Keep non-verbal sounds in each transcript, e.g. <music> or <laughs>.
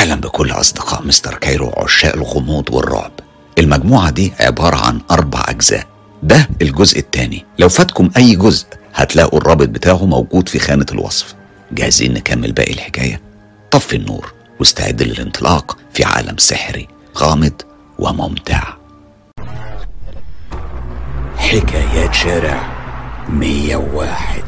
أهلا بكل أصدقاء مستر كايرو عشاق الغموض والرعب. المجموعة دي عبارة عن أربع أجزاء. ده الجزء الثاني لو فاتكم أي جزء هتلاقوا الرابط بتاعه موجود في خانة الوصف. جاهزين نكمل باقي الحكاية؟ طفي النور واستعد للانطلاق في عالم سحري غامض وممتع. حكايات شارع 101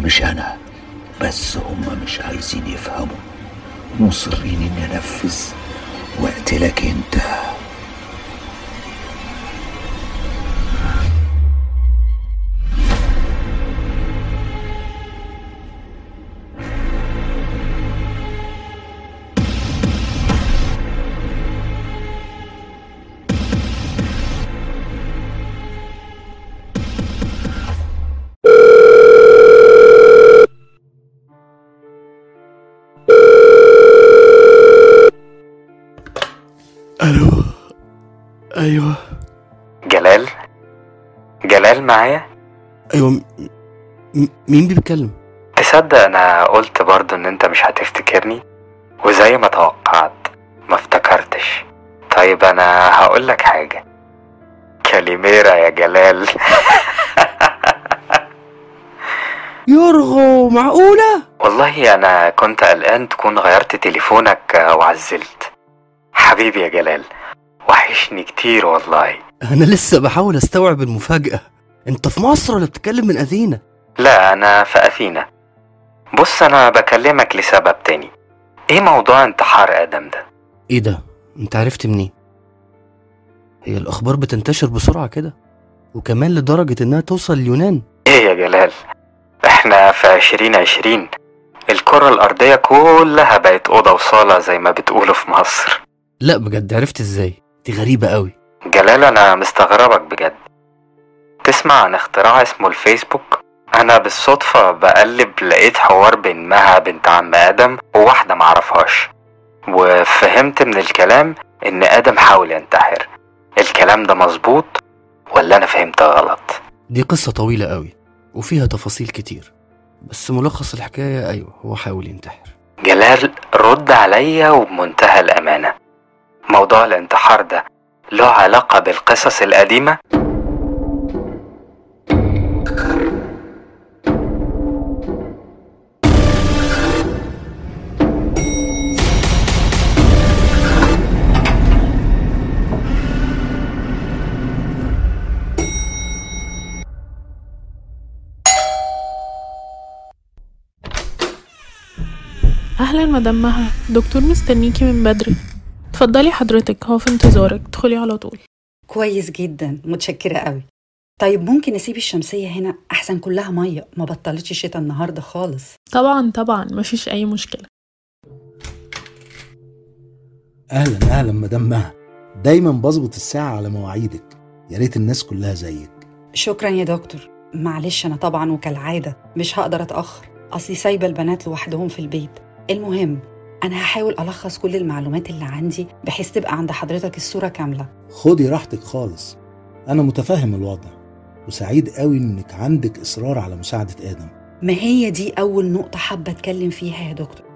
مش أنا بس هما مش عايزين يفهموا. مصرين إني أنفذ وأقتلك أنت. أيوه. جلال؟ جلال معايا؟ أيوه م... مين بيتكلم؟ تصدق أنا قلت برضو إن أنت مش هتفتكرني؟ وزي ما توقعت ما افتكرتش. طيب أنا هقولك حاجة. كاليميرا يا جلال. <laughs> يرغو معقولة؟ والله أنا كنت قلقان تكون غيرت تليفونك وعزلت. حبيبي يا جلال وحشني كتير والله. أنا لسه بحاول أستوعب المفاجأة. أنت في مصر ولا بتتكلم من أثينا؟ لا أنا في أثينا. بص أنا بكلمك لسبب تاني. إيه موضوع انتحار آدم ده؟ إيه ده؟ أنت عرفت منين؟ هي الأخبار بتنتشر بسرعة كده وكمان لدرجة إنها توصل اليونان. إيه يا جلال؟ إحنا في عشرين عشرين. الكرة الأرضية كلها بقت أوضة وصالة زي ما بتقولوا في مصر. لا بجد عرفت إزاي؟ دي غريبة قوي. جلال أنا مستغربك بجد. تسمع عن اختراع اسمه الفيسبوك؟ أنا بالصدفة بقلب لقيت حوار بين مها بنت عم آدم وواحدة معرفهاش وفهمت من الكلام إن آدم حاول ينتحر. الكلام ده مظبوط ولا أنا فهمت غلط؟ دي قصة طويلة قوي وفيها تفاصيل كتير. بس ملخص الحكاية أيوة هو حاول ينتحر. جلال رد عليا وبمنتهى الأمانة. موضوع الانتحار ده له علاقة بالقصص القديمة؟ أهلا مدام مها دكتور مستنيكي من بدري اتفضلي حضرتك هو في انتظارك. ادخلي على طول. كويس جدا. متشكرة قوي. طيب ممكن نسيب الشمسية هنا؟ أحسن كلها مية. ما بطلتش شتا النهاردة خالص. طبعا طبعا. مفيش أي مشكلة. أهلا أهلا مدام مها. دايما بظبط الساعة على مواعيدك. يا ريت الناس كلها زيك. شكرا يا دكتور. معلش أنا طبعا وكالعادة مش هقدر أتأخر. أصلي سايبة البنات لوحدهم في البيت. المهم أنا هحاول ألخص كل المعلومات اللي عندي بحيث تبقى عند حضرتك الصورة كاملة. خدي راحتك خالص. أنا متفهم الوضع وسعيد قوي إنك عندك إصرار على مساعدة آدم. ما هي دي أول نقطة حابة أتكلم فيها يا دكتور؟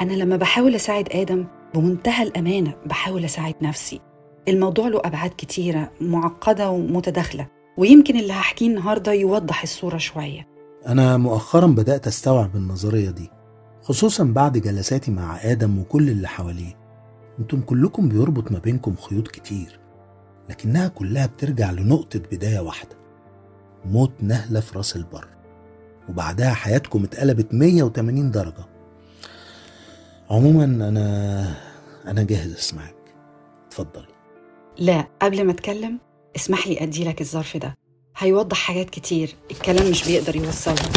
أنا لما بحاول أساعد آدم بمنتهى الأمانة بحاول أساعد نفسي. الموضوع له أبعاد كتيرة معقدة ومتداخلة ويمكن اللي هحكيه النهاردة يوضح الصورة شوية. أنا مؤخرا بدأت أستوعب النظرية دي. خصوصا بعد جلساتي مع آدم وكل اللي حواليه. أنتم كلكم بيربط ما بينكم خيوط كتير لكنها كلها بترجع لنقطة بداية واحدة. موت نهلة في راس البر. وبعدها حياتكم اتقلبت 180 درجة. عموما أنا أنا جاهز أسمعك. اتفضلي لا قبل ما أتكلم اسمح لي أدي لك الظرف ده. هيوضح حاجات كتير الكلام مش بيقدر يوصلها.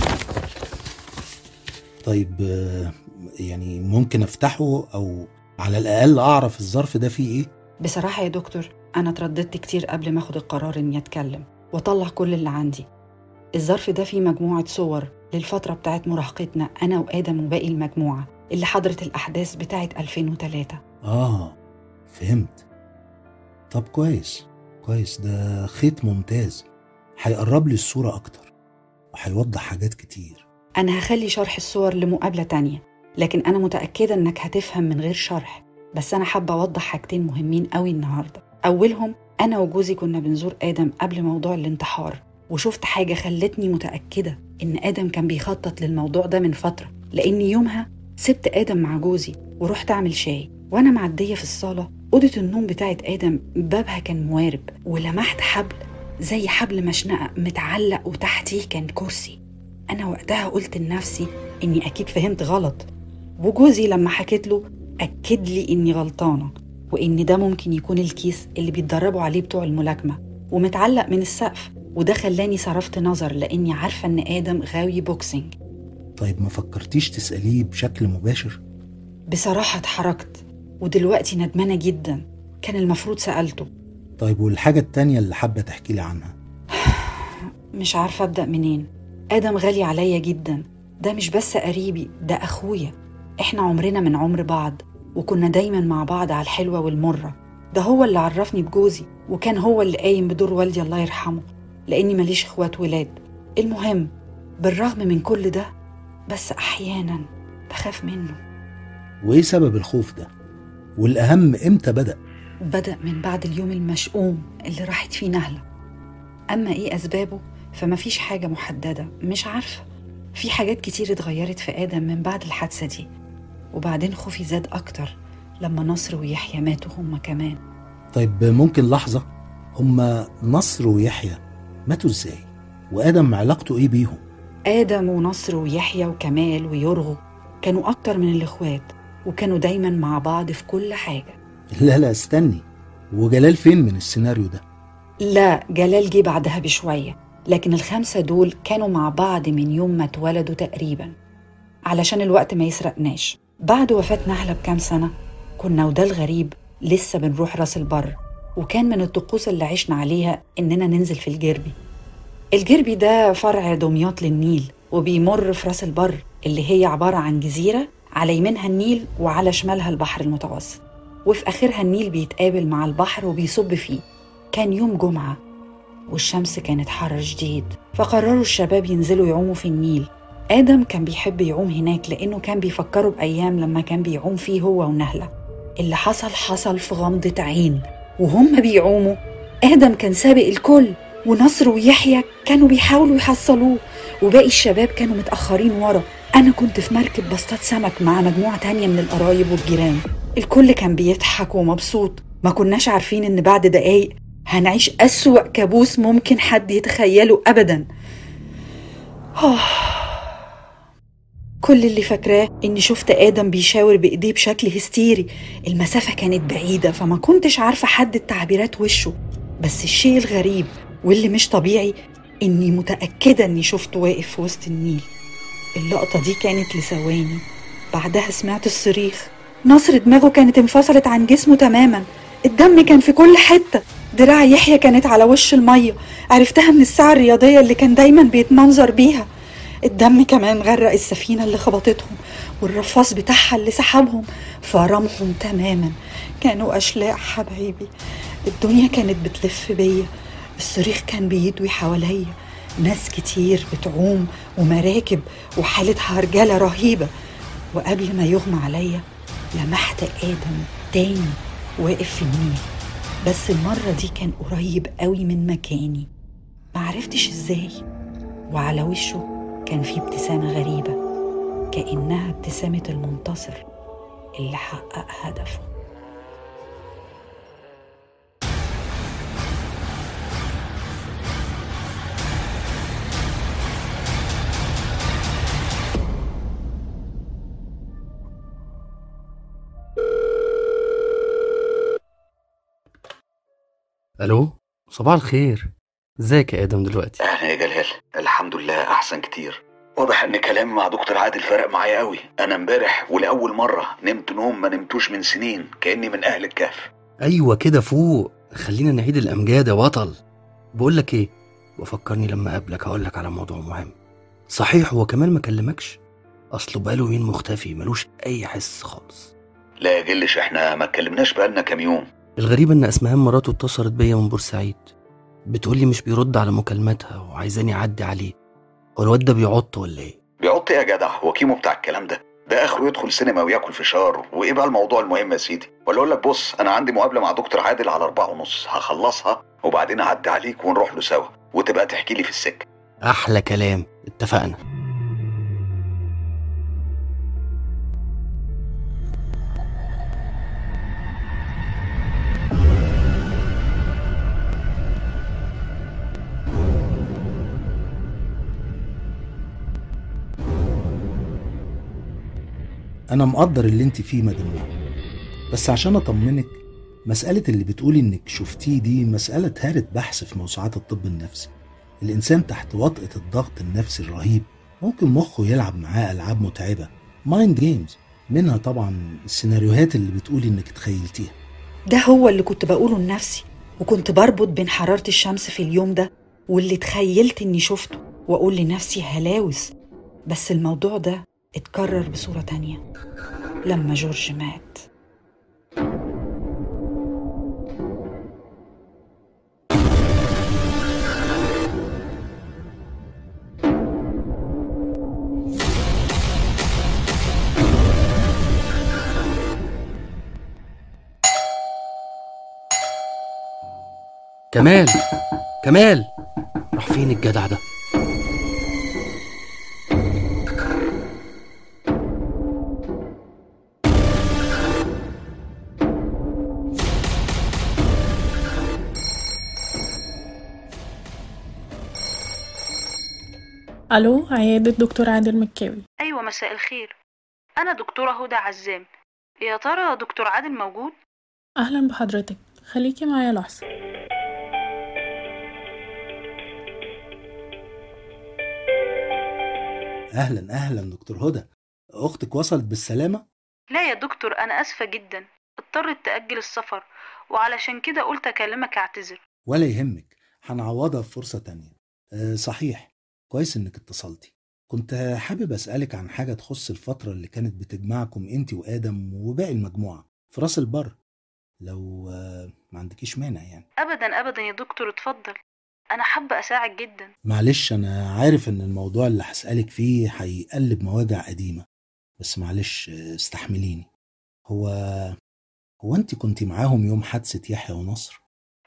طيب آه، يعني ممكن أفتحه أو على الأقل أعرف الظرف ده فيه إيه؟ بصراحة يا دكتور أنا اترددت كتير قبل ما أخد القرار إني أتكلم وأطلع كل اللي عندي. الظرف ده فيه مجموعة صور للفترة بتاعت مراهقتنا أنا وآدم وباقي المجموعة اللي حضرت الأحداث بتاعت 2003 آه فهمت. طب كويس كويس ده خيط ممتاز. هيقرب لي الصورة أكتر وهيوضح حاجات كتير. أنا هخلي شرح الصور لمقابلة تانية لكن أنا متأكدة إنك هتفهم من غير شرح. بس أنا حابة أوضح حاجتين مهمين قوي النهاردة. أولهم أنا وجوزي كنا بنزور آدم قبل موضوع الانتحار وشفت حاجة خلتني متأكدة إن آدم كان بيخطط للموضوع ده من فترة لأن يومها سبت آدم مع جوزي ورحت أعمل شاي وأنا معدية في الصالة أوضة النوم بتاعت آدم بابها كان موارب ولمحت حبل زي حبل مشنقة متعلق وتحتيه كان كرسي. أنا وقتها قلت لنفسي إني أكيد فهمت غلط. وجوزي لما حكيت له أكد لي إني غلطانة وإن ده ممكن يكون الكيس اللي بيتدربوا عليه بتوع الملاكمة ومتعلق من السقف وده خلاني صرفت نظر لأني عارفة إن آدم غاوي boxing طيب ما فكرتيش تسأليه بشكل مباشر؟ بصراحة اتحركت ودلوقتي ندمانة جدا. كان المفروض سألته. طيب والحاجة التانية اللي حابة تحكي لي عنها؟ <sighs> مش عارفة أبدأ منين. آدم غالي عليا جدا. ده مش بس قريبي ده أخويا. إحنا عمرنا من عمر بعض وكنا دايما مع بعض على الحلوة والمرة. ده هو اللي عرفني بجوزي وكان هو اللي قايم بدور والدي الله يرحمه لأني ماليش إخوات ولاد. المهم بالرغم من كل ده بس أحيانا بخاف منه. وإيه سبب الخوف ده؟ والأهم إمتى بدأ؟ بدأ من بعد اليوم المشؤوم اللي راحت فيه نهلة. أما إيه أسبابه؟ فمفيش حاجة محددة مش عارفة. في حاجات كتير اتغيرت في آدم من بعد الحادثة دي. وبعدين خوفي زاد أكتر لما نصر ويحيى ماتوا هما كمان. طيب ممكن لحظة هما نصر ويحيى ماتوا إزاي؟ وآدم علاقته إيه بيهم؟ آدم ونصر ويحيى وكمال ويرغو كانوا أكتر من الإخوات وكانوا دايما مع بعض في كل حاجة. لا لا استني. وجلال فين من السيناريو ده؟ لا جلال جه بعدها بشوية. لكن الخمسة دول كانوا مع بعض من يوم ما اتولدوا تقريبا علشان الوقت ما يسرقناش. بعد وفاة نهلة بكام سنة كنا وده الغريب لسه بنروح راس البر وكان من الطقوس اللي عشنا عليها إننا ننزل في الجربي الجربي ده فرع دمياط للنيل وبيمر في راس البر اللي هي عبارة عن جزيرة على يمينها النيل وعلى شمالها البحر المتوسط. وفي آخرها النيل بيتقابل مع البحر وبيصب فيه. كان يوم جمعة والشمس كانت حر شديد فقرروا الشباب ينزلوا يعوموا في النيل. آدم كان بيحب يعوم هناك لأنه كان بيفكروا بأيام لما كان بيعوم فيه هو ونهلة. اللي حصل حصل في غمضة عين. وهم بيعوموا. آدم كان سابق الكل ونصر ويحيى كانوا بيحاولوا يحصلوه. وباقي الشباب كانوا متأخرين ورا. أنا كنت في مركب بصطاد سمك مع مجموعة تانية من القرايب والجيران. الكل كان بيضحك ومبسوط. ما كناش عارفين إن بعد دقايق هنعيش أسوأ كابوس ممكن حد يتخيله أبدا. آه. كل اللي فاكراه إني شفت آدم بيشاور بإيديه بشكل هستيري. المسافة كانت بعيدة فما كنتش عارفة أحدد تعبيرات وشه. بس الشيء الغريب واللي مش طبيعي إني متأكدة إني شفته واقف في وسط النيل. اللقطة دي كانت لثواني. بعدها سمعت الصريخ. نصر دماغه كانت انفصلت عن جسمه تماما. الدم كان في كل حتة. دراع يحيى كانت على وش المية. عرفتها من الساعة الرياضية اللي كان دايما بيتمنظر بيها. الدم كمان غرق السفينة اللي خبطتهم والرفاص بتاعها اللي سحبهم. فرمهم تماما. كانوا أشلاء حبايبي. الدنيا كانت بتلف بيا. الصريخ كان بيدوي حواليا. ناس كتير بتعوم ومراكب وحالة هرجلة رهيبة. وقبل ما يغمى عليا لمحت آدم تاني واقف في النيل. بس المرة دي كان قريب قوي من مكاني. معرفتش إزاي. وعلى وشه كان في ابتسامة غريبة كأنها ابتسامة المنتصر اللي حقق هدفه. ألو؟ صباح الخير. إزيك يا آدم دلوقتي؟ أهلا يا جلال. الحمد لله أحسن كتير. واضح إن كلامي مع دكتور عادل فرق معايا قوي أنا امبارح ولأول مرة نمت نوم ما نمتوش من سنين كأني من أهل الكهف. أيوه كده فوق. خلينا نعيد الأمجاد يا بطل. بقول لك إيه؟ وفكرني لما أقابلك هقول لك على موضوع مهم. صحيح هو كمان ما كلمكش؟ أصله بقاله يومين مختفي ملوش أي حس خالص. لا يجلش إحنا ما اتكلمناش بقالنا كام يوم. الغريب إن أسمهان مراته اتصلت بيا من بورسعيد. بتقولي مش بيرد على مكالماتها وعايزاني أعدي عليه. هو الواد ده بيعط ولا إيه؟ بيعط إيه يا جدع هو كيمو بتاع الكلام ده. ده أخره يدخل سينما وياكل فشار. وإيه بقى الموضوع المهم يا سيدي؟ ولا أقول لك بص أنا عندي مقابلة مع دكتور عادل على أربعة ونص. هخلصها وبعدين أعدي عليك ونروح له سوا. وتبقى تحكي لي في السكة. أحلى كلام. اتفقنا. أنا مقدر اللي أنت فيه مدام. بس عشان أطمنك مسألة اللي بتقولي إنك شفتيه دي مسألة اتهارت بحث في موسوعات الطب النفسي. الإنسان تحت وطأة الضغط النفسي الرهيب. ممكن مخه يلعب معاه ألعاب متعبة. mind games منها طبعا السيناريوهات اللي بتقولي إنك تخيلتيها. ده هو اللي كنت بقوله لنفسي وكنت بربط بين حرارة الشمس في اليوم ده واللي تخيلت إني شفته وأقول لنفسي هلاوس. بس الموضوع ده اتكرر بصورة تانية. لما جورج مات. كمال كمال راح فين الجدع ده؟ ألو عيادة دكتور عادل مكاوي. أيوة مساء الخير. أنا دكتورة هدى عزام. يا ترى دكتور عادل موجود؟ أهلا بحضرتك. خليكي معايا لحظة. أهلا أهلا دكتور هدى. أختك وصلت بالسلامة؟ لا يا دكتور أنا آسفة جدا. اضطرت تأجل السفر وعلشان كده قلت أكلمك أعتذر. ولا يهمك. هنعوضها في فرصة تانية. أه صحيح. كويس إنك اتصلتي. كنت حابب أسألك عن حاجة تخص الفترة اللي كانت بتجمعكم أنت وآدم وباقي المجموعة. في رأس البر. لو ما عندكيش مانع يعني. أبدا أبدا يا دكتور اتفضل. أنا حابة أساعد جدا. معلش أنا عارف إن الموضوع اللي هسألك فيه هيقلب مواجع قديمة. بس معلش استحمليني. هو هو أنت كنت معاهم يوم حادثة يحيى ونصر؟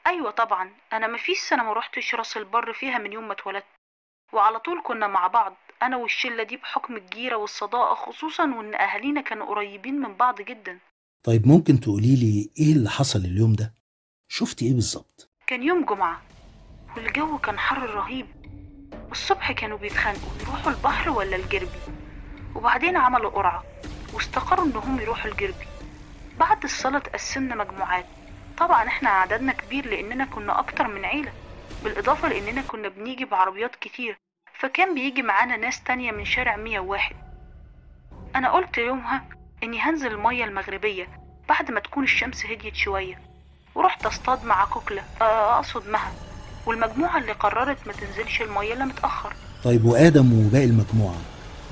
أيوة طبعا. أنا مفيش سنة ما روحتش رأس البر فيها من يوم ما اتولدت. وعلى طول كنا مع بعض أنا والشلة دي بحكم الجيرة والصداقة خصوصا وإن أهالينا كانوا قريبين من بعض جدا. طيب ممكن تقولي لي إيه اللي حصل اليوم ده؟ شفتي إيه بالظبط؟ كان يوم جمعة والجو كان حر رهيب. والصبح كانوا بيتخانقوا يروحوا البحر ولا الجربي؟ وبعدين عملوا قرعة واستقروا إنهم يروحوا الجربي. بعد الصلاة اتقسمنا مجموعات. طبعا إحنا عددنا كبير لأننا كنا أكتر من عيلة. بالإضافة لأننا كنا بنيجي بعربيات كتير فكان بيجي معانا ناس تانية من شارع 101 أنا قلت يومها إني هنزل المية المغربية بعد ما تكون الشمس هديت شوية ورحت أصطاد مع كوكلة آه، أقصد مها والمجموعة اللي قررت ما تنزلش المية إلا متأخر. طيب وآدم وباقي المجموعة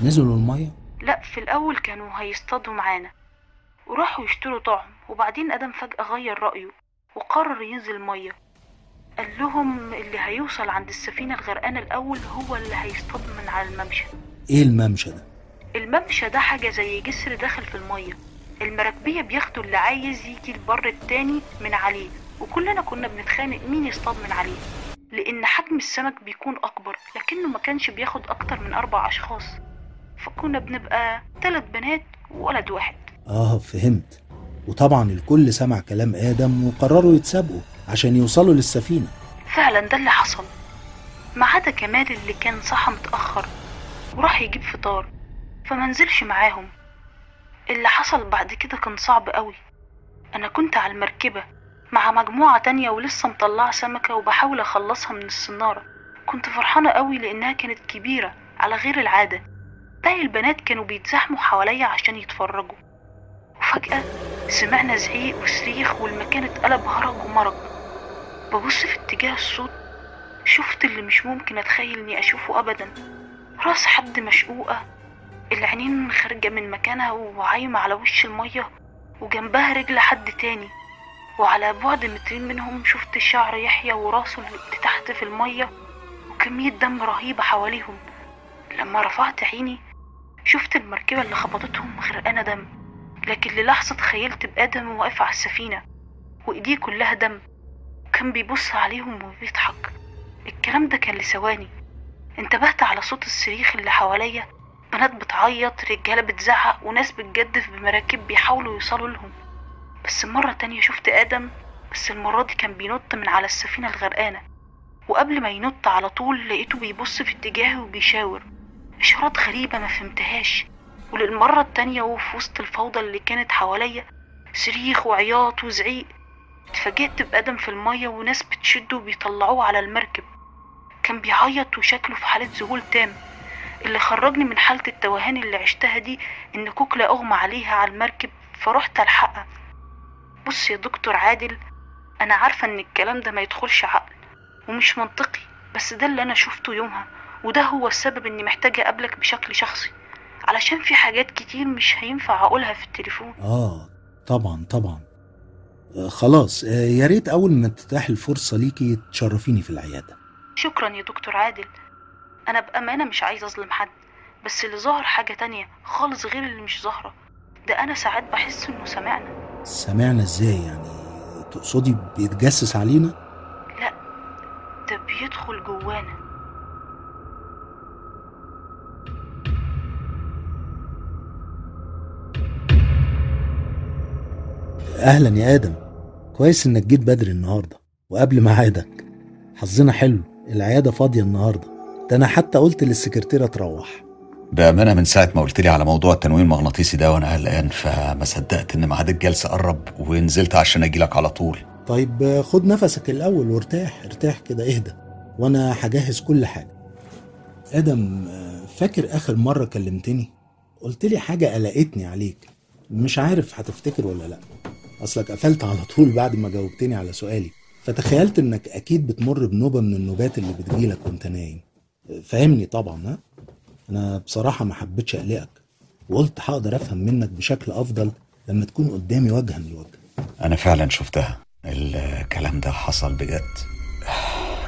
نزلوا المية؟ لا في الأول كانوا هيصطادوا معانا وراحوا يشتروا طعم وبعدين آدم فجأة غير رأيه وقرر ينزل المية. قال لهم اللي هيوصل عند السفينة الغرقانة الأول هو اللي هيصطاد من على الممشى. إيه الممشى ده؟ الممشى ده حاجة زي جسر داخل في المية. المراكبية بياخدوا اللي عايز يجي البر التاني من عليه. وكلنا كنا بنتخانق مين يصطاد من عليه. لأن حجم السمك بيكون أكبر لكنه ما كانش بياخد أكتر من أربع أشخاص. فكنا بنبقى تلات بنات وولد واحد. آه فهمت. وطبعا الكل سمع كلام آدم وقرروا يتسابقوا. عشان يوصلوا للسفينة. فعلا ده اللي حصل. ما عدا كمال اللي كان صحى متأخر وراح يجيب فطار فمنزلش معاهم. اللي حصل بعد كده كان صعب قوي. أنا كنت على المركبة مع مجموعة تانية ولسه مطلعة سمكة وبحاول أخلصها من الصنارة. كنت فرحانة قوي لأنها كانت كبيرة على غير العادة. باقي البنات كانوا بيتزاحموا حواليا عشان يتفرجوا. وفجأة سمعنا زعيق وصريخ والمكان اتقلب هرج ومرج ببص في اتجاه الصوت شفت اللي مش ممكن أتخيل إني أشوفه ابدا. رأس حد مشقوقة العينين خارجة من مكانها وعايمة على وش المية وجنبها رجل حد تاني. وعلى بعد مترين منهم شفت شعر يحيى وراسه اللي تحت في المية وكمية دم رهيبة حواليهم. لما رفعت عيني شفت المركبة اللي خبطتهم غرقانة دم لكن للحظة تخيلت بآدم واقف على السفينة وإيديه كلها دم. وكان بيبص عليهم وبيضحك. الكلام ده كان لثواني. انتبهت على صوت الصريخ اللي حواليا. بنات بتعيط رجالة بتزعق وناس بتجدف بمراكب بيحاولوا يوصلوا لهم. بس مرة تانية شفت آدم بس المرة دي كان بينط من على السفينة الغرقانة. وقبل ما ينط على طول لقيته بيبص في اتجاهي وبيشاور. إشارات غريبة ما فهمتهاش. وللمرة التانية وفي وسط الفوضى اللي كانت حواليا صريخ وعياط وزعيق. اتفاجئت بآدم في المية وناس بتشده وبيطلعوه على المركب. كان بيعيط وشكله في حالة ذهول تام. اللي خرجني من حالة التوهان اللي عشتها دي إن كوكلا أغمى عليها على المركب فرحت ألحقها. بص يا دكتور عادل أنا عارفة إن الكلام ده ما يدخلش عقل ومش منطقي بس ده اللي أنا شفته يومها وده هو السبب إني محتاجة أقابلك بشكل شخصي. علشان في حاجات كتير مش هينفع أقولها في التليفون. آه طبعا طبعا. خلاص آه يا ريت أول ما تتاح الفرصة ليكي تشرفيني في العيادة. شكرا يا دكتور عادل. أنا بأمانة مش عايزة أظلم حد بس اللي ظاهر حاجة تانية خالص غير اللي مش ظاهرة. ده أنا ساعات بحس إنه سمعنا. سمعنا إزاي يعني؟ تقصدي بيتجسس علينا؟ لا ده بيدخل جوانا. أهلا يا آدم. كويس إنك جيت بدري النهاردة وقبل ميعادك. حظنا حلو العيادة فاضية النهاردة. ده أنا حتى قلت للسكرتيرة تروح. بأمانة من ساعة ما قلت لي على موضوع التنويم المغناطيسي ده وأنا قلقان فما صدقت إن ميعاد الجلسة قرب ونزلت عشان أجيلك على طول. طيب خد نفسك الأول وارتاح ارتاح كده اهدى وأنا هجهز كل حاجة. آدم فاكر آخر مرة كلمتني؟ قلت لي حاجة قلقتني عليك. مش عارف هتفتكر ولا لأ. أصلك قفلت على طول بعد ما جاوبتني على سؤالي. فتخيلت إنك أكيد بتمر بنوبة من النوبات اللي بتجيلك وأنت نايم. فاهمني طبعا ها؟ أنا بصراحة ما حبيتش أقلقك. وقلت هقدر أفهم منك بشكل أفضل لما تكون قدامي وجها لوجه. أنا فعلا شفتها. الكلام ده حصل بجد.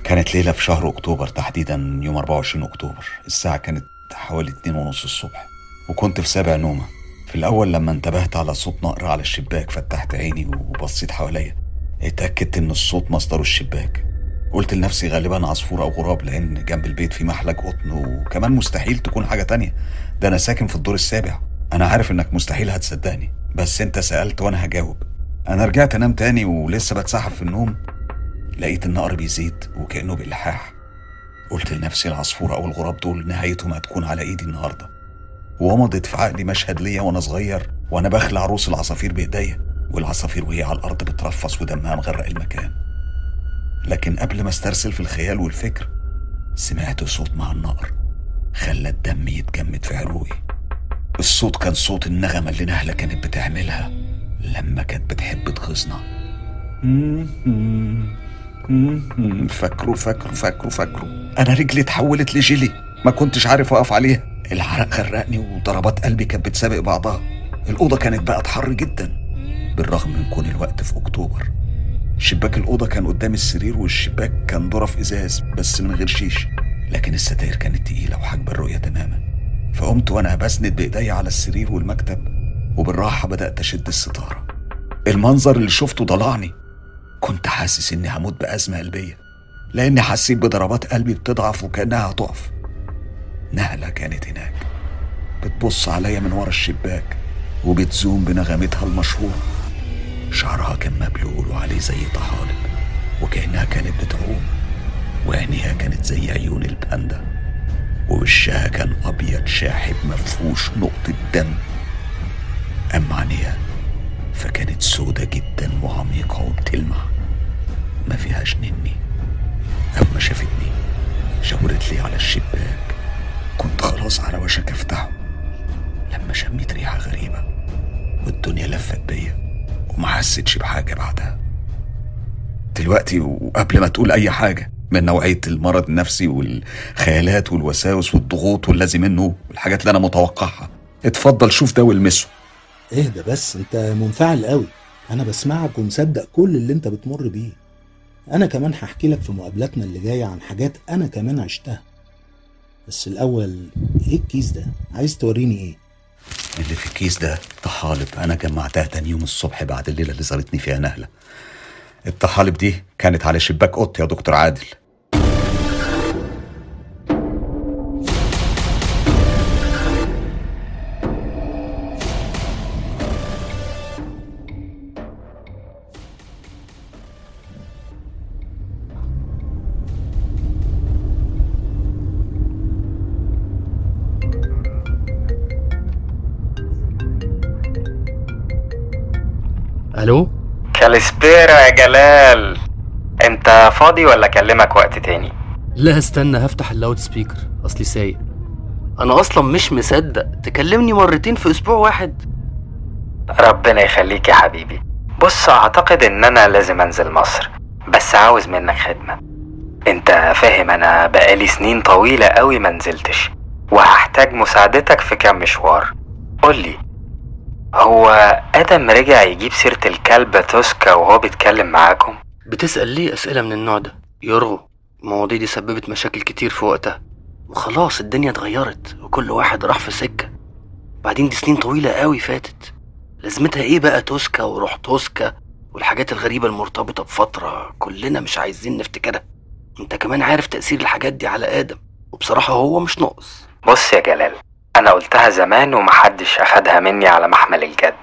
كانت ليلة في شهر أكتوبر تحديدا يوم 24 أكتوبر. الساعة كانت حوالي اتنين ونص الصبح. وكنت في سابع نومة. في الأول لما انتبهت على صوت نقر على الشباك فتحت عيني وبصيت حواليا. اتأكدت إن الصوت مصدره الشباك. قلت لنفسي غالبا عصفور أو غراب لأن جنب البيت في محلك قطن وكمان مستحيل تكون حاجة تانية. ده أنا ساكن في الدور السابع. أنا عارف إنك مستحيل هتصدقني بس أنت سألت وأنا هجاوب. أنا رجعت أنام تاني ولسه بتسحب في النوم. لقيت النقر بيزيد وكأنه بإلحاح. قلت لنفسي العصفور أو الغراب دول نهايتهم هتكون على إيدي النهارده. ومضت في عقلي مشهد ليا وأنا صغير وأنا بخلع روس العصافير بإيديا والعصافير وهي على الأرض بترفص ودمها مغرق المكان. لكن قبل ما استرسل في الخيال والفكر سمعت صوت مع النقر خلى الدم يتجمد في عروقي. الصوت كان صوت النغمة اللي نهلة كانت بتعملها لما كانت بتحب تغيظنا. <laughs> فاكره فاكره فاكره فاكره أنا رجلي اتحولت لجيلي ما كنتش عارف أقف عليها. العرق غرقني وضربات قلبي كانت بتسابق بعضها. الأوضة كانت بقت حر جدا. بالرغم من كون الوقت في أكتوبر شباك الأوضة كان قدام السرير والشباك كان ظرف إزاز بس من غير شيش. لكن الستاير كانت تقيلة وحاجبة الرؤية تماما. فقمت وأنا بسند بإيديا على السرير والمكتب وبالراحة بدأت أشد الستارة. المنظر اللي شفته ضلعني. كنت حاسس إني هموت بأزمة قلبية لأني حسيت بضربات قلبي بتضعف وكأنها هتقف. نهلة كانت هناك. بتبص عليا من ورا الشباك وبتزوم بنغمتها المشهورة. شعرها كان مبلول وعليه زي طحالب وكأنها كانت بتعوم وعينيها كانت زي عيون الباندا ووشها كان أبيض شاحب مفهوش نقطة دم. أما عينيها فكانت سودة جدا وعميقة وبتلمع. ما فيهاش نني. أما شافتني شاورت لي على الشباك. كنت خلاص على وشك افتحه. لما شميت ريحة غريبة والدنيا لفت بيا وما حسيتش بحاجة بعدها. دلوقتي وقبل ما تقول أي حاجة من نوعية المرض النفسي والخيالات والوساوس والضغوط والذي منه والحاجات اللي أنا متوقعها. اتفضل شوف ده والمسه. اهدى بس؟ أنت منفعل قوي. أنا بسمعك ومصدق كل اللي أنت بتمر بيه. أنا كمان هحكي لك في مقابلاتنا اللي جاية عن حاجات أنا كمان عشتها. بس الأول إيه الكيس ده؟ عايز توريني إيه؟ اللي في الكيس ده طحالب. أنا جمعتها تاني يوم الصبح بعد الليلة اللي زارتني فيها نهلة. الطحالب دي كانت على شباك أوضتي يا دكتور عادل. كالسبيرا يا جلال. انت فاضي ولا اكلمك وقت تاني؟ لا استنى هفتح اللاود سبيكر. أصلي سايق. أنا أصلا مش مصدق. تكلمني مرتين في أسبوع واحد. ربنا يخليك يا حبيبي. بص أعتقد إن أنا لازم أنزل مصر. بس عاوز منك خدمة. أنت فاهم أنا بقالي سنين طويلة قوي ما نزلتش. وهحتاج مساعدتك في كام مشوار. قولي هو آدم رجع يجيب سيرة الكلب توسكا وهو بيتكلم معاكم؟ بتسأل ليه أسئلة من النوع ده؟ يرغو المواضيع دي سببت مشاكل كتير في وقتها. وخلاص الدنيا اتغيرت وكل واحد راح في سكة. بعدين دي سنين طويلة قوي فاتت. لازمتها إيه بقى توسكا وروح توسكا والحاجات الغريبة المرتبطة بفترة؟ كلنا مش عايزين نفتكرها. انت كمان عارف تأثير الحاجات دي على آدم. وبصراحة هو مش ناقص. بص يا جلال أنا قلتها زمان ومحدش أخدها مني على محمل الجد.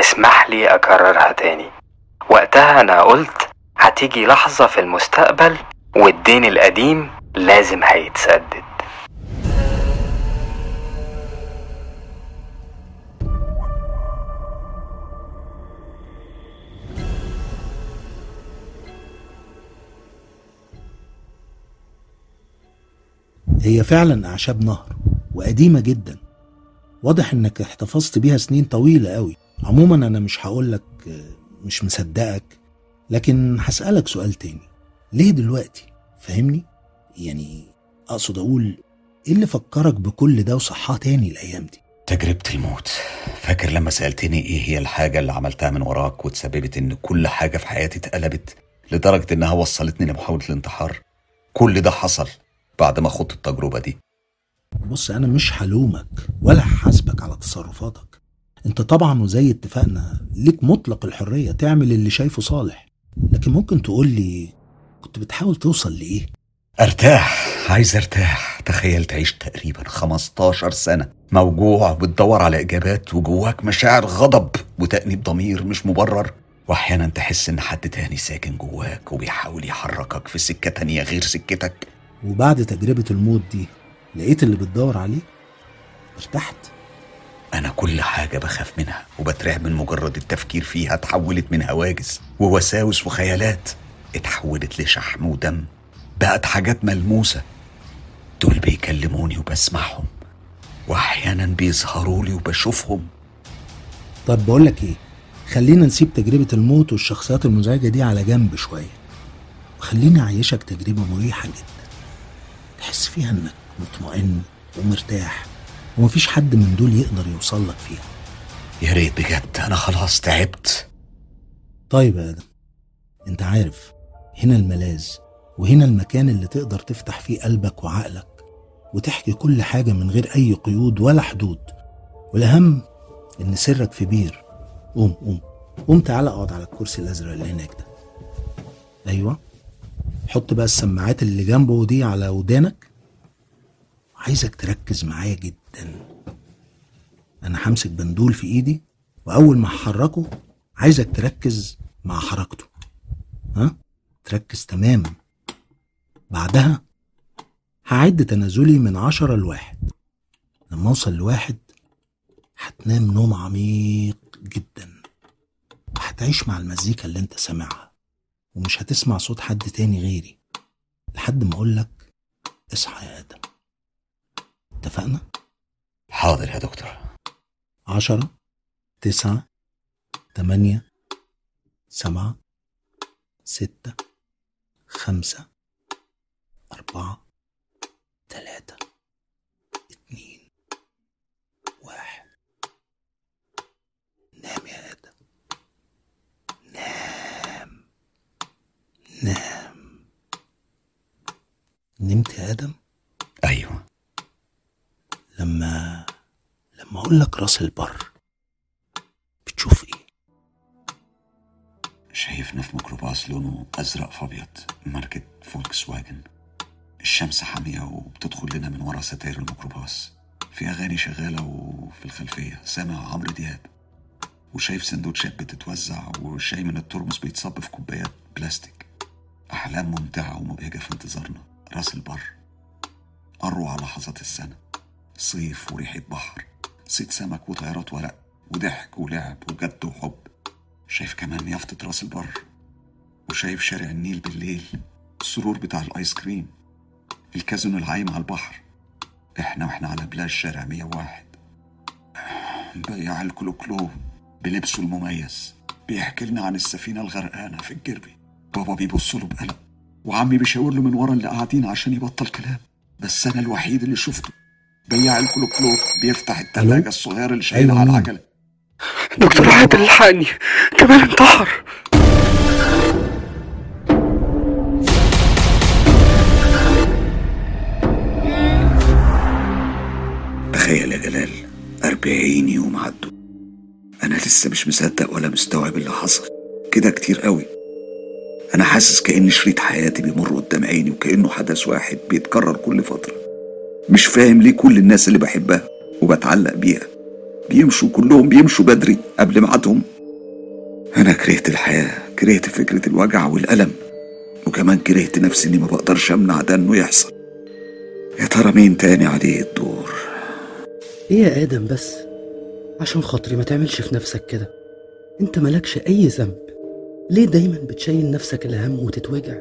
اسمح لي أكررها تاني. وقتها أنا قلت هتيجي لحظة في المستقبل والدين القديم لازم هيتسدد. هي فعلا أعشاب نهر وقديمة جدا. واضح إنك احتفظت بيها سنين طويلة قوي عموما أنا مش هقولك مش مصدقك لكن هسألك سؤال تاني. ليه دلوقتي؟ فاهمني؟ يعني أقصد أقول إيه اللي فكرك بكل ده وصحاه تاني الأيام دي؟ تجربة الموت. فاكر لما سألتني إيه هي الحاجة اللي عملتها من وراك وتسببت إن كل حاجة في حياتي اتقلبت لدرجة إنها وصلتني لمحاولة الانتحار؟ كل ده حصل. بعد ما خضت التجربة دي. بص أنا مش هلومك ولا هحاسبك على تصرفاتك. أنت طبعا وزي اتفقنا ليك مطلق الحرية تعمل اللي شايفه صالح. لكن ممكن تقول لي كنت بتحاول توصل لإيه؟ أرتاح عايز أرتاح. تخيل تعيش تقريبا 15 سنة. موجوع بتدور على إجابات وجواك مشاعر غضب وتأنيب ضمير مش مبرر. واحيانا تحس إن حد تاني ساكن جواك وبيحاول يحركك في سكة تانية غير سكتك. وبعد تجربة الموت دي لقيت اللي بتدور عليه؟ ارتحت. أنا كل حاجة بخاف منها وبترعب من مجرد التفكير فيها اتحولت من هواجس ووساوس وخيالات. اتحولت لشحم ودم. بقت حاجات ملموسة. دول بيكلموني وبسمعهم وأحيانا بيظهروا لي وبشوفهم. طب بقول لك إيه؟ خلينا نسيب تجربة الموت والشخصيات المزعجة دي على جنب شوية وخليني أعيشك تجربة مريحة جدا. تحس فيها إنك مطمئن ومرتاح. ومفيش حد من دول يقدر يوصل لك فيها. يا ريت بجد أنا خلاص تعبت. طيب يا آدم أنت عارف هنا الملاذ وهنا المكان اللي تقدر تفتح فيه قلبك وعقلك وتحكي كل حاجة من غير أي قيود ولا حدود. والأهم إن سرك في بير قوم قوم. قوم تعالى أقعد على الكرسي الأزرق اللي هناك ده. أيوة. حط بقى السماعات اللي جنبه دي على ودانك. عايزك تركز معايا جدا. أنا همسك بندول في إيدي وأول ما هحركه عايزك تركز مع حركته. ها؟ تركز تماما بعدها هعد تنازلي من عشرة لواحد. لما أوصل لواحد هتنام نوم عميق جدا. وهتعيش مع المزيكا اللي أنت سامعها. ومش هتسمع صوت حد تاني غيري. لحد ما اقولك اصحى يا آدم. اتفقنا؟ حاضر يا دكتور. عشرة تسعة تمانية سبعة ستة خمسة أربعة تلاتة اتنين واحد. نام يا آدم نام نام نمت يا آدم؟ أيوه. لما لما أقول لك رأس البر بتشوف إيه؟ شايفنا في ميكروباص لونه أزرق في أبيض ماركة فولكس واجن الشمس حامية وبتدخل لنا من ورا ستاير الميكروباص في أغاني شغالة وفي الخلفية سامع عمرو دياب. وشايف سندوتشات بتتوزع وشاي من الترمس بيتصب في كوبايات بلاستيك. أحلام ممتعة ومبهجة في انتظارنا. رأس البر. أروع لحظات السنة. صيف وريحة بحر صيد سمك وطيارات ورق. وضحك ولعب وجد وحب. شايف كمان يافطة رأس البر. وشايف شارع النيل بالليل. السرور بتاع الآيس كريم. الكازينو العايم على البحر. إحنا وإحنا على بلاج شارع 101 بياع الكلوكلو بلبسه المميز. بيحكي لنا عن السفينة الغرقانة في الجربي. بابا بيبص له بقلق وعمي بيشاور له من ورا اللي قاعدين عشان يبطل كلام. بس أنا الوحيد اللي شفته بياع الكلوكلو بيفتح التلاجة الصغيرة اللي شايلها أيوة على مين؟ العجلة. دكتور عادل الحقني كمان انتحر. تخيل يا جلال أربعين يوم عدوا. أنا لسه مش مصدق ولا مستوعب اللي حصل. كده كتير قوي. أنا حاسس كأن شريط حياتي بيمر قدام عيني وكأنه حدث واحد بيتكرر كل فترة. مش فاهم ليه كل الناس اللي بحبها وبتعلق بيها. بيمشوا كلهم بيمشوا بدري قبل ميعادهم. أنا كرهت الحياة كرهت فكرة الوجع والألم. وكمان كرهت نفسي إني ما بقدرش أمنع ده إنه يحصل. يا ترى مين تاني عليه الدور؟ إيه يا آدم بس؟ عشان خاطري ما تعملش في نفسك كده. أنت مالكش أي ذنب. ليه دايما بتشيل نفسك الهم وتتوجع؟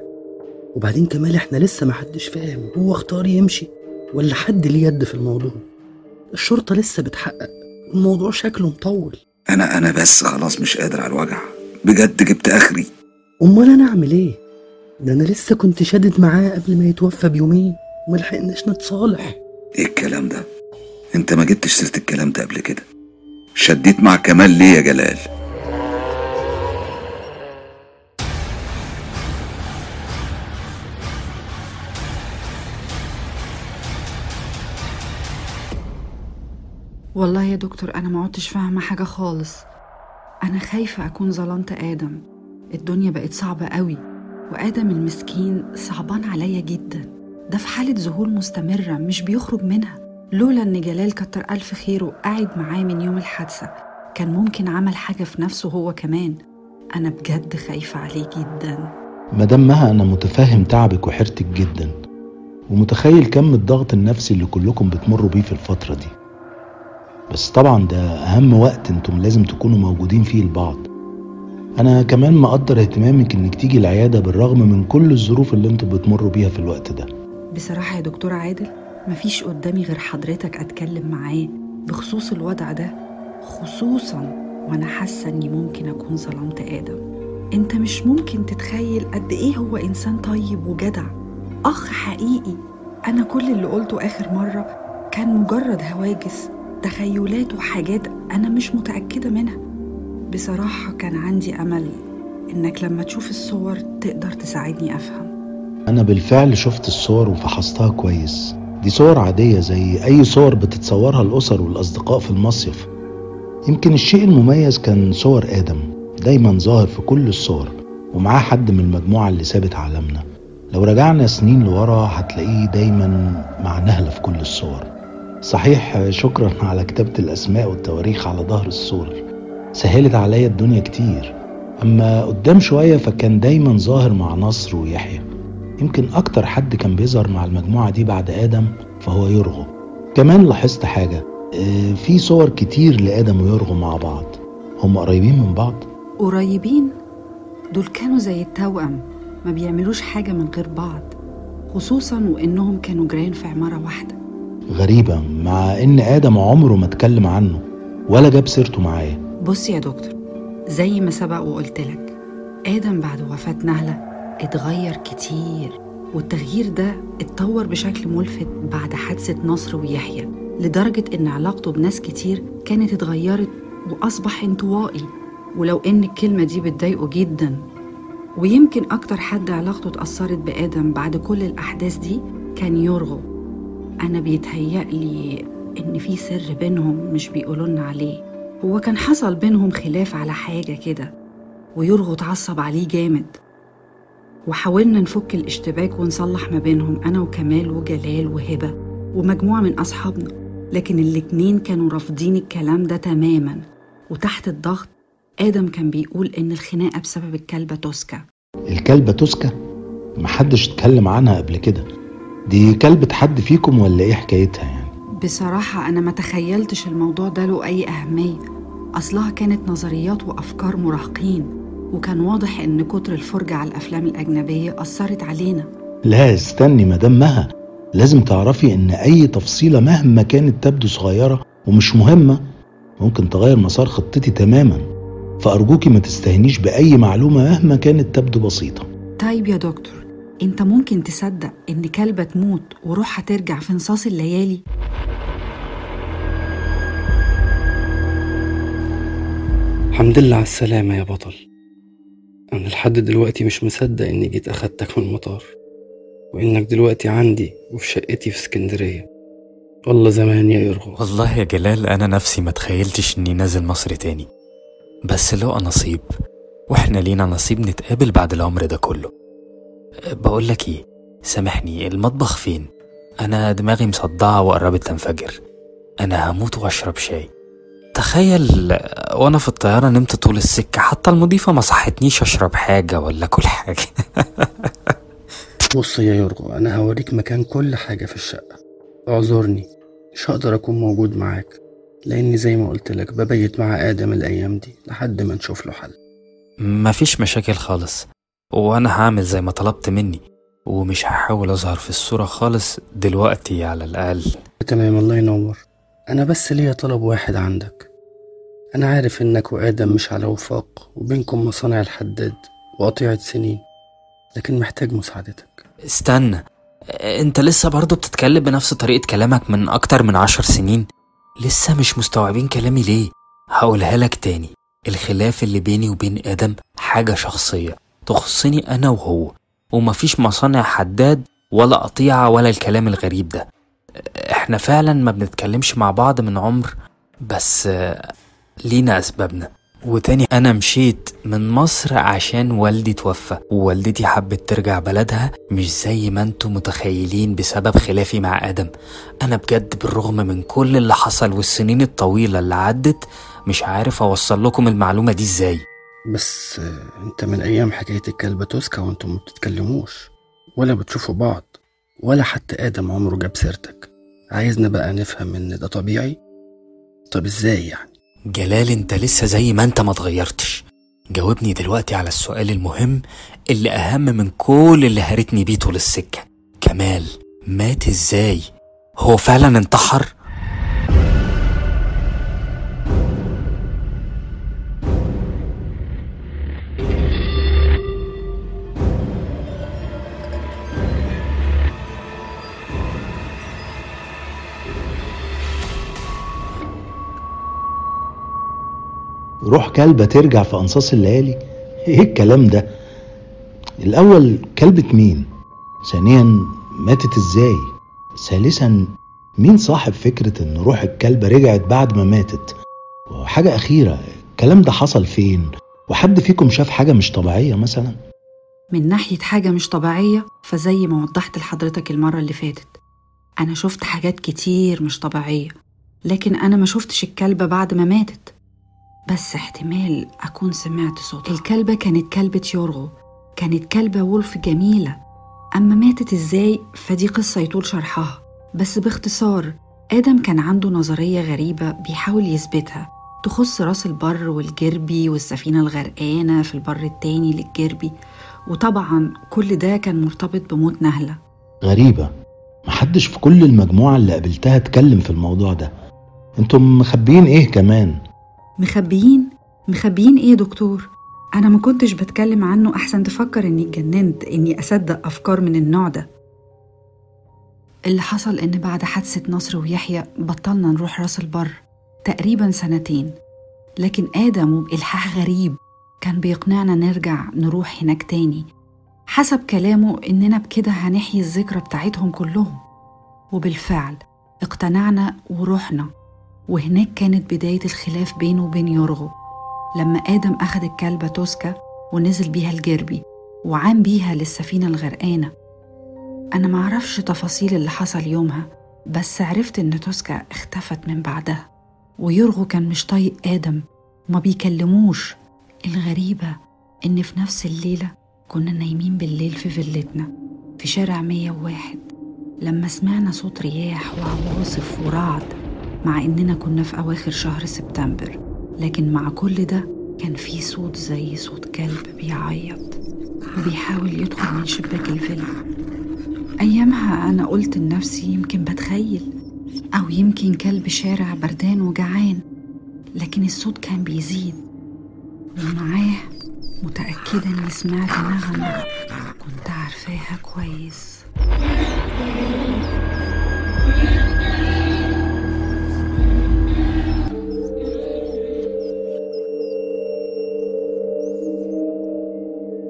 وبعدين كمال إحنا لسه محدش فاهم هو اختار يمشي ولا حد ليه يد في الموضوع. الشرطة لسه بتحقق والموضوع شكله مطول. أنا أنا بس خلاص مش قادر على الوجع. بجد جبت آخري. أمال أنا أعمل إيه؟ ده أنا لسه كنت شادد معاه قبل ما يتوفى بيومين وملحقناش نتصالح. إيه الكلام ده؟ أنت ما جبتش سيرة الكلام ده قبل كده. شديت مع كمال ليه يا جلال؟ والله يا دكتور أنا ما عدتش فاهمة حاجة خالص. أنا خايفة أكون ظلمت آدم. الدنيا بقت صعبة قوي وآدم المسكين صعبان عليا جدا. ده في حالة ذهول مستمرة مش بيخرج منها. لولا إن جلال كتر ألف خيره قاعد معاه من يوم الحادثة كان ممكن عمل حاجة في نفسه هو كمان. أنا بجد خايفة عليه جدا. مدام مها أنا متفهم تعبك وحيرتك جدا. ومتخيل كم الضغط النفسي اللي كلكم بتمروا بيه في الفترة دي. بس طبعا ده أهم وقت أنتم لازم تكونوا موجودين فيه لبعض. أنا كمان مقدر اهتمامك إنك تيجي العيادة بالرغم من كل الظروف اللي أنتم بتمروا بيها في الوقت ده. بصراحة يا دكتور عادل مفيش قدامي غير حضرتك أتكلم معاه بخصوص الوضع ده. خصوصا وأنا حاسة إني ممكن أكون ظلمت آدم. أنت مش ممكن تتخيل قد إيه هو إنسان طيب وجدع. أخ حقيقي. أنا كل اللي قلته آخر مرة كان مجرد هواجس. تخيلات وحاجات أنا مش متأكدة منها. بصراحة كان عندي أمل إنك لما تشوف الصور تقدر تساعدني أفهم. أنا بالفعل شفت الصور وفحصتها كويس. دي صور عادية زي أي صور بتتصورها الأسر والأصدقاء في المصيف. يمكن الشيء المميز كان صور آدم دايما ظاهر في كل الصور ومعاه حد من المجموعة اللي سابت عالمنا. لو رجعنا سنين لورا هتلاقيه دايما مع نهلة في كل الصور. صحيح شكرا على كتابة الأسماء والتواريخ على ظهر الصور سهلت عليا الدنيا كتير. أما قدام شوية فكان دايما ظاهر مع نصر ويحيى. يمكن أكتر حد كان بيظهر مع المجموعة دي بعد آدم فهو يرغو. كمان لاحظت حاجة آه، في صور كتير لآدم ويرغو مع بعض. هم قريبين من بعض؟ قريبين؟ دول كانوا زي التوأم ما بيعملوش حاجة من غير بعض خصوصا وإنهم كانوا جيران في عمارة واحدة. غريبة مع إن آدم عمره ما اتكلم عنه ولا جاب سيرته معاه بص يا دكتور زي ما سبق وقلت لك آدم بعد وفاة نهلة اتغير كتير والتغيير ده اتطور بشكل ملفت بعد حادثة نصر ويحيى لدرجة إن علاقته بناس كتير كانت اتغيرت وأصبح انطوائي ولو إن الكلمة دي بتضايقه جدا. ويمكن أكتر حد علاقته اتأثرت بآدم بعد كل الأحداث دي كان يرغو أنا بيتهيألي إن في سر بينهم مش بيقولولنا عليه. هو كان حصل بينهم خلاف على حاجة كده ويرغو اتعصب عليه جامد. وحاولنا نفك الاشتباك ونصلح ما بينهم أنا وكمال وجلال وهبة ومجموعة من أصحابنا. لكن الاتنين كانوا رافضين الكلام ده تماما. وتحت الضغط آدم كان بيقول إن الخناقة بسبب الكلبة توسكا. الكلبة توسكا؟ محدش اتكلم عنها قبل كده. دي كلبة حد فيكم ولا إيه حكايتها يعني؟ بصراحة أنا ما تخيلتش الموضوع ده له أي أهمية. أصلها كانت نظريات وأفكار مراهقين وكان واضح إن كتر الفرجة على الأفلام الأجنبية أثرت علينا. لا استني مها. لازم تعرفي إن أي تفصيلة مهما كانت تبدو صغيرة ومش مهمة ممكن تغير مسار خطتي تماما. فأرجوكي ما تستهنيش بأي معلومة مهما كانت تبدو بسيطة. طيب يا دكتور. أنت ممكن تصدق إن كلبة تموت وروحها ترجع في نصاص الليالي؟ الحمد لله على السلامة يا بطل. أنا لحد دلوقتي مش مصدق إني جيت أخدتك من المطار وإنك دلوقتي عندي وفي شقتي في اسكندرية. والله زمان يا يرغو. والله يا جلال أنا نفسي ما تخيلتش إني نازل مصر تاني. بس لو نصيب وإحنا لينا نصيب نتقابل بعد العمر ده كله. أه، بقولك إيه؟ سامحني المطبخ فين؟ أنا دماغي مصدعة وقربت تنفجر. أنا هموت وأشرب شاي. تخيل وأنا في الطيارة نمت طول السكة حتى المضيفة ما صحتنيش أشرب حاجة ولا كل حاجة. <laughs> بص يا يرغو أنا هوريك مكان كل حاجة في الشقة. اعذرني مش هقدر أكون موجود معاك لأني زي ما قلت لك ببيت مع آدم الأيام دي لحد ما نشوف له حل. مفيش مشاكل خالص. وأنا هعمل زي ما طلبت مني ومش هحاول أظهر في الصورة خالص دلوقتي على الأقل. تمام الله ينور. أنا بس ليا طلب واحد عندك. أنا عارف إنك وآدم مش على وفاق وبينكم مصانع الحداد وقطيعة سنين لكن محتاج مساعدتك. استنى أنت لسه برضه بتتكلم بنفس طريقة كلامك من أكتر من عشر سنين؟ لسه مش مستوعبين كلامي ليه؟ هقولها لك تاني. الخلاف اللي بيني وبين آدم حاجة شخصية. تخصني أنا وهو ومفيش مصانع حداد ولا قطيعة ولا الكلام الغريب ده. إحنا فعلا ما بنتكلمش مع بعض من عمر بس لينا أسبابنا. وتاني أنا مشيت من مصر عشان والدي توفى ووالدتي حبت ترجع بلدها مش زي ما أنتم متخيلين بسبب خلافي مع آدم. أنا بجد بالرغم من كل اللي حصل والسنين الطويلة اللي عدت مش عارف أوصل لكم المعلومة دي إزاي. بس آه، انت من أيام حكاية الكلبة توسكا وأنتم ما بتتكلموش ولا بتشوفوا بعض ولا حتى آدم عمره جاب سيرتك. عايزنا بقى نفهم إن ده طبيعي؟ طب إزاي يعني؟ جلال انت لسه زي ما انت ما اتغيرتش جاوبني دلوقتي على السؤال المهم اللي أهم من كل اللي هرتني بيه طول السكة. كمال مات إزاي؟ هو فعلا انتحر؟ روح كلبة ترجع في أنصاص الليالي؟ إيه الكلام ده؟ الأول كلبة مين؟ ثانيا ماتت إزاي؟ ثالثا مين صاحب فكرة إن روح الكلبة رجعت بعد ما ماتت؟ وحاجة أخيرة الكلام ده حصل فين؟ وحد فيكم شاف حاجة مش طبيعية مثلا؟ من ناحية حاجة مش طبيعية فزي ما وضحت لحضرتك المرة اللي فاتت. أنا شفت حاجات كتير مش طبيعية لكن أنا ما شفتش الكلبة بعد ما ماتت. بس احتمال أكون سمعت صوت الكلبة كانت كلبة يورغو. كانت كلبة وولف جميلة. أما ماتت إزاي فدي قصة يطول شرحها. بس باختصار آدم كان عنده نظرية غريبة بيحاول يثبتها. تخص راس البر والجربي والسفينة الغرقانة في البر التاني للجربي. وطبعا كل ده كان مرتبط بموت نهلة. غريبة. محدش في كل المجموعة اللي قابلتها اتكلم في الموضوع ده. أنتم مخبيين إيه كمان؟ مخبيين؟ مخبيين إيه يا دكتور؟ أنا ما كنتش بتكلم عنه أحسن تفكر إني اتجننت إني أصدق أفكار من النوع ده. اللي حصل إن بعد حادثة نصر ويحيى بطلنا نروح راس البر تقريبا سنتين. لكن آدم وبإلحاح غريب كان بيقنعنا نرجع نروح هناك تاني. حسب كلامه إننا بكده هنحيي الذكرى بتاعتهم كلهم. وبالفعل اقتنعنا ورحنا. وهناك كانت بداية الخلاف بينه وبين يرغو لما آدم أخد الكلبة توسكا ونزل بيها الجربي وعام بيها للسفينة الغرقانة. أنا معرفش تفاصيل اللي حصل يومها بس عرفت إن توسكا اختفت من بعدها. ويرغو كان مش طايق آدم وما بيكلموش. الغريبة إن في نفس الليلة كنا نايمين بالليل في فيلتنا في شارع 101 لما سمعنا صوت رياح وعواصف ورعد. مع إننا كنا في أواخر شهر سبتمبر لكن مع كل ده كان في صوت زي صوت كلب بيعيط وبيحاول يدخل من شباك الفيلا. أيامها أنا قلت لنفسي يمكن بتخيل أو يمكن كلب شارع بردان وجعان لكن الصوت كان بيزيد ومعاه متأكدة إني سمعت نغمة كنت عارفاها كويس.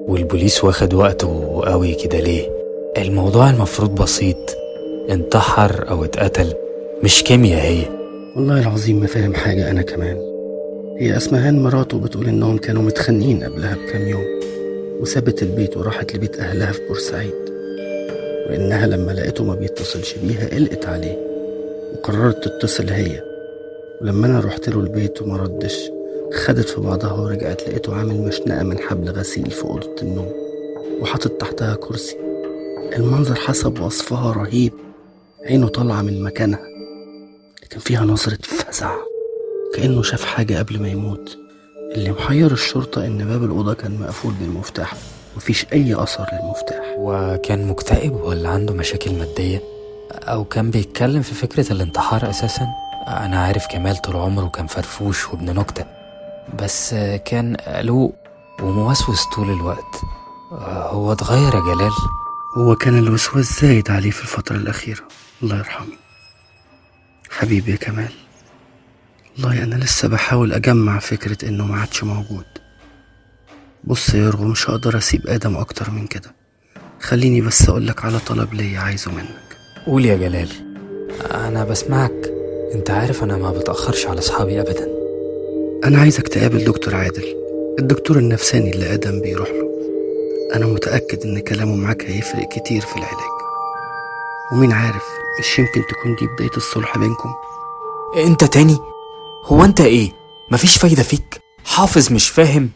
والبوليس واخد وقته قوي كده ليه؟ الموضوع المفروض بسيط. انتحر أو اتقتل. مش كيمياء هي. والله العظيم ما فاهم حاجة أنا كمان. هي أسمهان مراته بتقول إنهم كانوا متخانقين قبلها بكام يوم وسابت البيت وراحت لبيت أهلها في بورسعيد. وإنها لما لقيته ما بيتصلش بيها قلقت عليه وقررت تتصل هي. ولما أنا رحت له البيت وما ردش خدت في بعضها ورجعت لقيته عامل مشنقة من حبل غسيل في أوضة النوم وحاطط تحتها كرسي. المنظر حسب وصفها رهيب. عينه طالعة من مكانها. لكن فيها نظرة فزع. كأنه شاف حاجة قبل ما يموت. اللي محير الشرطة إن باب الأوضة كان مقفول بالمفتاح. مفيش أي أثر للمفتاح. وكان مكتئب ولا عنده مشاكل مادية؟ أو كان بيتكلم في فكرة الانتحار أساسا؟ أنا عارف كمال طول عمره كان فرفوش وابن نكتة. بس كان قلوق وموسوس طول الوقت. هو اتغير يا جلال. هو كان الوسواس زايد عليه في الفترة الأخيرة. الله يرحمه. حبيبي يا كمال. والله أنا لسه بحاول أجمع فكرة إنه ما عادش موجود. بص يا يرغو مش هقدر أسيب آدم أكتر من كده. خليني بس أقولك على طلب ليا عايزه منك. قول يا جلال. أنا بسمعك. أنت عارف أنا ما بتأخرش على أصحابي أبدا. أنا عايزك تقابل دكتور عادل. الدكتور النفساني اللي آدم بيروح له. أنا متأكد إن كلامه معاك هيفرق كتير في العلاج. ومين عارف مش يمكن تكون دي بداية الصلح بينكم؟ أنت تاني؟ هو أنت إيه؟ مفيش فايدة فيك؟ حافظ مش فاهم؟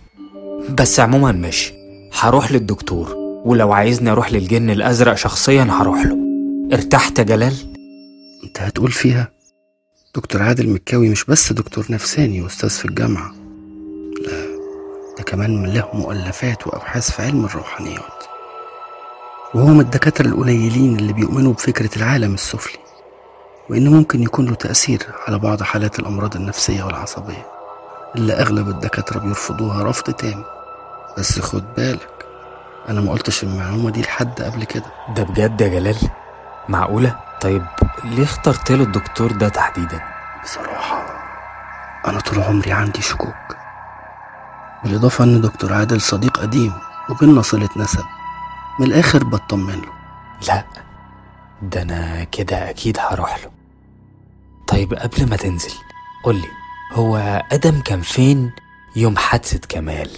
بس عموما ماشي. هروح للدكتور ولو عايزني أروح للجن الأزرق شخصيا هروح له. ارتحت يا جلال؟ أنت هتقول فيها؟ دكتور عادل مكاوي مش بس دكتور نفساني وأستاذ في الجامعة لا ده كمان له مؤلفات وأبحاث في علم الروحانيات. وهو من الدكاترة القليلين اللي بيؤمنوا بفكرة العالم السفلي وإنه ممكن يكون له تأثير على بعض حالات الأمراض النفسية والعصبية اللي أغلب الدكاترة بيرفضوها رفض تام. بس خد بالك أنا ما قلتش المعلومة دي لحد قبل كده. ده بجد يا جلال؟ معقولة؟ طيب ليه اخترت له الدكتور ده تحديدا؟ بصراحة أنا طول عمري عندي شكوك بالإضافة إن دكتور عادل صديق قديم وبينا صلة نسب من الآخر بطمن له. لا ده أنا كده أكيد هروح له. طيب قبل ما تنزل قولي هو آدم كان فين يوم حادثة كمال؟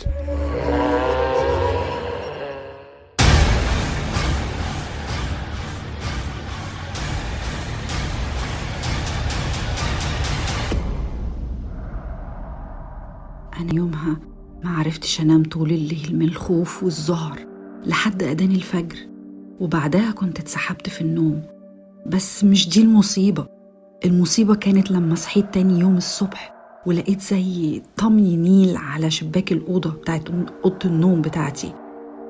أنا يومها ما عرفتش أنام طول الليل من الخوف والذعر لحد أذان الفجر وبعدها كنت اتسحبت في النوم. بس مش دي المصيبة. المصيبة كانت لما صحيت تاني يوم الصبح ولقيت زي طمي نيل على شباك الأوضة بتاعت أوضة النوم بتاعتي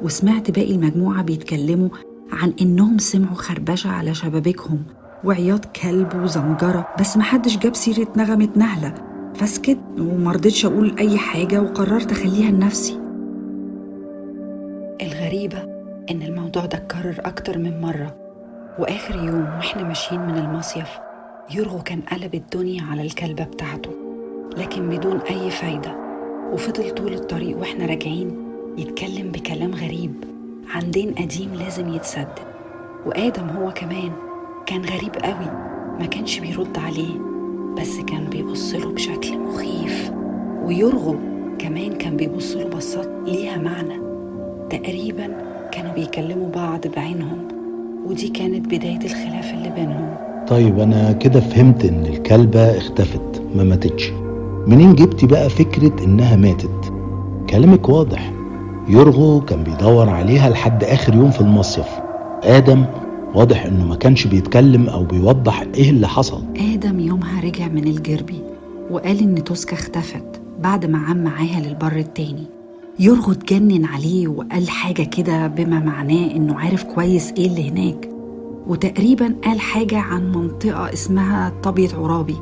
وسمعت باقي المجموعة بيتكلموا عن إنهم سمعوا خربشة على شبابيكهم وعياط كلب وزمجرة بس محدش جاب سيرة نغمة نهلة. فسكت ومرضتش أقول أي حاجة وقررت أخليها لنفسي. الغريبة إن الموضوع ده اتكرر أكتر من مرة. وآخر يوم وإحنا ماشيين من المصيف يورغو كان قلب الدنيا على الكلبة بتاعته لكن بدون أي فايدة. وفضل طول الطريق وإحنا راجعين يتكلم بكلام غريب عن دين قديم لازم يتسدد وآدم هو كمان كان غريب قوي ما كانش بيرد عليه. بس كان بيبصله بشكل مخيف. ويرغب كمان كان بيبصله بصات ليها معنى. تقريبا كانوا بيكلموا بعض بعينهم ودي كانت بداية الخلاف اللي بينهم. طيب أنا كده فهمت إن الكلبة اختفت ما ماتتش. منين جبتي بقى فكرة إنها ماتت؟ كلامك واضح. يرغو كان بيدور عليها لحد آخر يوم في المصيف. آدم واضح إنه ما كانش بيتكلم أو بيوضح إيه اللي حصل. آدم يومها رجع من الجربي وقال إن توسكا اختفت بعد ما عم معاها للبر التاني. يرغو اتجنن عليه وقال حاجة كده بما معناه إنه عارف كويس إيه اللي هناك. وتقريبا قال حاجة عن منطقة اسمها طبية عرابي.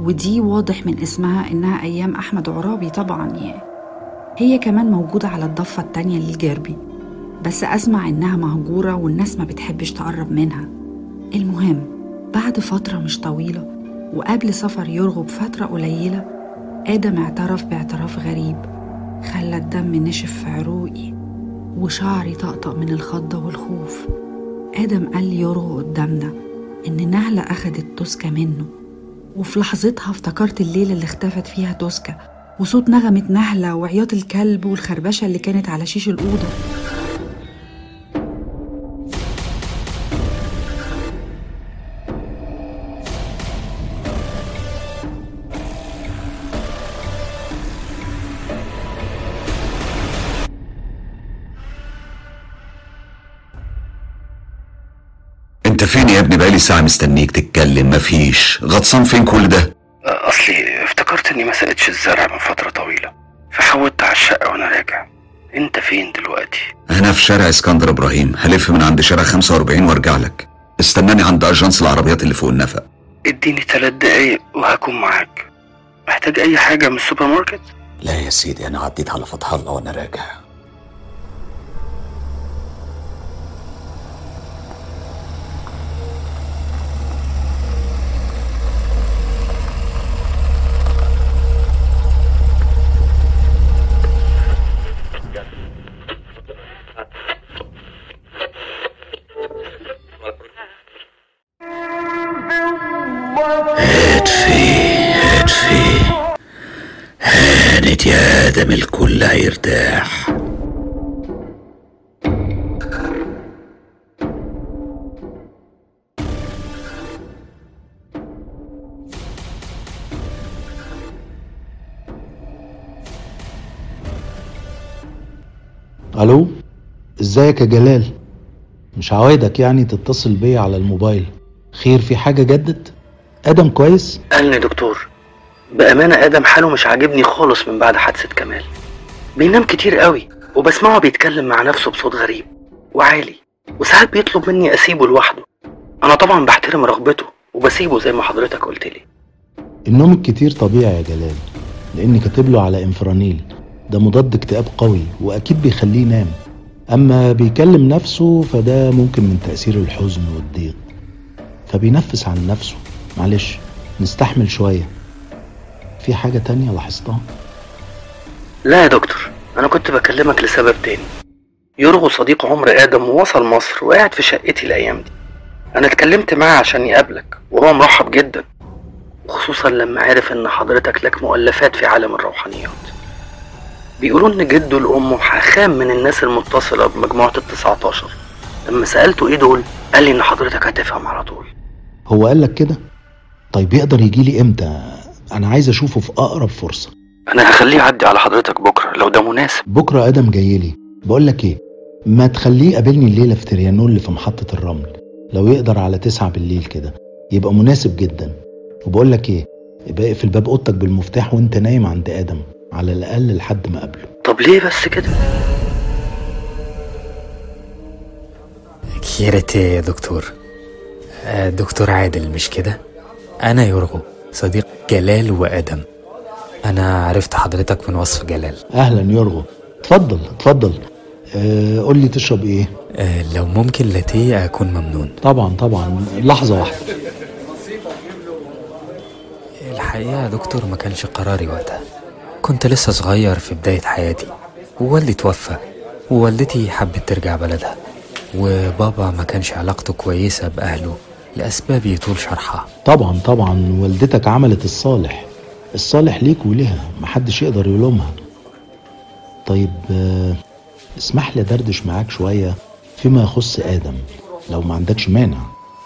ودي واضح من اسمها إنها أيام أحمد عرابي طبعا يعني. هي كمان موجودة على الضفة التانية للجربي. بس أسمع إنها مهجورة والناس ما بتحبش تقرب منها. المهم بعد فترة مش طويلة وقبل سفر يرغب فترة قليلة آدم اعترف باعتراف غريب. خلى الدم نشف في عروقي وشعري طقطق من الخضة والخوف. آدم قال لي يرغو قدامنا إن نهلة أخدت توسكا منه. وفي لحظتها افتكرت الليلة اللي اختفت فيها توسكا وصوت نغمة نهلة وعياط الكلب والخربشة اللي كانت على شيش الأوضة. يا ابني بقالي ساعة مستنيك تتكلم مفيش. غطسان فين كل ده؟ أصلي افتكرت إني ما سقتش الزرع من فترة طويلة فحودت على الشقة وأنا راجع. أنت فين دلوقتي؟ أنا في شارع إسكندر إبراهيم هلف من عند شارع 45 وأرجع لك. استناني عند أجانس العربيات اللي فوق النفق. اديني ثلاث دقايق وهكون معاك. محتاج أي حاجة من السوبر ماركت؟ لا يا سيدي أنا عديت على فتح الله وأنا راجع. هانت يا آدم الكل هيرتاح. ألو؟ إزيك يا جلال؟ مش عوايدك يعني تتصل بيا على الموبايل. خير في حاجة جدت؟ آدم كويس؟ قالني دكتور. بأمانة آدم حاله مش عاجبني خالص من بعد حادثة كمال. بينام كتير قوي وبسمعه بيتكلم مع نفسه بصوت غريب وعالي وساعات بيطلب مني أسيبه لوحده. أنا طبعا بحترم رغبته وبسيبه زي ما حضرتك قلت لي. النوم الكتير طبيعي يا جلال لاني كاتب له على إنفرانيل. ده مضاد اكتئاب قوي وأكيد بيخليه ينام. أما بيكلم نفسه فده ممكن من تأثير الحزن والضيق. فبينفس عن نفسه. معلش نستحمل شوية. في حاجة تانية لاحظتها؟ لا يا دكتور أنا كنت بكلمك لسبب تاني. يرغو صديق عمر آدم ووصل مصر وقاعد في شقتي الأيام دي. أنا اتكلمت معاه عشان يقابلك وهو مرحب جدا. وخصوصا لما عرف إن حضرتك لك مؤلفات في عالم الروحانيات. بيقولوا إن جده لامه حاخام من الناس المتصلة بمجموعة التسعة عشر لما سألته إيه دول قال لي إن حضرتك هتفهم على طول. هو قال لك كده؟ طيب يقدر يجي لي إمتى؟ أنا عايز أشوفه في أقرب فرصة. أنا هخليه يعدي على حضرتك بكرة لو ده مناسب. بكرة آدم جاي لي. بقول لك إيه ما تخليه يقابلني الليلة في تريانول اللي في محطة الرمل. لو يقدر على تسعة بالليل كده يبقى مناسب جدا. وبقول لك إيه يبقى اقفل باب أوضتك بالمفتاح وأنت نايم عند آدم على الأقل لحد ما أقابله. طب ليه بس كده؟ خيرت يا دكتور. آه، دكتور عادل مش كده؟ أنا يورغو صديق جلال وآدم. أنا عرفت حضرتك من وصف جلال. أهلا يورغو اتفضل اتفضل. آه قول لي تشرب إيه؟ آه، لو ممكن لاتيه أكون ممنون. طبعا طبعا. لحظة واحدة. الحقيقة يا دكتور ما كانش قراري وقتها. كنت لسه صغير في بداية حياتي. ووالدي توفى. ووالدتي حبت ترجع بلدها. وبابا ما كانش علاقته كويسة بأهله. لأسباب يطول شرحها. طبعا طبعا والدتك عملت الصالح. الصالح ليك وليها محدش يقدر يلومها. طيب آه، اسمح لي دردش معاك شوية فيما يخص آدم لو ما عندكش مانع.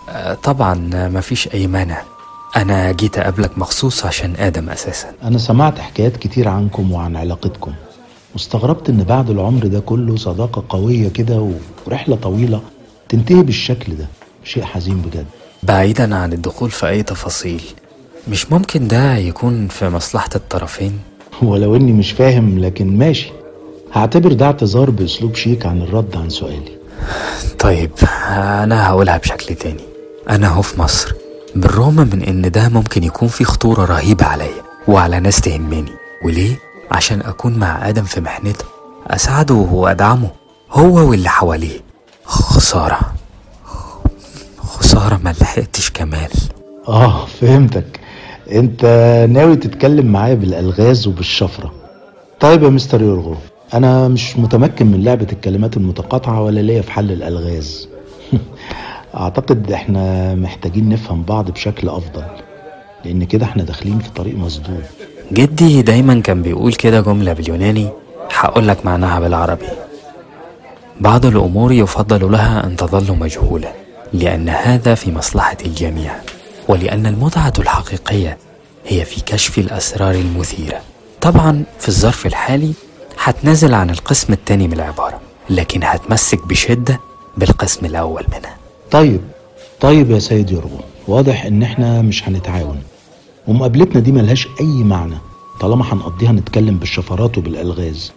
آه، طبعا مفيش أي مانع. أنا جيت أقابلك مخصوص عشان آدم أساسا. أنا سمعت حكايات كتير عنكم وعن علاقتكم. واستغربت إن بعد العمر ده كله صداقة قوية كده ورحلة طويلة تنتهي بالشكل ده. شيء حزين بجد. بعيدا عن الدخول في أي تفاصيل مش ممكن ده يكون في مصلحة الطرفين؟ ولو إني مش فاهم لكن ماشي. هعتبر ده اعتذار بأسلوب شيك عن الرد عن سؤالي. طيب أنا هقولها بشكل تاني. أنا هو في مصر. بالرغم من إن ده ممكن يكون فيه خطورة رهيبة عليا وعلى ناس تهمني. وليه؟ عشان أكون مع آدم في محنته. أساعده وأدعمه هو واللي حواليه. خسارة. خسارة ما لحقتش كمال. آه فهمتك. أنت ناوي تتكلم معايا بالألغاز وبالشفرة. طيب يا مستر يورغو أنا مش متمكن من لعبة الكلمات المتقاطعة ولا ليا في حل الألغاز. <laughs> أعتقد إحنا محتاجين نفهم بعض بشكل أفضل لأن كده إحنا داخلين في طريق مسدود جدي دايما كان بيقول كده جملة باليوناني هقول لك معناها بالعربي. بعض الأمور يفضل لها أن تظل مجهولة. لأن هذا في مصلحة الجميع ولأن المتعة الحقيقية هي في كشف الأسرار المثيرة. طبعا في الظرف الحالي هتنازل عن القسم الثاني من العبارة لكن هتمسك بشدة بالقسم الأول منها. طيب طيب يا سيد يرغو واضح إن إحنا مش هنتعاون. ومقابلتنا دي ملهاش أي معنى طالما هنقضيها نتكلم بالشفرات وبالألغاز.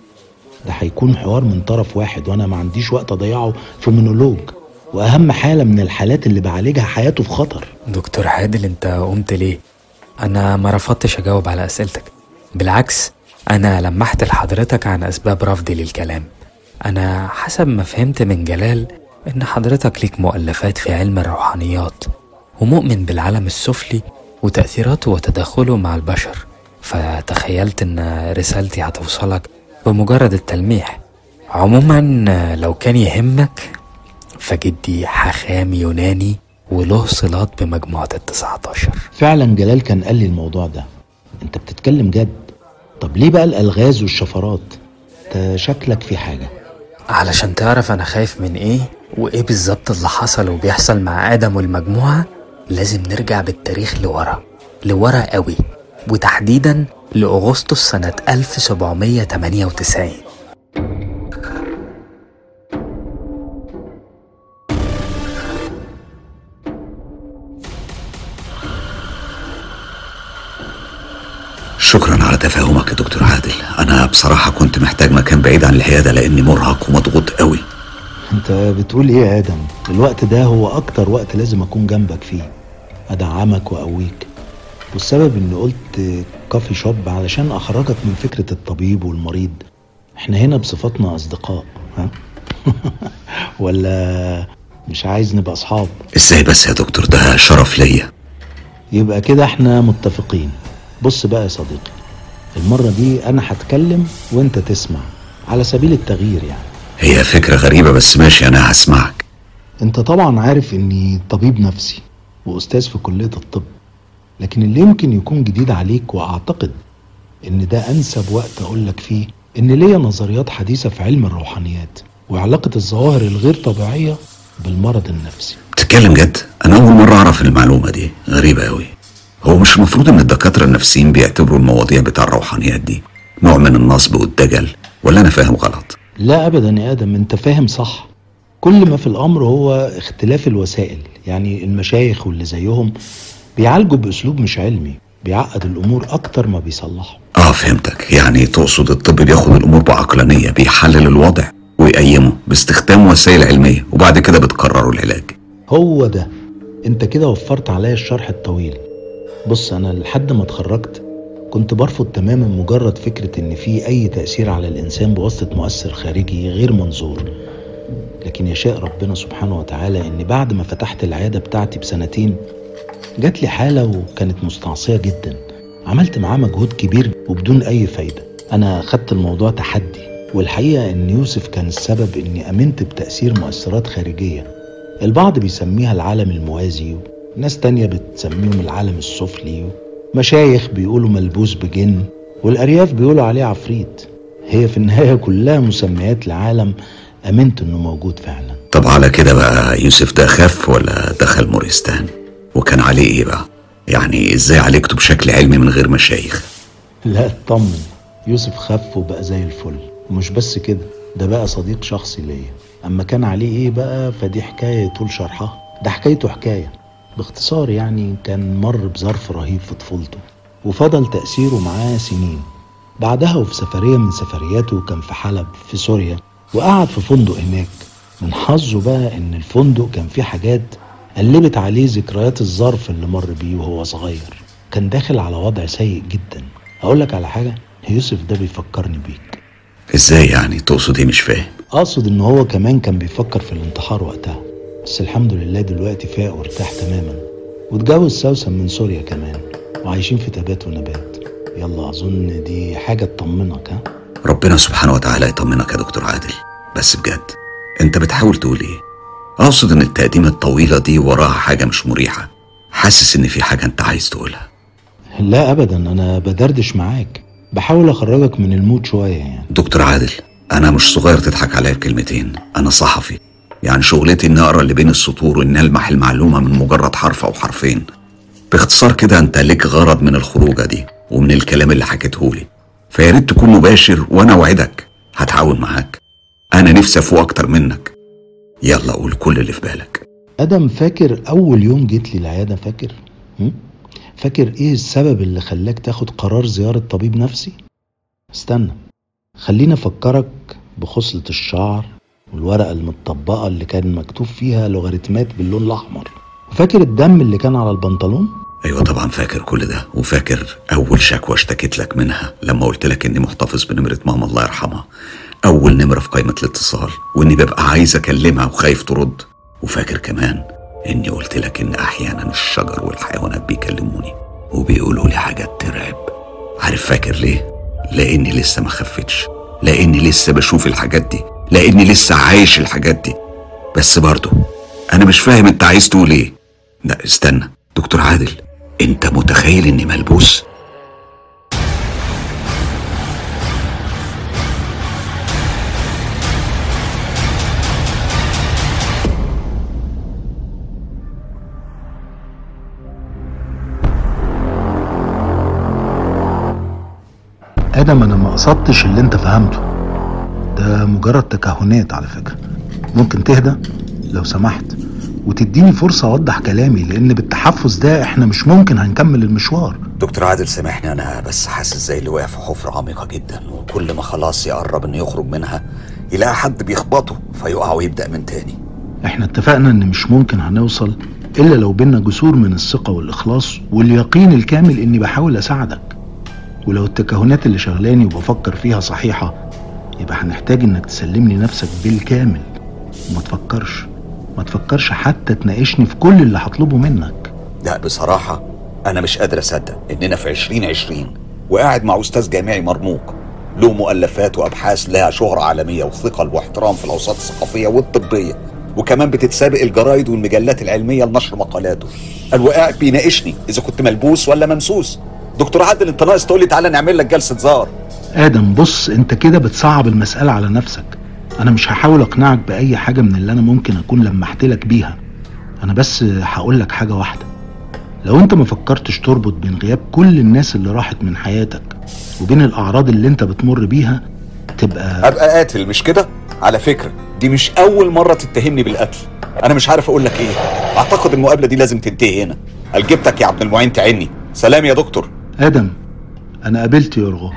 ده هيكون حوار من طرف واحد وأنا ما عنديش وقت أضيعه في مونولوج. وأهم حالة من الحالات اللي بعالجها حياته في خطر. دكتور عادل انت قمت ليه؟ أنا ما رفضتش أجاوب على أسئلتك. بالعكس أنا لمحت لحضرتك عن أسباب رفضي للكلام. أنا حسب ما فهمت من جلال إن حضرتك ليك مؤلفات في علم الروحانيات ومؤمن بالعالم السفلي وتأثيراته وتداخله مع البشر. فتخيلت إن رسالتي هتوصلك بمجرد التلميح. عموما لو كان يهمك فجدي حخام يوناني وله صلات بمجموعة التسعة عشر فعلا جلال كان قال لي الموضوع ده. أنت بتتكلم جد. طب ليه بقى الألغاز والشفرات؟ أنت شكلك في حاجة. علشان تعرف أنا خايف من إيه وإيه بالظبط اللي حصل وبيحصل مع آدم والمجموعة لازم نرجع بالتاريخ لورا. لورا قوي. وتحديدا لأغسطس سنة 1798 على تفاهمك يا دكتور عادل. أنا بصراحة كنت محتاج مكان بعيد عن العيادة لأني مرهق ومضغوط قوي. أنت بتقول إيه يا آدم؟ الوقت ده هو أكتر وقت لازم أكون جنبك فيه. أدعمك وأقويك. والسبب اني قلت كافي شوب علشان أخرجك من فكرة الطبيب والمريض. إحنا هنا بصفتنا أصدقاء ها؟ <laughs> ولا مش عايز نبقى أصحاب؟ إزاي بس يا دكتور؟ ده شرف ليا. يبقى كده إحنا متفقين. بص بقى يا صديقي. المرة دي أنا هتكلم وأنت تسمع على سبيل التغيير يعني. هي فكرة غريبة بس ماشي أنا هسمعك. أنت طبعا عارف إني طبيب نفسي وأستاذ في كلية الطب لكن اللي يمكن يكون جديد عليك وأعتقد إن ده أنسب وقت أقول لك فيه إن ليا نظريات حديثة في علم الروحانيات وعلاقة الظواهر الغير طبيعية بالمرض النفسي. بتتكلم جد؟ أنا أول مرة أعرف المعلومة دي غريبة قوي هو مش المفروض إن الدكاترة النفسيين بيعتبروا المواضيع بتاع الروحانيات دي نوع من النصب والدجل ولا أنا فاهم غلط؟ لا ابدا يا آدم أنت فاهم صح. كل ما في الأمر هو اختلاف الوسائل يعني المشايخ واللي زيهم بيعالجوا بأسلوب مش علمي بيعقد الأمور أكتر ما بيصلحوا. آه فهمتك. يعني تقصد الطب بياخد الأمور بعقلانية بيحلل الوضع ويقيموا باستخدام وسائل علمية وبعد كده بتقرروا العلاج. هو ده. أنت كده وفرت عليا الشرح الطويل. بص أنا لحد ما اتخرجت كنت برفض تماما مجرد فكرة إن في أي تأثير على الإنسان بواسطة مؤثر خارجي غير منظور. لكن يشاء ربنا سبحانه وتعالى إن بعد ما فتحت العيادة بتاعتي بسنتين جات لي حالة وكانت مستعصية جدا. عملت معاه مجهود كبير وبدون أي فايدة. أنا خدت الموضوع تحدي والحقيقة إن يوسف كان السبب إني آمنت بتأثير مؤثرات خارجية. البعض بيسميها العالم الموازي ناس تانية بتسميهم العالم السفلي مشايخ بيقولوا ملبوس بجن والأرياف بيقولوا عليه عفريت. هي في النهاية كلها مسميات لعالم أمنت إنه موجود فعلا. طب على كده بقى يوسف ده خف ولا دخل موريستان وكان عليه إيه بقى؟ يعني إزاي عالجته بشكل علمي من غير مشايخ؟ لا اطمن يوسف خف وبقى زي الفل. ومش بس كده ده بقى صديق شخصي ليا. أما كان عليه إيه بقى؟ فدي حكاية طول شرحها. ده حكايته حكاية. باختصار يعني كان مر بظرف رهيب في طفولته وفضل تأثيره معاه سنين. بعدها وفي سفرية من سفرياته كان في حلب في سوريا وقعد في فندق هناك. من حظه بقى إن الفندق كان فيه حاجات قلبت عليه ذكريات الظرف اللي مر بيه وهو صغير. كان داخل على وضع سيء جدا. أقول لك على حاجة يوسف ده بيفكرني بيك. إزاي يعني؟ تقصد إيه؟ مش فاهم. أقصد إن هو كمان كان بيفكر في الانتحار وقتها. بس الحمد لله دلوقتي فاق وارتاح تماما. واتجوز سوسن من سوريا كمان وعايشين في تبات ونبات. يلا أظن دي حاجة تطمنك ها؟ ربنا سبحانه وتعالى يطمنك يا دكتور عادل. بس بجد أنت بتحاول تقول إيه؟ أقصد إن التقديمة الطويلة دي وراها حاجة مش مريحة. حاسس إن في حاجة أنت عايز تقولها. لا ابدا. أنا بدردش معاك. بحاول أخرجك من المود شوية يعني. دكتور عادل أنا مش صغير تضحك عليا بكلمتين أنا صحفي. يعني شغلتي اني اقرا اللي بين السطور واني ألمح المعلومة من مجرد حرف أو حرفين. باختصار كده أنت ليك غرض من الخروجة دي ومن الكلام اللي حكيتهولي فيا ريت تكون مباشر وأنا أوعدك هتعاون معاك. أنا نفسي أفوق أكتر منك. يلا قول كل اللي في بالك. آدم فاكر أول يوم جيت لي العيادة فاكر؟ فاكر إيه السبب اللي خلاك تاخد قرار زيارة طبيب نفسي؟ استنى خليني أفكرك بخصلة الشعر والورقة المتطبقة اللي كان مكتوب فيها لوغاريتمات باللون الأحمر. وفاكر الدم اللي كان على البنطلون؟ أيوه طبعا فاكر كل ده وفاكر أول شكوى اشتكيت لك منها لما قلت لك إني محتفظ بنمرة ماما الله يرحمها. أول نمرة في قائمة الاتصال وإني ببقى عايز أكلمها وخايف ترد. وفاكر كمان إني قلت لك إن أحيانا الشجر والحيوانات بيكلموني وبيقولوا لي حاجات ترعب. عارف فاكر ليه؟ لأني لسه ما خفتش لأني لسه بشوف الحاجات دي. لاني لسه عايش الحاجات دي. بس برضو أنا مش فاهم انت عايز تقول إيه. لا استنى. دكتور عادل انت متخيل اني ملبوس؟ آدم أنا ما قصدتش اللي أنت فهمته. ده مجرد تكهنات على فكرة. ممكن تهدى لو سمحت وتديني فرصة أوضح كلامي لأن بالتحفز ده إحنا مش ممكن هنكمل المشوار. دكتور عادل سامحني أنا بس حاسس زي اللي واقع في حفرة عميقة جدا وكل ما خلاص يقرب انه يخرج منها يلاقي حد بيخبطه فيقع ويبدأ من تاني. إحنا اتفقنا إن مش ممكن هنوصل إلا لو بينا جسور من الثقة والإخلاص واليقين الكامل إني بحاول أساعدك. ولو التكهنات اللي شغلاني وبفكر فيها صحيحة يبقى هنحتاج إنك تسلمني نفسك بالكامل. وما تفكرش ما تفكرش حتى تناقشني في كل اللي هطلبه منك. لا بصراحة أنا مش قادر أصدق إننا في عشرين عشرين وقاعد مع أستاذ جامعي مرموق له مؤلفات وأبحاث لها شهرة عالمية وثقل واحترام في الأوساط الثقافية والطبية وكمان بتتسابق الجرايد والمجلات العلمية لنشر مقالاته. قال وقاعد بيناقشني إذا كنت ملبوس ولا ممسوس. دكتور عادل أنت ناقص تقول لي تعالى نعمل لك جلسة زار. آدم بص أنت كده بتصعب المسألة على نفسك. أنا مش هحاول أقنعك بأي حاجة من اللي أنا ممكن أكون لمحت لك بيها. أنا بس هقول لك حاجة واحدة. لو أنت ما فكرتش تربط بين غياب كل الناس اللي راحت من حياتك وبين الأعراض اللي أنت بتمر بيها تبقى أبقى قاتل مش كده؟ على فكرة دي مش أول مرة تتهمني بالقتل. أنا مش عارف أقول لك إيه. أعتقد المقابلة دي لازم تنتهي هنا. قال جبتك يا عبد المعين؟ تعني. سلام يا دكتور. آدم أنا قابلت يورغو.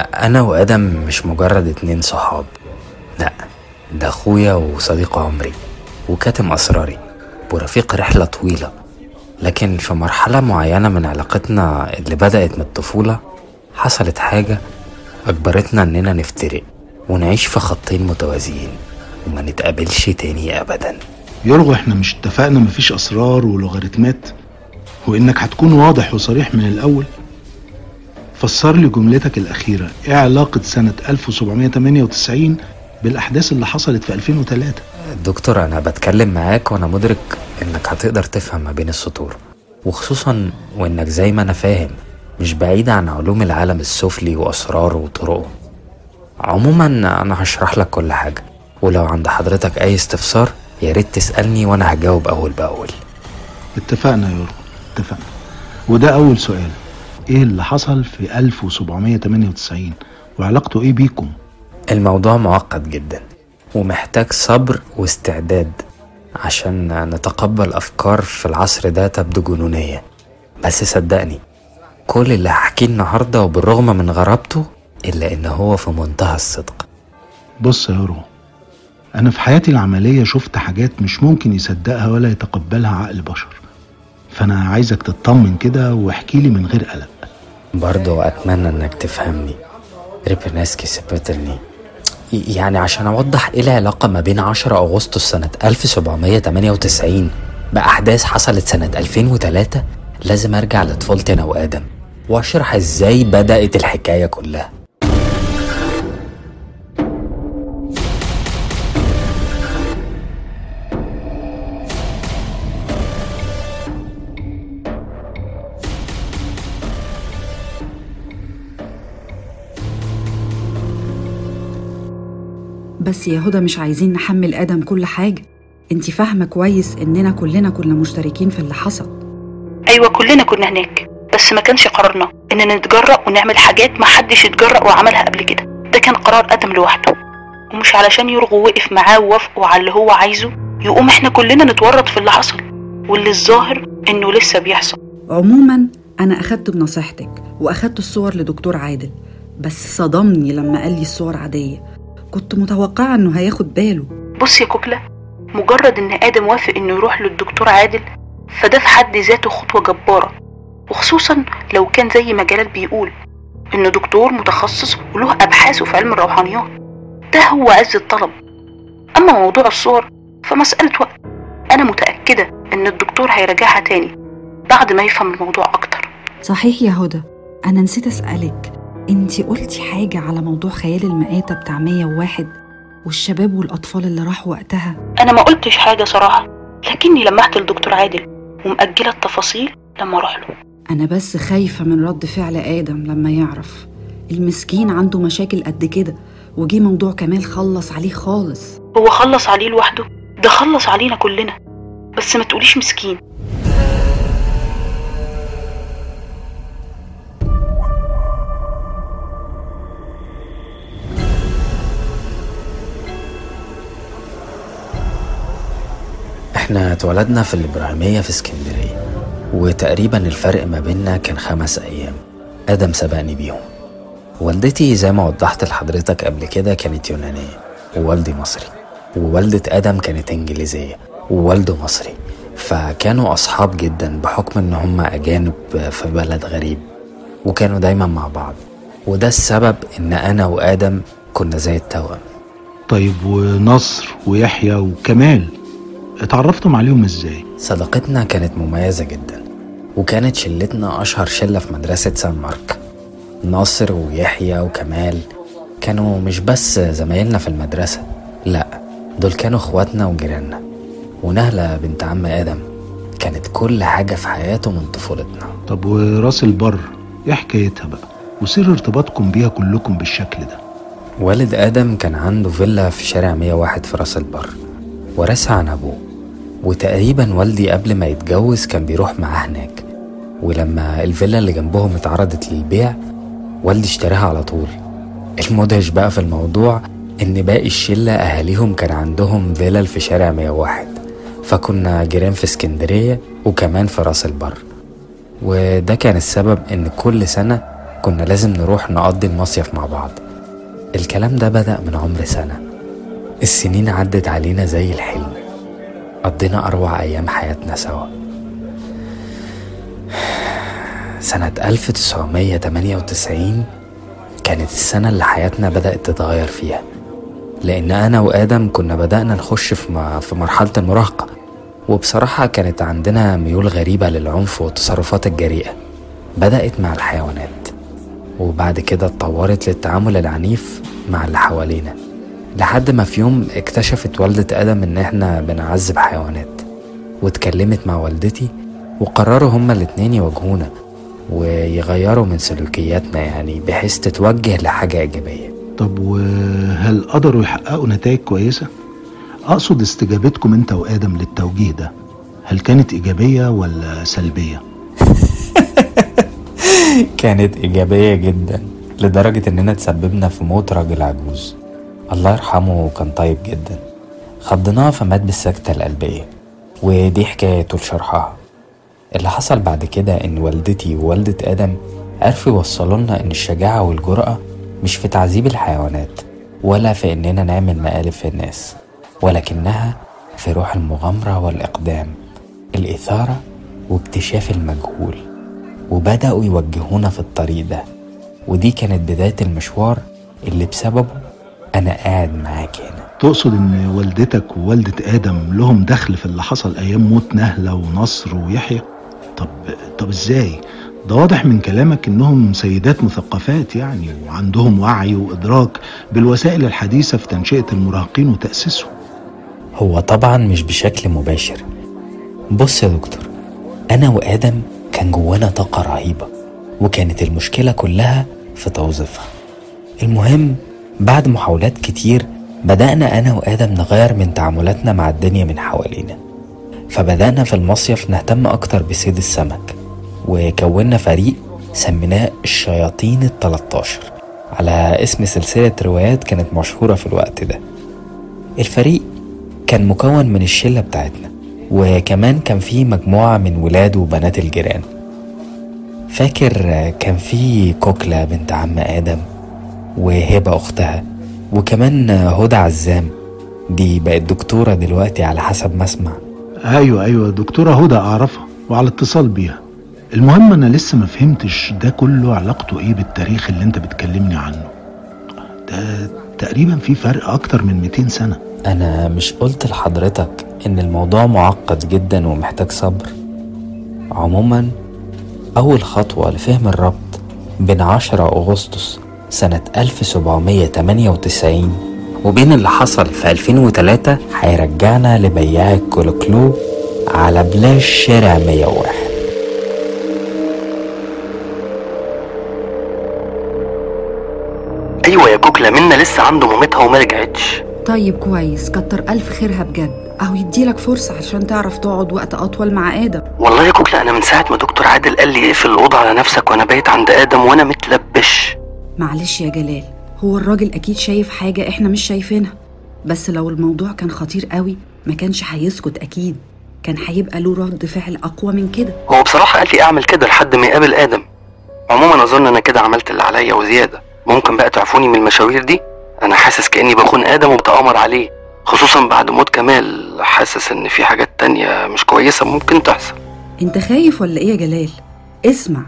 أنا وآدم مش مجرد اتنين صحاب. لأ ده أخويا وصديق عمري وكاتم أسراري ورفيق رحلة طويلة. لكن في مرحلة معينة من علاقتنا اللي بدأت من الطفولة حصلت حاجة أجبرتنا إننا نفترق ونعيش في خطين متوازيين وما نتقابلش تاني أبدا. يرغو إحنا مش اتفقنا مفيش أسرار ولوغاريتمات وإنك هتكون واضح وصريح من الأول. فسر لي جملتك الأخيرة. إيه علاقة سنة 1798 بالأحداث اللي حصلت في 2003 دكتور أنا بتكلم معاك وأنا مدرك إنك هتقدر تفهم ما بين السطور وخصوصا وإنك زي ما أنا فاهم مش بعيد عن علوم العالم السفلي وأسراره وطرقه. عموما أنا هشرح لك كل حاجة ولو عند حضرتك أي استفسار يا ريت تسألني وأنا هجاوب أول بأول. اتفقنا يا اتفقنا. وده أول سؤال. إيه اللي حصل في 1798 وعلاقته إيه بيكم؟ الموضوع معقد جدا ومحتاج صبر واستعداد عشان نتقبل أفكار في العصر ده تبدو جنونية. بس صدقني كل اللي هحكيه النهاردة وبالرغم من غرابته إلا إن هو في منتهى الصدق. بص يا يورو أنا في حياتي العملية شفت حاجات مش ممكن يصدقها ولا يتقبلها عقل بشر. فأنا عايزك تطمن كده واحكي لي من غير قلق. برضه أتمنى إنك تفهمني. ريبرنسكي سبترني يعني عشان أوضح إيه العلاقة ما بين 10 أغسطس سنة 1798 بأحداث حصلت سنة 2003 لازم أرجع لطفولتي أنا وآدم وأشرح إزاي بدأت الحكاية كلها. بس يا هدى مش عايزين نحمل آدم كل حاجة. انت فاهمة كويس إننا كلنا كنا مشتركين في اللي حصل. أيوه كلنا كنا هناك بس ما كانش قرارنا اننا نتجرأ ونعمل حاجات ما حدش اتجرأ وعملها قبل كده. ده كان قرار آدم لوحده. ومش علشان يرغو وقف معاه ووافقوا على اللي هو عايزه يقوم إحنا كلنا نتورط في اللي حصل. واللي الظاهر إنه لسه بيحصل. عموما أنا أخدت بنصيحتك وأخدت الصور لدكتور عادل بس صدمني لما قال لي الصور عادية. كنت متوقعة إنه هياخد باله. بص يا كوكلا مجرد إن آدم وافق إنه يروح للدكتور عادل فده في حد ذاته خطوة جبارة. وخصوصا لو كان زي ما جلال بيقول انه دكتور متخصص وله ابحاثه في علم الروحانيات. ده هو عز الطلب. أما موضوع الصور فمسألة وقت. أنا متأكدة إن الدكتور هيراجعها تاني بعد ما يفهم الموضوع أكتر. صحيح يا هدى أنا نسيت أسألك. انتي قلتي حاجة على موضوع خيال المآتة بتاع 101 والشباب والأطفال اللي راحوا وقتها؟ أنا ما قلتش حاجة صراحة لكني لمحت لدكتور عادل ومأجلة التفاصيل لما أروح له أنا بس خايفة من رد فعل آدم لما يعرف المسكين عنده مشاكل قد كده وجي موضوع كمال خلص عليه خالص. هو خلص عليه لوحده؟ ده خلص علينا كلنا. بس ما تقوليش مسكين. إحنا اتولدنا في الإبراهيمية في اسكندرية وتقريبا الفرق ما بيننا كان خمس أيام. آدم سبقني بيهم. والدتي زي ما وضحت لحضرتك قبل كده كانت يونانية ووالدي مصري. ووالدة آدم كانت إنجليزية ووالده مصري. فكانوا أصحاب جدا بحكم إن هم أجانب في بلد غريب وكانوا دايما مع بعض. وده السبب إن أنا وآدم كنا زي التوأم. طيب ونصر ويحيى وكمال اتعرفتم عليهم إزاي؟ صداقتنا كانت مميزة جدا وكانت شلتنا أشهر شلة في مدرسة سان مارك. ناصر ويحيى وكمال كانوا مش بس زمايلنا في المدرسة لأ دول كانوا إخواتنا وجيراننا. ونهلة بنت عم آدم كانت كل حاجة في حياته من طفولتنا. طب وراس البر إيه حكايتها بقى؟ وسر ارتباطكم بيها كلكم بالشكل ده. والد آدم كان عنده فيلا في شارع 101 في راس البر ورثها عن أبوه. وتقريبا والدي قبل ما يتجوز كان بيروح معاه هناك. ولما الفيلا اللي جنبهم اتعرضت للبيع والدي اشتراها على طول. المدهش بقى في الموضوع إن باقي الشلة أهاليهم كان عندهم فيلل في شارع 101 فكنا جيران في اسكندرية وكمان في راس البر. وده كان السبب إن كل سنة كنا لازم نروح نقضي المصيف مع بعض. الكلام ده بدأ من عمر سنة. السنين عدت علينا زي الحلم قضينا أروع أيام حياتنا سوا. سنة 1998 كانت السنة اللي حياتنا بدأت تتغير فيها. لأن أنا وآدم كنا بدأنا نخش في, مرحلة المراهقة. وبصراحة كانت عندنا ميول غريبة للعنف والتصرفات الجريئة. بدأت مع الحيوانات. وبعد كده اتطورت للتعامل العنيف مع اللي حوالينا. لحد ما في يوم اكتشفت والدة آدم إن إحنا بنعذب حيوانات واتكلمت مع والدتي وقرروا هما الاتنين يواجهونا ويغيروا من سلوكياتنا يعني بحيث تتوجه لحاجة إيجابية طب وهل قدروا يحققوا نتائج كويسة؟ أقصد استجابتكم أنت وآدم للتوجيه ده هل كانت إيجابية ولا سلبية؟ <laughs> كانت إيجابية جدا لدرجة إننا تسببنا في موت راجل عجوز الله يرحمه كان طيب جدا. خضناه فمات بالسكتة القلبية ودي حكاية طول شرحها اللي حصل بعد كده إن والدتي ووالدة آدم عرفوا يوصلوا لنا إن الشجاعة والجرأة مش في تعذيب الحيوانات ولا في إننا نعمل مقالب في الناس ولكنها في روح المغامرة والإقدام الإثارة واكتشاف المجهول. وبدأوا يوجهونا في الطريق ده ودي كانت بداية المشوار اللي بسببه أنا قاعد معاك هنا تقصد إن والدتك ووالدة آدم لهم دخل في اللي حصل أيام موت نهلة ونصر ويحيى؟ طب طب إزاي؟ ده واضح من كلامك إنهم سيدات مثقفات يعني وعندهم وعي وإدراك بالوسائل الحديثة في تنشئة المراهقين وتأسيسهم هو طبعا مش بشكل مباشر بص يا دكتور أنا وآدم كان جوانا طاقة رهيبة وكانت المشكلة كلها في توظيفها المهم بعد محاولات كتير بدأنا أنا وآدم نغير من تعاملاتنا مع الدنيا من حوالينا. فبدأنا في المصيف نهتم أكتر بصيد السمك وكونا فريق سميناه الشياطين التلاتاشر على اسم سلسلة روايات كانت مشهورة في الوقت ده. الفريق كان مكون من الشلة بتاعتنا وكمان كان في مجموعة من ولاد وبنات الجيران. فاكر كان في كوكلا بنت عم آدم؟ وهبة أختها. وكمان هدى عزام. دي بقت دكتورة دلوقتي على حسب ما أسمع. أيوة أيوة دكتورة هدى أعرفها وعلى اتصال بيها. المهم أنا لسه ما فهمتش ده كله علاقته إيه بالتاريخ اللي أنت بتكلمني عنه. ده تقريبا في فرق أكتر من 200 سنة. أنا مش قلت لحضرتك إن الموضوع معقد جدا ومحتاج صبر. عموما أول خطوة لفهم الربط بين 10 أغسطس سنة 1798 وبين اللي حصل في 2003 هيرجعنا لبياع الكولوكلو على بلاش شارع 101 أيوه يا كوكلا منا لسه عنده مامتها وما رجعتش. طيب كويس كتر ألف خيرها بجد. أهو يديلك فرصة عشان تعرف تقعد وقت أطول مع آدم. والله يا كوكلا أنا من ساعة ما دكتور عادل قال لي اقفل الأوضة على نفسك وأنا بايت عند آدم وأنا متلبش. معلش يا جلال هو الراجل أكيد شايف حاجة إحنا مش شايفينها. بس لو الموضوع كان خطير قوي ما كانش هيسكت أكيد. كان هيبقى له رد فعل أقوى من كده. هو بصراحة قال لي أعمل كده لحد ما يقابل آدم. عموما أظن أنا كده عملت اللي عليا وزيادة. ممكن بقى تعفوني من المشاوير دي؟ أنا حاسس كأني بخون آدم وبتأمر عليه. خصوصا بعد موت كمال حاسس إن في حاجات تانية مش كويسة ممكن تحصل. أنت خايف ولا إيه يا جلال؟ اسمع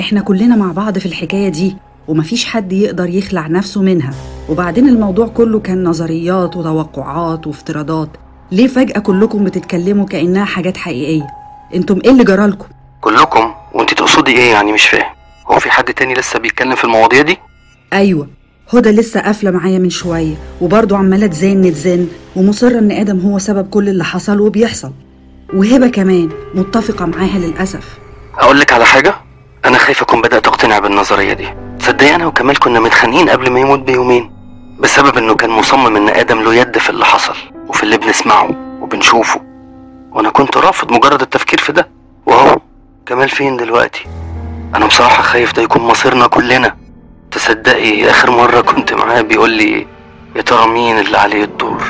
إحنا كلنا مع بعض في الحكاية دي. ومفيش حد يقدر يخلع نفسه منها. وبعدين الموضوع كله كان نظريات وتوقعات وافتراضات. ليه فجأة كلكم بتتكلموا كأنها حاجات حقيقية؟ أنتم إيه اللي جرالكم؟ كلكم؟ وانت تقصدي إيه يعني؟ مش فاهم. هو في حد تاني لسه بيتكلم في المواضيع دي؟ أيوه. هدى لسه قافلة معايا من شوية وبرضه عمالة تزن تزن ومصره إن آدم هو سبب كل اللي حصل وبيحصل. وهبة كمان متفقة معاها للأسف. أقول لك على حاجة؟ أنا خايف أكون بدأت أقتنع بالنظرية دي. تصدقي أنا وكمال كنا متخانقين قبل ما يموت بيومين بسبب إنه كان مصمم إن آدم له يد في اللي حصل وفي اللي بنسمعه وبنشوفه. وأنا كنت رافض مجرد التفكير في ده. واهو كمال فين دلوقتي؟ أنا بصراحة خايف ده يكون مصيرنا كلنا. تصدقي آخر مرة كنت معاه بيقول لي يا ترى مين اللي عليه الدور؟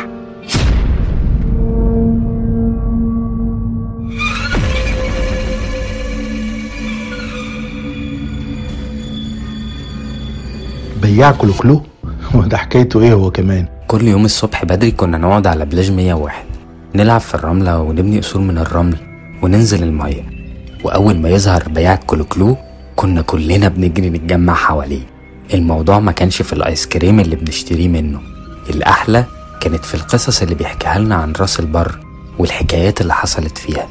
بياع كلوكلو <laughs> وده حكايته إيه هو كمان؟ كل يوم الصبح بدري كنا نقعد على بلاج 101 نلعب في الرملة ونبني قصور من الرمل وننزل المية. وأول ما يظهر بياع الكلوكلو كنا كلنا بنجري نتجمع حواليه. الموضوع ما كانش في الآيس كريم اللي بنشتريه منه. الأحلى كانت في القصص اللي بيحكيها لنا عن راس البر والحكايات اللي حصلت فيها.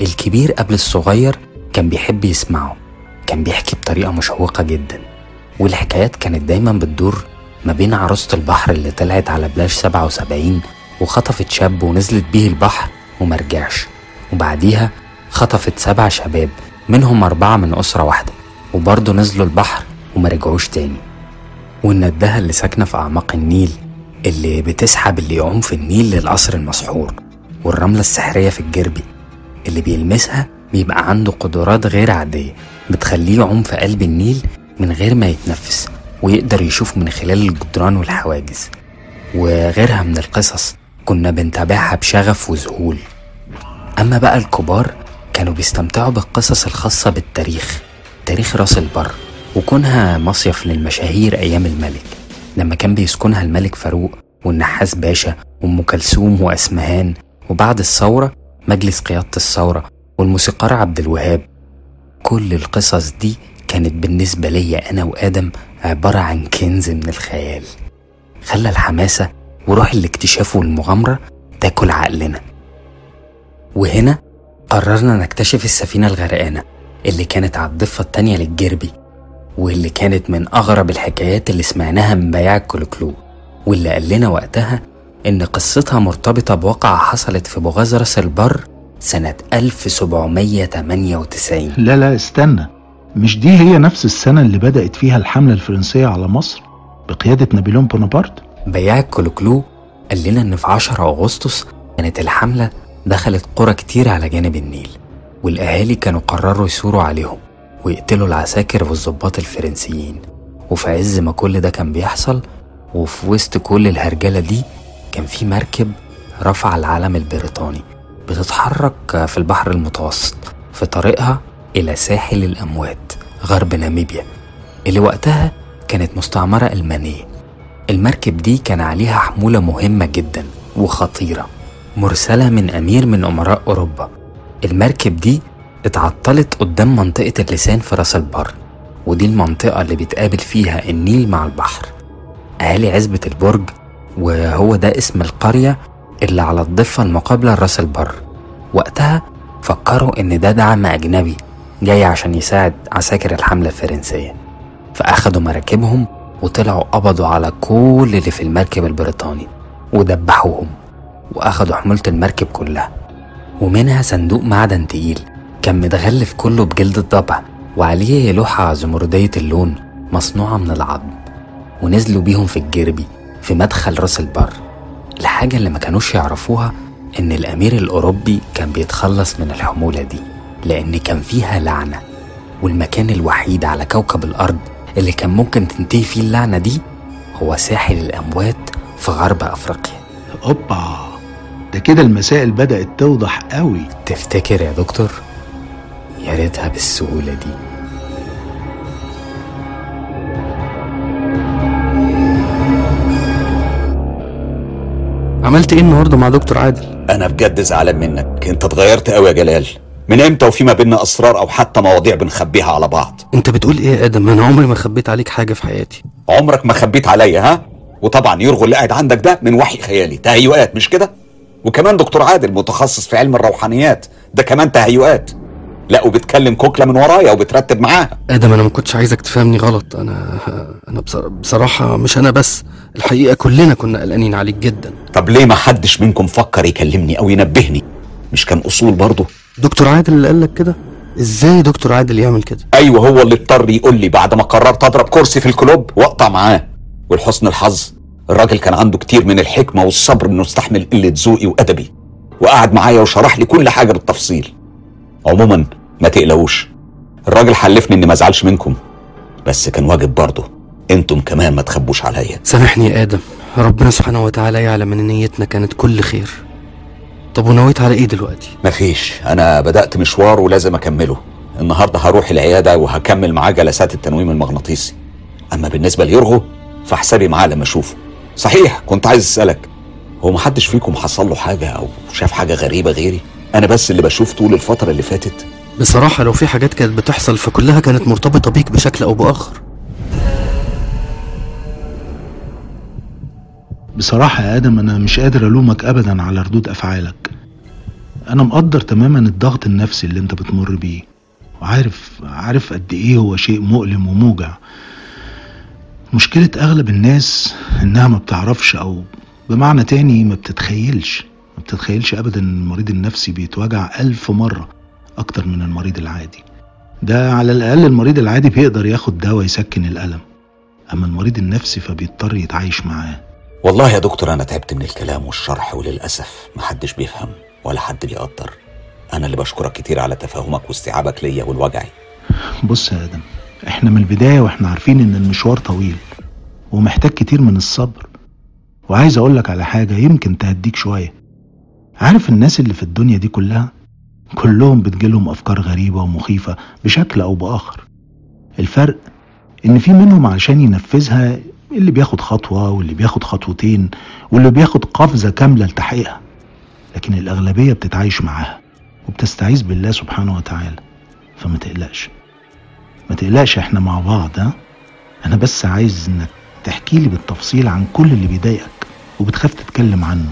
الكبير قبل الصغير كان بيحب يسمعه. كان بيحكي بطريقة مشوقة جدا. والحكايات كانت دايما بتدور ما بين عروسة البحر اللي طلعت على بلاش 77 وخطفت شاب ونزلت بيه البحر ومرجعش وبعديها خطفت سبع شباب منهم أربعة من أسرة واحدة وبرضه نزلوا البحر ومرجعوش تاني. والندهة اللي ساكنة في أعماق النيل اللي بتسحب اللي يعوم في النيل للقصر المسحور والرملة السحرية في الجربي اللي بيلمسها بيبقى عنده قدرات غير عادية بتخليه يعوم في قلب النيل من غير ما يتنفس ويقدر يشوف من خلال الجدران والحواجز. وغيرها من القصص كنا بنتابعها بشغف وذهول. أما بقى الكبار كانوا بيستمتعوا بالقصص الخاصة بالتاريخ تاريخ راس البر وكونها مصيف للمشاهير أيام الملك. لما كان بيسكنها الملك فاروق والنحاس باشا وأم كلثوم وأسمهان وبعد الثورة مجلس قيادة الثورة والموسيقار عبد الوهاب. كل القصص دي كانت بالنسبة لي أنا وآدم عبارة عن كنز من الخيال. خلى الحماسة وروح الاكتشاف والمغامرة تاكل عقلنا. وهنا قررنا نكتشف السفينة الغرقانة اللي كانت على الضفة التانية للجربي واللي كانت من أغرب الحكايات اللي سمعناها من بياع الكلوكلو واللي قال لنا وقتها إن قصتها مرتبطة بواقعة حصلت في بوغاز راس البر سنة 1798 لا لا استنى. مش دي هي نفس السنة اللي بدأت فيها الحملة الفرنسية على مصر بقيادة نابليون بونابرت؟ بياع الكلوكلو قال لنا إن في 10 أغسطس كانت الحملة دخلت قرى كتير على جانب النيل والأهالي كانوا قرروا يثوروا عليهم ويقتلوا العساكر والضباط الفرنسيين. وفي عز ما كل ده كان بيحصل وفي وسط كل الهرجلة دي كان في مركب رفع العلم البريطاني بتتحرك في البحر المتوسط في طريقها إلى ساحل الأموات غرب ناميبيا اللي وقتها كانت مستعمرة ألمانية. المركب دي كان عليها حمولة مهمة جدا وخطيرة مرسلة من أمير من أمراء أوروبا. المركب دي اتعطلت قدام منطقة اللسان في راس البر ودي المنطقة اللي بيتقابل فيها النيل مع البحر. أهالي عزبة البرج وهو ده اسم القرية اللي على الضفة المقابلة لراس البر. وقتها فكروا إن ده دعم أجنبي جاي عشان يساعد عساكر الحملة الفرنسية. فأخدوا مراكبهم وطلعوا قبضوا على كل اللي في المركب البريطاني ودبحوهم وأخدوا حمولة المركب كلها. ومنها صندوق معدن تقيل كان متغلف كله بجلد الضبع وعليه لوحة زمردية اللون مصنوعة من العظم. ونزلوا بيهم في الجربي في مدخل راس البر. الحاجة اللي ما كانوش يعرفوها إن الأمير الأوروبي كان بيتخلص من الحمولة دي. لأن كان فيها لعنة. والمكان الوحيد على كوكب الأرض اللي كان ممكن تنتهي فيه اللعنة دي هو ساحل الأموات في غرب أفريقيا. أوبا ده كده المسائل بدأت توضح قوي. تفتكر يا دكتور؟ يا ريتها بالسهولة دي. عملت إيه النهارده مع دكتور عادل؟ أنا بجد زعلان منك. أنت اتغيرت قوي يا جلال. من إمتى وفي ما بيننا أسرار أو حتى مواضيع بنخبيها على بعض؟ أنت بتقول إيه يا آدم؟ أنا عمري ما خبيت عليك حاجة في حياتي. عمرك ما خبيت عليا ها؟ وطبعا يرغو اللي قاعد عندك ده من وحي خيالي. تهيؤات مش كده؟ وكمان دكتور عادل متخصص في علم الروحانيات ده كمان تهيؤات. لا وبتكلم كوكلة من ورايا وبترتب معاها. آدم أنا ما كنتش عايزك تفهمني غلط. أنا أنا بص- بصراحة مش أنا بس. الحقيقة كلنا كنا قلقانين عليك جدا. طب ليه ما حدش منكم فكر يكلمني أو ينبهني؟ مش كان أصول برضه؟ دكتور عادل اللي قال لك كده؟ إزاي دكتور عادل يعمل كده؟ أيوه هو اللي اضطر يقول لي بعد ما قررت أضرب كرسي في الكلوب واقطع معاه. ولحسن الحظ الراجل كان عنده كتير من الحكمة والصبر إنه يستحمل قلة ذوقي وأدبي. وقعد معايا وشرح لي كل حاجة بالتفصيل. عموما ما تقلقوش الراجل حلفني إني ما أزعلش منكم. بس كان واجب برضه أنتم كمان ما تخبوش عليا. سامحني يا آدم ربنا سبحانه وتعالى يعلم إن نيتنا كانت كل خير. طب ونويت على إيه دلوقتي؟ مفيش. أنا بدأت مشوار ولازم أكمله. النهارده هروح العيادة وهكمل معاه جلسات التنويم المغناطيسي. أما بالنسبة ليرغو فحسابي معاه لما أشوفه. صحيح كنت عايز أسألك هو محدش فيكم حصل له حاجة أو شاف حاجة غريبة غيري؟ أنا بس اللي بشوف طول الفترة اللي فاتت. بصراحة لو في حاجات كانت بتحصل فكلها كانت مرتبطة بيك بشكل أو بآخر. بصراحة يا آدم أنا مش قادر ألومك أبدا على ردود أفعالك. أنا مقدر تماما الضغط النفسي اللي أنت بتمر بيه وعارف عارف قد إيه هو شيء مؤلم وموجع. مشكلة أغلب الناس إنها ما بتعرفش أو بمعنى تاني ما بتتخيلش ما بتتخيلش أبدا إن المريض النفسي بيتوجع ألف مرة أكتر من المريض العادي. ده على الأقل المريض العادي بيقدر ياخد دواء يسكن الألم أما المريض النفسي فبيضطر يتعايش معاه. والله يا دكتور أنا تعبت من الكلام والشرح وللأسف محدش بيفهم ولا حد بيقدر. أنا اللي بشكرك كتير على تفاهمك واستيعابك ليا والوجعي. بص يا آدم إحنا من البداية وإحنا عارفين إن المشوار طويل ومحتاج كتير من الصبر. وعايز أقولك على حاجة يمكن تهديك شوية. عارف الناس اللي في الدنيا دي كلها؟ كلهم بتجيلهم أفكار غريبة ومخيفة بشكل أو بآخر. الفرق إن في منهم علشان ينفذها اللي بياخد خطوة واللي بياخد خطوتين واللي بياخد قفزة كاملة لتحقيقها. لكن الأغلبية بتتعايش معاها وبتستعيذ بالله سبحانه وتعالى. فما تقلقش. ما تقلقش إحنا مع بعض ها؟ أنا بس عايز إنك تحكي لي بالتفصيل عن كل اللي بيضايقك وبتخاف تتكلم عنه.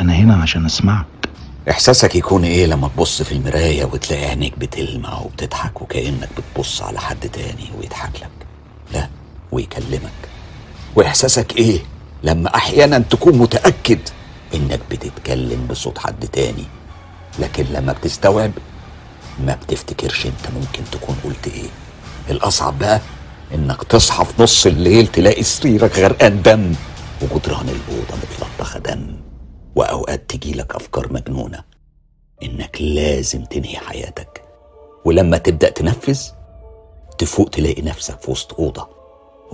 أنا هنا عشان أسمعك. إحساسك يكون إيه لما تبص في المراية وتلاقي عينيك بتلمع وبتضحك وكأنك بتبص على حد تاني ويضحك لك؟ لا. ويكلمك. وإحساسك إيه لما أحيانا تكون متأكد إنك بتتكلم بصوت حد تاني لكن لما بتستوعب ما بتفتكرش أنت ممكن تكون قلت إيه. الأصعب بقى إنك تصحى في نص الليل تلاقي سريرك غرقان دم وجدران الأوضة متلطخة دم وأوقات تجيلك أفكار مجنونة إنك لازم تنهي حياتك. ولما تبدأ تنفذ تفوق تلاقي نفسك في وسط أوضة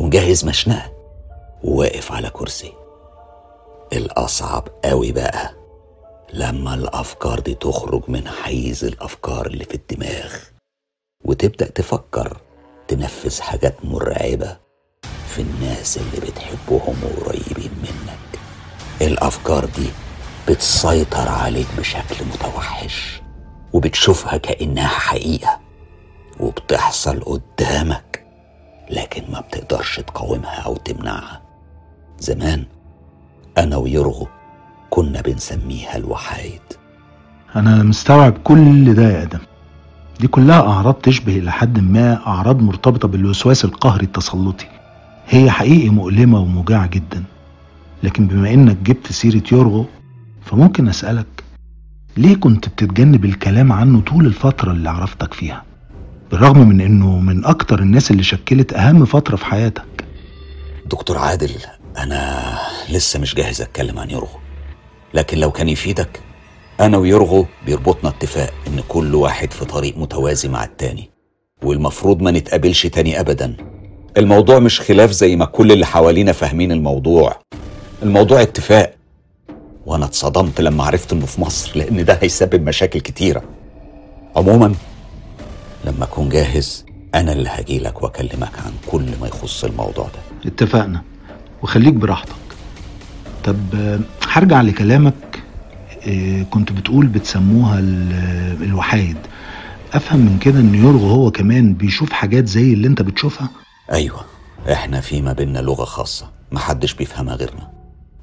ومجهز مشنقة. وواقف على كرسي. الأصعب قوي بقى. لما الأفكار دي تخرج من حيز الأفكار اللي في الدماغ. وتبدأ تفكر تنفذ حاجات مرعبة في الناس اللي بتحبهم وقريبين منك. الأفكار دي بتسيطر عليك بشكل متوحش. وبتشوفها كأنها حقيقة. وبتحصل قدامك. لكن ما بتقدرش تقاومها أو تمنعها. زمان أنا ويرغو كنا بنسميها الوحايد أنا مستوعب كل ده يا آدم. دي كلها أعراض تشبه إلى حد ما أعراض مرتبطة بالوسواس القهري التسلطي. هي حقيقي مؤلمة وموجعة جدا. لكن بما إنك جبت سيرة يورغو فممكن أسألك ليه كنت بتتجنب الكلام عنه طول الفترة اللي عرفتك فيها؟ بالرغم من إنه من أكتر الناس اللي شكلت أهم فترة في حياتك. دكتور عادل أنا لسه مش جاهز أتكلم عن يرغو لكن لو كان يفيدك أنا ويرغو بيربطنا اتفاق إن كل واحد في طريق متوازي مع التاني والمفروض ما نتقابلش تاني ابدا. الموضوع مش خلاف زي ما كل اللي حوالينا فاهمين الموضوع. الموضوع اتفاق. وأنا اتصدمت لما عرفت إنه في مصر لأن ده هيسبب مشاكل كتيرة. عموما لما أكون جاهز أنا اللي هجيلك وأكلمك عن كل ما يخص الموضوع ده. اتفقنا. وخليك براحتك. طب هرجع لكلامك. آه، كنت بتقول بتسموها ال- الوحايد أفهم من كده إن يورغو هو كمان بيشوف حاجات زي اللي أنت بتشوفها؟ أيوه إحنا في ما بيننا لغة خاصة محدش بيفهمها غيرنا.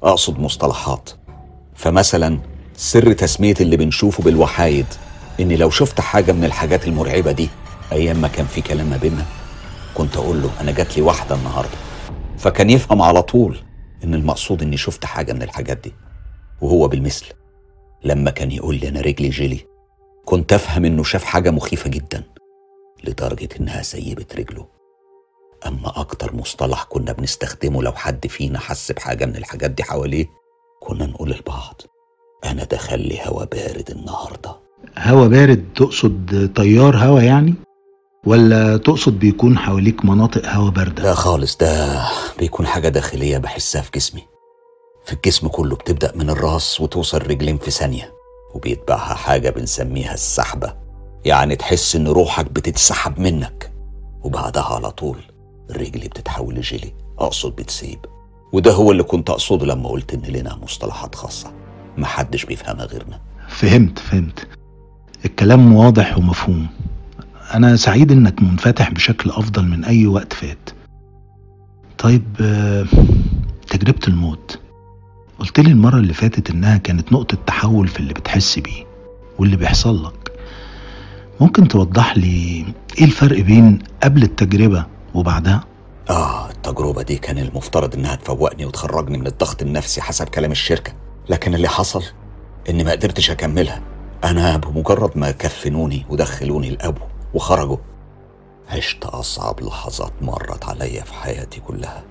أقصد مصطلحات. فمثلا سر تسمية اللي بنشوفه بالوحايد. إني لو شفت حاجة من الحاجات المرعبة دي أيام ما كان في كلام ما بيننا كنت أقول له أنا جات لي واحدة النهارده. فكان يفهم على طول إن المقصود إني شفت حاجة من الحاجات دي وهو بالمثل. لما كان يقول لي أنا رجلي جيلي كنت أفهم إنه شاف حاجة مخيفة جدا لدرجة إنها سيبت رجله. أما أكتر مصطلح كنا بنستخدمه لو حد فينا حس بحاجة من الحاجات دي حواليه كنا نقول لبعض أنا دخل لي هوا بارد النهارده. هوا بارد تقصد تيار هوا يعني؟ ولا تقصد بيكون حواليك مناطق هوا باردة؟ لا خالص ده بيكون حاجة داخلية بحسها في جسمي. في الجسم كله بتبدأ من الراس وتوصل رجلين في ثانية وبيتبعها حاجة بنسميها السحبة. يعني تحس إن روحك بتتسحب منك وبعدها على طول رجلي بتتحول لجيلي أقصد بتسيب. وده هو اللي كنت أقصده لما قلت إن لنا مصطلحات خاصة محدش بيفهمها غيرنا. فهمت فهمت. الكلام واضح ومفهوم. أنا سعيد إنك منفتح بشكل أفضل من أي وقت فات. طيب آه، تجربة الموت. قلت لي المرة اللي فاتت إنها كانت نقطة تحول في اللي بتحس بيه واللي بيحصل لك. ممكن توضح لي إيه الفرق بين قبل التجربة وبعدها؟ آه التجربة دي كان المفترض إنها تفوقني وتخرجني من الضغط النفسي حسب كلام الشركة. لكن اللي حصل إني ما قدرتش أكملها. أنا بمجرد ما كفنوني ودخلوني الابو وخرجوا. عشت أصعب لحظات مرت عليا في حياتي كلها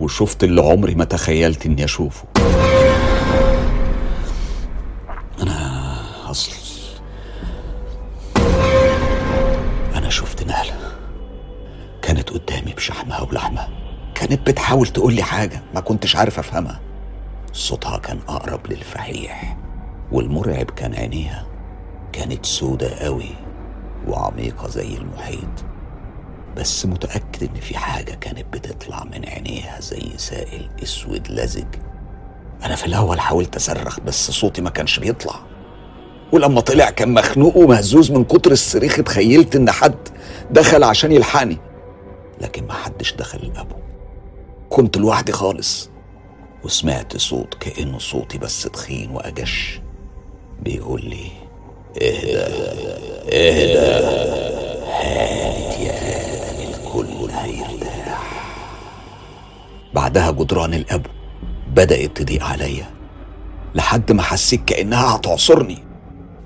وشفت اللي عمري ما تخيلت إني أشوفه. أنا أصل أنا شفت نهلة كانت قدامي بشحمها ولحمها. كانت بتحاول تقول لي حاجة ما كنتش عارف أفهمها. صوتها كان أقرب للفحيح. والمرعب كان عينيها. كانت سودة قوي وعميقة زي المحيط. بس متأكد إن في حاجة كانت بتطلع من عينيها زي سائل أسود لزج. أنا في الأول حاولت أصرخ بس صوتي ما كانش بيطلع. ولما طلع كان مخنوق ومهزوز من كتر الصريخ اتخيلت إن حد دخل عشان يلحقني. لكن ما حدش دخل الأبو كنت لوحدي خالص. وسمعت صوت كأنه صوتي بس تخين وأجش. بيقول لي اهدى اهدى هانت يا آدم الكل هيرتاح. بعدها جدران الأب بدأت تضيق عليا لحد ما حسيت كأنها هتعصرني.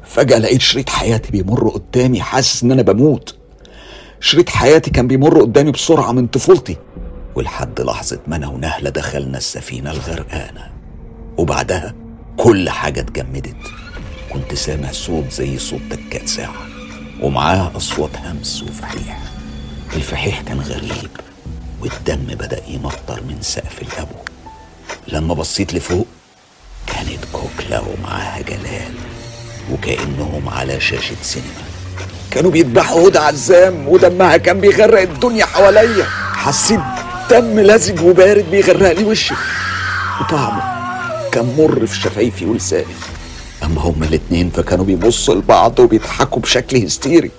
فجأة لقيت شريط حياتي بيمر قدامي حاسس إن أنا بموت. شريط حياتي كان بيمر قدامي بسرعة من طفولتي. ولحد لحظة ما أنا ونهلة دخلنا السفينة الغرقانة. وبعدها كل حاجة اتجمدت. كنت سامع صوت زي صوت تكات ساعة ومعاه أصوات همس وفحيح. الفحيح كان غريب والدم بدأ يمطر من سقف الأبو. لما بصيت لفوق كانت كوكلة ومعاها جلال وكأنهم على شاشة سينما. كانوا بيذبحوا هدى عزام ودمها كان بيغرق الدنيا حواليا. حسيت دم لزج وبارد بيغرق لي وشي. وطعمه كان مر في شفايفي ولساني اما هما الاتنين فكانوا بيبصوا لبعض وبيضحكوا بشكل هستيري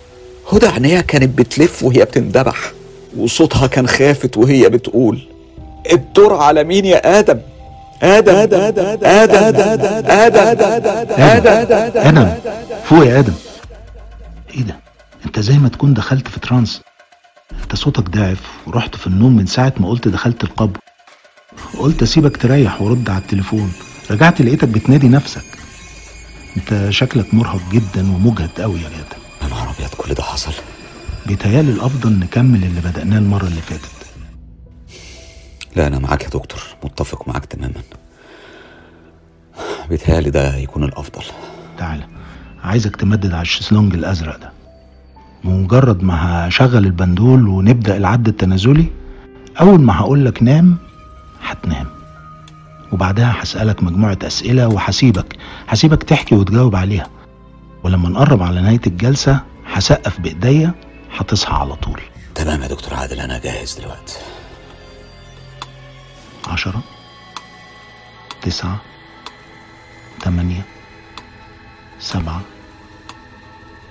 هدى عينيها كانت بتلف وهي بتندبح وصوتها كان خافت وهي بتقول الدور على مين يا آدم آدم آدم آدم آدم آدم آدم آدم فوق يا آدم إيه ده؟ أنت زي ما تكون دخلت في ترانس أنت صوتك ضعف ورحت في النوم من ساعة ما قلت دخلت القبر قلت أسيبك تريح ورد على التليفون رجعت لقيتك بتنادي نفسك انت شكلك مرهق جدا ومجهد قوي يا جدع. يا نهار أبيض كل ده حصل؟ بيتهيألي الأفضل نكمل اللي بدأناه المرة اللي فاتت. لا أنا معاك يا دكتور. متفق معاك تماما. بيتهيألي ده يكون الأفضل. تعالى عايزك تمدد على الشيسلونج الأزرق ده. مجرد ما هشغل البندول ونبدأ العد التنازلي أول ما هقولك نام هتنام. وبعدها هسألك مجموعة أسئلة وهسيبك هسيبك تحكي وتجاوب عليها. ولما نقرب على نهاية الجلسة هسقف بإيديا هتصحى على طول. تمام يا دكتور عادل أنا جاهز دلوقتي. عشرة تسعة تمانية سبعة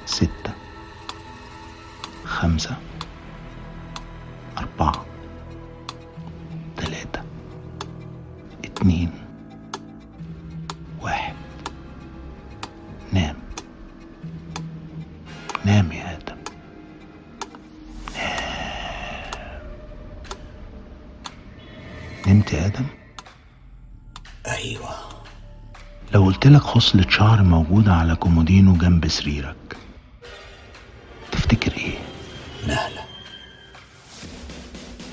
ستة خمسة. لك خصلة شعر موجودة على كومودينو جنب سريرك. تفتكر إيه؟ نهلة.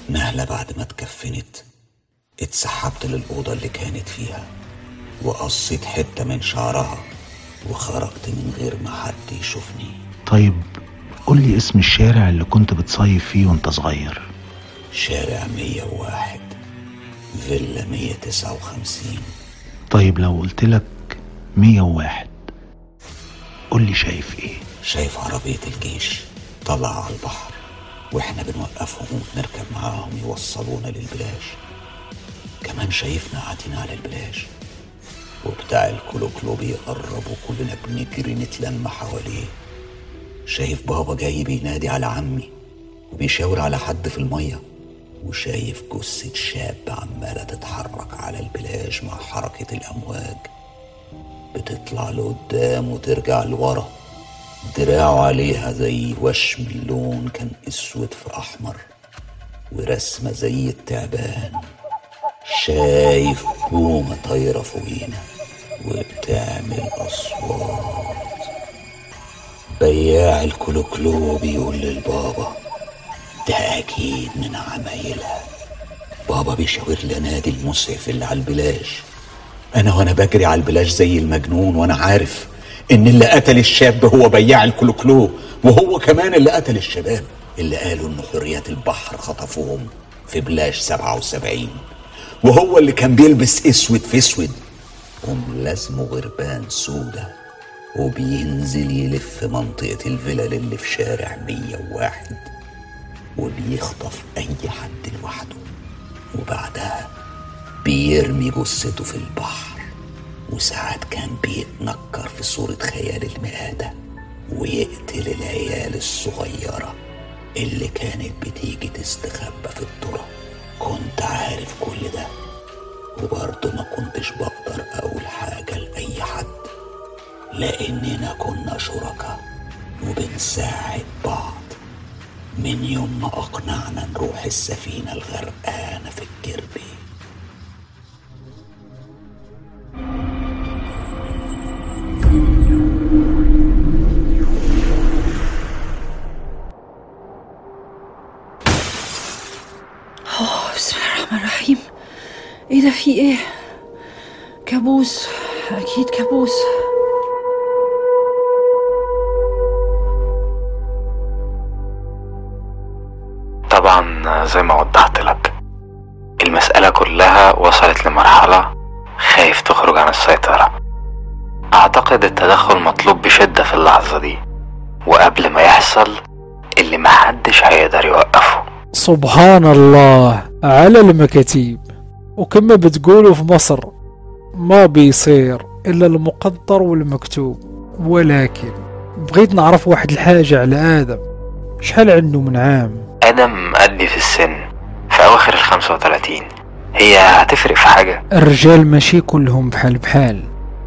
نهلة بعد ما اتكفنت اتسحبت للأوضة اللي كانت فيها وقصيت حتة من شعرها وخرجت من غير ما حد يشوفني. طيب قول لي اسم الشارع اللي كنت بتصيف فيه وانت صغير. شارع 101 فيلا 159 طيب لو قلت لك 101 قول لي شايف إيه؟ شايف عربية الجيش طلع على البحر وإحنا بنوقفهم ونركب معاهم يوصلونا للبلاش. كمان شايفنا قاعدين على البلاش وبتاع الكلوكلو بيقرب وكلنا بنجري نتلم حواليه. شايف بابا جاي بينادي على عمي وبيشاور على حد في المية. وشايف جثة شاب عمالة تتحرك على البلاش مع حركة الأمواج. بتطلع لقدام وترجع لورا. دراعه عليها زي وشم اللون كان أسود في أحمر ورسمة زي التعبان. شايف بومة طايرة فوقينا وبتعمل أصوات. بياع الكلوكلو بيقول للبابا ده أكيد من عمايلها. بابا بيشاور لي نادي المسعف اللي على البلاج. أنا وأنا بجري على البلاج زي المجنون وأنا عارف إن اللي قتل الشاب هو بياع الكلوكلو وهو كمان اللي قتل الشباب. اللي قالوا إن حوريات البحر خطفوهم في بلاج 77 وهو اللي كان بيلبس أسود في أسود. وملازمه غربان سودة وبينزل يلف منطقة الفلل اللي في شارع 101 وبيخطف أي حد لوحده. وبعدها بيرمي جثته في البحر. وساعات كان بيتنكر في صورة خيال المآتة ويقتل العيال الصغيرة اللي كانت بتيجي تستخبى في الذرة كنت عارف كل ده وبرضه ما كنتش بقدر أقول حاجة لأي حد لأننا كنا شركاء وبنساعد بعض. من يوم ما أقنعنا نروح السفينة الغرقانة في الكربي بسم الله الرحمن الرحيم. إيه ده في إيه؟ كابوس. أكيد كابوس. طبعا زي ما وضحت لك المسألة كلها وصلت لمرحلة خايف تخرج عن السيطرة. أعتقد التدخل مطلوب بشدة في اللحظة دي. وقبل ما يحصل اللي محدش هيقدر يوقفه. سبحان الله على المكاتيب وكما بتقولوا في مصر ما بيصير إلا المقدر والمكتوب. ولكن بغيت نعرف واحد الحاجة على آدم. شحال عنده من عام؟ آدم قدي في السن في أواخر الخمسة وتلاتين هي هتفرق في حاجة. الرجال ماشي كلهم بحال بحال.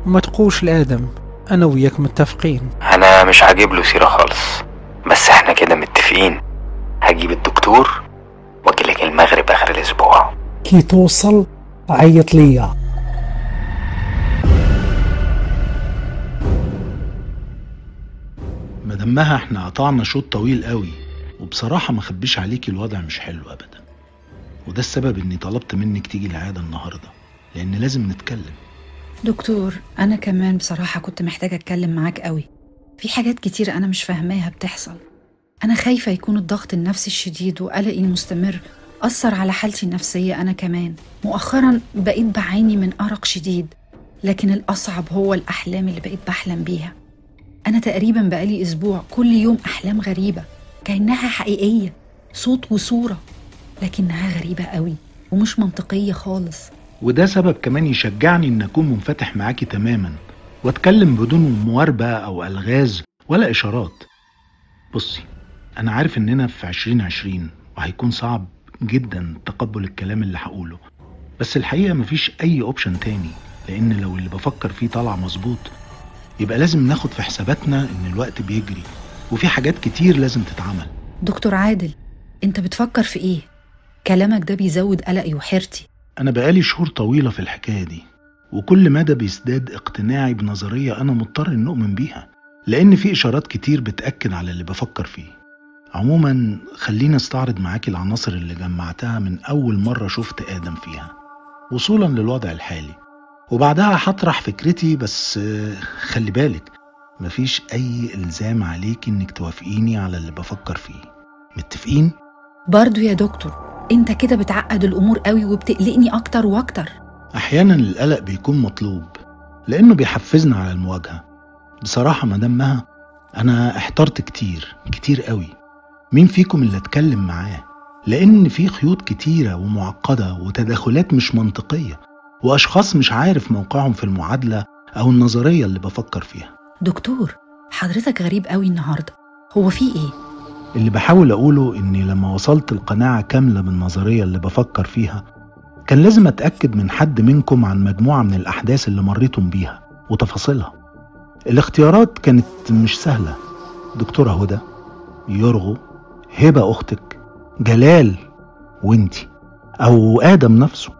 ما تقوش لآدم أنا وياك متفقين. أنا مش هجيب له سيرة خالص. بس إحنا كده متفقين. هجيب الدكتور وأجيلك المغرب آخر الأسبوع. كي توصل عيط ليا. مدامها إحنا قطعنا شوط طويل قوي. وبصراحة ما خبيش عليكي الوضع مش حلو أبدا. وده السبب إني طلبت منك تيجي العيادة النهاردة لأن لازم نتكلم. دكتور أنا كمان بصراحة كنت محتاجة أتكلم معاك قوي. في حاجات كتير أنا مش فاهماها بتحصل. أنا خايفة يكون الضغط النفسي الشديد وقلقي المستمر أثر على حالتي النفسية أنا كمان. مؤخرا بقيت بعاني من أرق شديد لكن الأصعب هو الأحلام اللي بقيت بحلم بيها. أنا تقريبا بقالي أسبوع كل يوم أحلام غريبة كأنها حقيقية صوت وصورة. لكنها غريبة قوي ومش منطقية خالص. وده سبب كمان يشجعني إن أكون منفتح معاكي تماما وأتكلم بدون مواربة أو ألغاز ولا إشارات. بصي أنا عارف إننا في عشرين عشرين وهيكون صعب جدا تقبل الكلام اللي هقوله. بس الحقيقة مفيش أي أوبشن تاني لأن لو اللي بفكر فيه طلع مظبوط يبقى لازم ناخد في حساباتنا إن الوقت بيجري وفي حاجات كتير لازم تتعمل. دكتور عادل أنت بتفكر في إيه؟ كلامك ده بيزود قلقي وحيرتي أنا بقالي شهور طويلة في الحكاية دي وكل مدى بيزداد اقتناعي بنظرية أنا مضطر إن أؤمن بيها لأن في إشارات كتير بتأكد على اللي بفكر فيه. عموما خليني أستعرض معاكي العناصر اللي جمعتها من أول مرة شفت آدم فيها وصولا للوضع الحالي. وبعدها هطرح فكرتي بس خلي بالك مفيش أي إلزام عليك إنك توافقيني على اللي بفكر فيه. متفقين؟ برضو يا دكتور. انت كده بتعقد الأمور قوي وبتقلقني أكتر وأكتر. أحيانا القلق بيكون مطلوب لأنه بيحفزنا على المواجهة. بصراحة مدام مها أنا احترت كتير كتير قوي. مين فيكم اللي اتكلم معاه؟ لأن في خيوط كتيرة ومعقدة وتداخلات مش منطقية وأشخاص مش عارف موقعهم في المعادلة أو النظرية اللي بفكر فيها. دكتور حضرتك غريب قوي النهارده. هو في إيه؟ اللي بحاول أقوله إني لما وصلت القناعة كاملة بالنظريه اللي بفكر فيها كان لازم أتأكد من حد منكم عن مجموعة من الأحداث اللي مريتم بيها وتفاصيلها. الاختيارات كانت مش سهلة. دكتوره هدى يرغو هبة أختك جلال وإنتي أو آدم نفسه.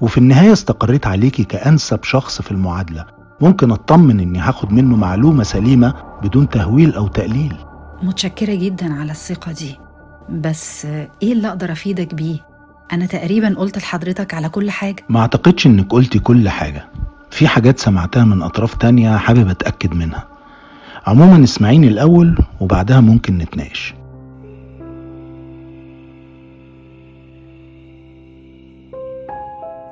وفي النهاية استقريت عليكي كأنسب شخص في المعادلة. ممكن أطمن إني هاخد منه معلومة سليمة بدون تهويل أو تقليل. متشكرة جدا على الثقة دي. بس إيه اللي أقدر أفيدك بيه؟ أنا تقريبا قلت لحضرتك على كل حاجة. ما أعتقدش إنك قلتي كل حاجة. في حاجات سمعتها من أطراف تانية حابب أتأكد منها. عموما اسمعيني الأول وبعدها ممكن نتناقش.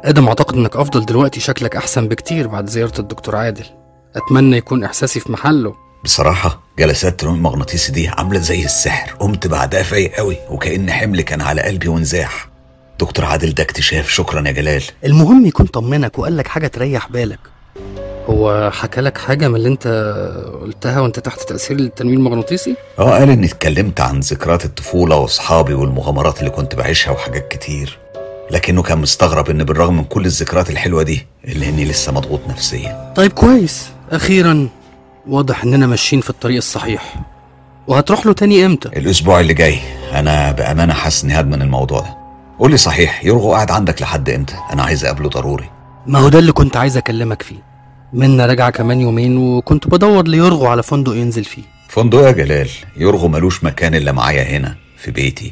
آدم أعتقد إنك أفضل دلوقتي شكلك أحسن بكتير بعد زيارة الدكتور عادل. أتمنى يكون إحساسي في محله. بصراحة جلسات التنويم المغناطيسي دي عاملة زي السحر قمت بعدها فايق قوي وكأن حمل كان على قلبي وانزاح. دكتور عادل ده اكتشاف شكرا يا جلال. المهم يكون طمنك وقال لك حاجة تريح بالك. هو حكى لك حاجة من اللي انت قلتها وانت تحت تأثير التنويم المغناطيسي؟ آه قال اني اتكلمت عن ذكريات الطفولة واصحابي والمغامرات اللي كنت بعيشها وحاجات كتير. لكنه كان مستغرب إن بالرغم من كل الذكريات الحلوة دي إلا إني لسه مضغوط نفسيا. طيب كويس. أخيرا واضح إننا ماشيين في الطريق الصحيح. وهتروح له تاني إمتى؟ الأسبوع اللي جاي. أنا بأمانة حاسس إني هدمن الموضوع ده. قول لي صحيح يرغو قاعد عندك لحد إمتى؟ أنا عايز أقابله ضروري. ما هو ده اللي كنت عايز أكلمك فيه. منا راجعة كمان يومين وكنت بدور ليرغو على فندق ينزل فيه. فندق يا جلال. يرغو ملوش مكان إلا معايا هنا في بيتي.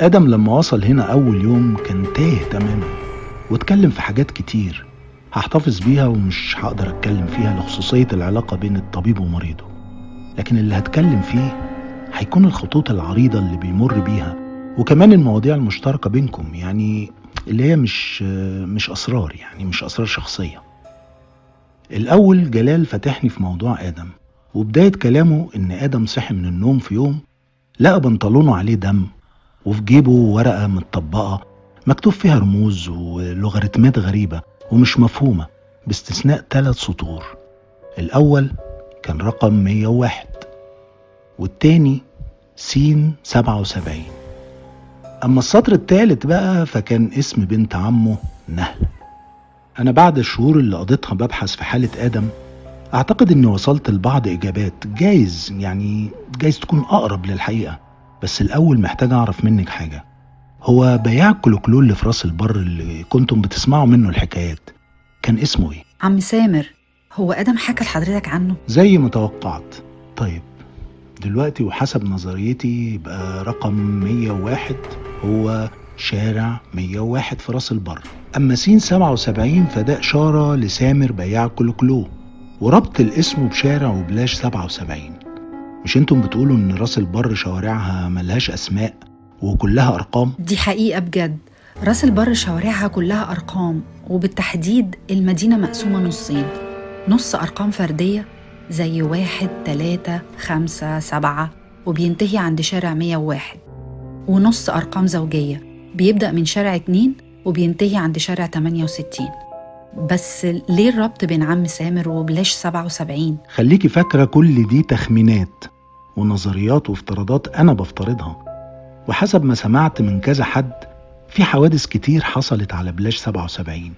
آدم لما وصل هنا أول يوم كان تايه تماما واتكلم في حاجات كتير. هحتفظ بيها ومش هقدر اتكلم فيها لخصوصية العلاقة بين الطبيب ومريضه. لكن اللي هتكلم فيه هيكون الخطوط العريضة اللي بيمر بيها وكمان المواضيع المشتركة بينكم يعني اللي هي مش مش أسرار يعني مش أسرار شخصية. الأول جلال فتحني في موضوع آدم وبداية كلامه إن آدم صحي من النوم في يوم لقى بنطلونه عليه دم وفي جيبه ورقة متطبقة مكتوب فيها رموز ولوغاريتمات غريبة. ومش مفهومة باستثناء ثلاث سطور. الأول كان رقم 101 والتاني سين 77 أما السطر التالت بقى فكان اسم بنت عمه نهلة أنا بعد الشهور اللي قضيتها ببحث في حالة آدم أعتقد إني وصلت لبعض إجابات جايز يعني جايز تكون أقرب للحقيقة. بس الأول محتاج أعرف منك حاجة. هو بياع الكلوكلو اللي في راس البر اللي كنتم بتسمعوا منه الحكايات. كان اسمه إيه؟ عم سامر هو آدم حكى لحضرتك عنه؟ زي ما توقعت طيب دلوقتي وحسب نظريتي يبقى رقم 101 هو شارع 101 في راس البر. أما سين 77 فده إشارة لسامر بياع كلوكلو وربط الاسم بشارع وبلاش 77 مش أنتم بتقولوا إن راس البر شوارعها ملهاش أسماء؟ وكلها أرقام. دي حقيقة بجد. راس البر شوارعها كلها أرقام وبالتحديد المدينة مقسومة نصين. نص أرقام فردية زي واحد تلاتة خمسة سبعة وبينتهي عند شارع 101 ونص أرقام زوجية بيبدأ من شارع اتنين وبينتهي عند شارع 68 بس ليه الربط بين عم سامر وبلاش 77 خليكي فاكرة كل دي تخمينات ونظريات وافتراضات أنا بفترضها. وحسب ما سمعت من كذا حد في حوادث كتير حصلت على بلاش 77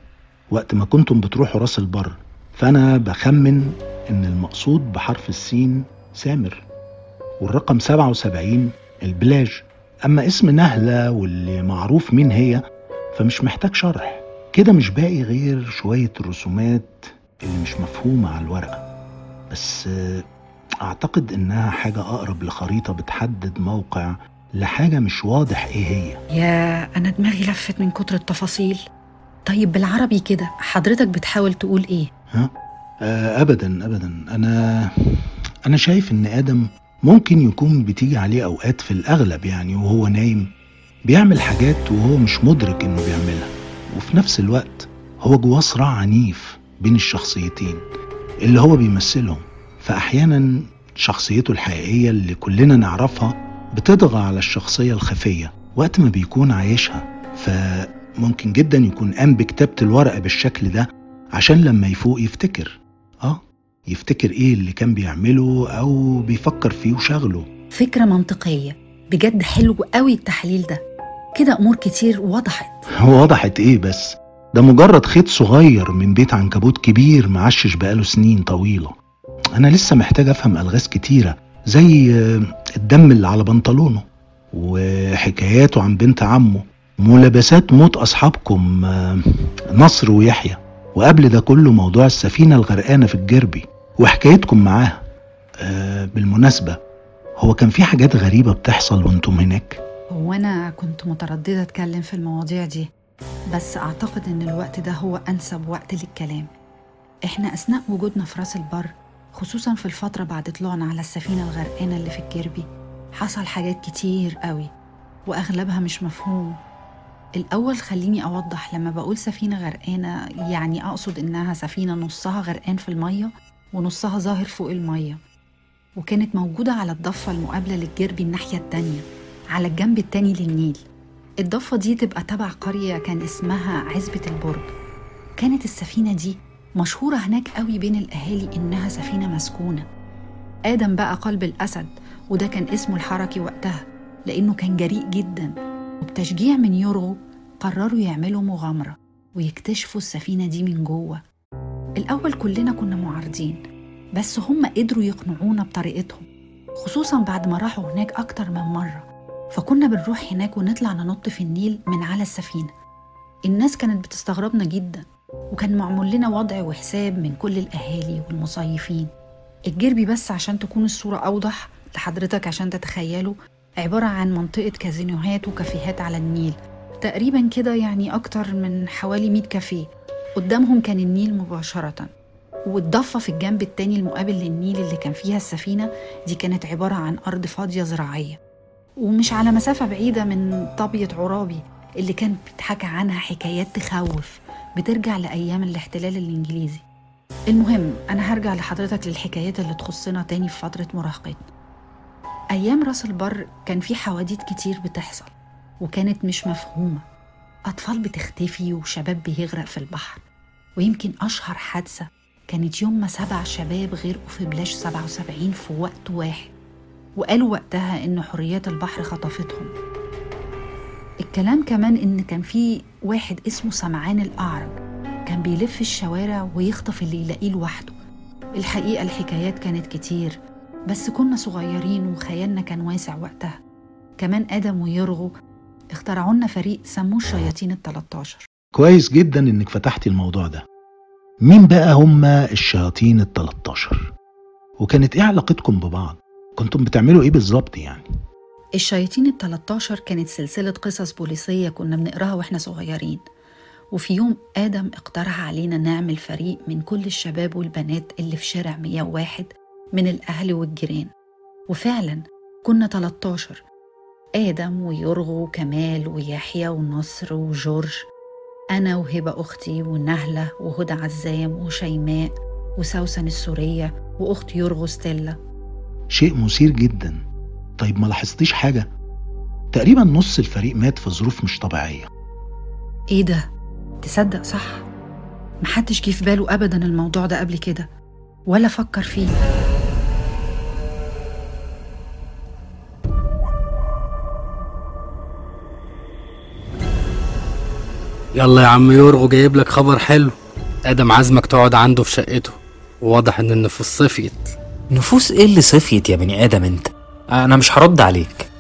وقت ما كنتم بتروحوا راس البر. فأنا بخمن إن المقصود بحرف السين سامر. والرقم 77 البلاج أما اسم نهلة واللي معروف مين هي فمش محتاج شرح. كده مش باقي غير شوية رسومات اللي مش مفهومة على الورقة. بس أعتقد إنها حاجة أقرب لخريطة بتحدد موقع لحاجة مش واضح إيه هي. يا أنا دماغي لفت من كتر التفاصيل. طيب بالعربي كده حضرتك بتحاول تقول إيه؟ ها؟ آه أبدا أبدا. أنا أنا شايف إن آدم ممكن يكون بتيجي عليه أوقات في الأغلب يعني وهو نايم بيعمل حاجات وهو مش مدرك إنه بيعملها. وفي نفس الوقت هو جواه صراع عنيف بين الشخصيتين اللي هو بيمثلهم. فأحيانا شخصيته الحقيقية اللي كلنا نعرفها بتطغى على الشخصية الخفية وقت ما بيكون عايشها فممكن جدا يكون قام بكتابة الورقة بالشكل ده عشان لما يفوق يفتكر. آه يفتكر إيه اللي كان بيعمله أو بيفكر فيه وشغله. فكرة منطقية. بجد حلو قوي التحليل ده. كده أمور كتير وضحت. <laughs> وضحت إيه بس؟ ده مجرد خيط صغير من بيت عنكبوت كبير معشش بقاله سنين طويلة. أنا لسه محتاج أفهم ألغاز كتيرة. زي آه، الدم اللي على بنطلونه وحكاياته عن بنت عمه ملابسات موت أصحابكم آه، نصر ويحيى. وقبل ده كله موضوع السفينة الغرقانة في الجربي وحكايتكم معاها. آه، بالمناسبة هو كان في حاجات غريبة بتحصل وأنتم هناك؟ هو أنا كنت مترددة أتكلم في المواضيع دي بس أعتقد إن الوقت ده هو أنسب وقت للكلام. إحنا أثناء وجودنا في راس البر خصوصا في الفترة بعد طلوعنا على السفينة الغرقانة اللي في الجربي حصل حاجات كتير قوي وأغلبها مش مفهوم. الأول خليني أوضح لما بقول سفينة غرقانة يعني أقصد إنها سفينة نصها غرقان في المية ونصها ظاهر فوق المية وكانت موجودة على الضفة المقابلة للجربي الناحية التانية على الجنب التاني للنيل. الضفة دي تبقى تبع قرية كان اسمها عزبة البرج. كانت السفينة دي مشهورة هناك قوي بين الأهالي إنها سفينة مسكونة. آدم بقى قلب الأسد وده كان اسمه الحركي وقتها لأنه كان جريء جدا. وبتشجيع من يورغو قرروا يعملوا مغامرة ويكتشفوا السفينة دي من جوه. الأول كلنا كنا معارضين بس هم قدروا يقنعونا بطريقتهم خصوصا بعد ما راحوا هناك أكتر من مرة. فكنا بنروح هناك ونطلع ننط في النيل من على السفينة. الناس كانت بتستغربنا جدا. وكان معمول لنا وضع وحساب من كل الأهالي والمصيفين. الجربي بس عشان تكون الصورة أوضح لحضرتك عشان تتخيلوا عبارة عن منطقة كازينوهات وكافيهات على النيل. تقريبا كده يعني أكتر من حوالي 100 كافيه. قدامهم كان النيل مباشرة. والضفة في الجنب التاني المقابل للنيل اللي كان فيها السفينة دي كانت عبارة عن أرض فاضية زراعية. ومش على مسافة بعيدة من طابية عرابي اللي كان بيتحكى عنها حكايات تخوف. بترجع لأيام الاحتلال الإنجليزي. المهم أنا هرجع لحضرتك للحكايات اللي تخصنا تاني في فترة مراهقتنا. أيام راس البر كان في حواديت كتير بتحصل وكانت مش مفهومة. أطفال بتختفي وشباب بيغرق في البحر. ويمكن أشهر حادثة كانت يوم ما سبع شباب غرقوا في بلاش 77 في وقت واحد وقالوا وقتها إن حريات البحر خطفتهم. الكلام كمان إن كان في واحد اسمه سمعان الأعرج كان بيلف الشوارع ويخطف اللي يلاقيه لوحده. الحقيقة الحكايات كانت كتير بس كنا صغيرين وخيالنا كان واسع وقتها. كمان آدم ويرغو اخترعوا لنا فريق سموه الشياطين التلاتاشر كويس جدا إنك فتحتي الموضوع ده. مين بقى هما الشياطين ال 13 وكانت إيه علاقتكم ببعض؟ كنتم بتعملوا إيه بالظبط يعني؟ الشياطين التلاتاشر كانت سلسلة قصص بوليسية كنا بنقراها وإحنا صغيرين. وفي يوم آدم اقترح علينا نعمل فريق من كل الشباب والبنات اللي في شارع 101 من الأهل والجيران. وفعلا كنا 13 آدم ويرغو وكمال ويحيى ونصر وجورج. أنا وهبة أختي ونهلة وهدى عزام وشيماء وسوسن السورية وأخت يرغو ستيلا شيء مثير جدا. طيب ما لاحظتيش حاجة؟ تقريبا نص الفريق مات في ظروف مش طبيعية. إيه ده؟ تصدق صح؟ محدش جه في باله أبدا الموضوع ده قبل كده ولا فكر فيه. يلا يا عم يورغو جايب لك خبر حلو. آدم عزمك تقعد عنده في شقته وواضح إن النفوس صفيت. نفوس إيه اللي صفيت يا بني آدم أنت؟ أنا مش هرد عليك.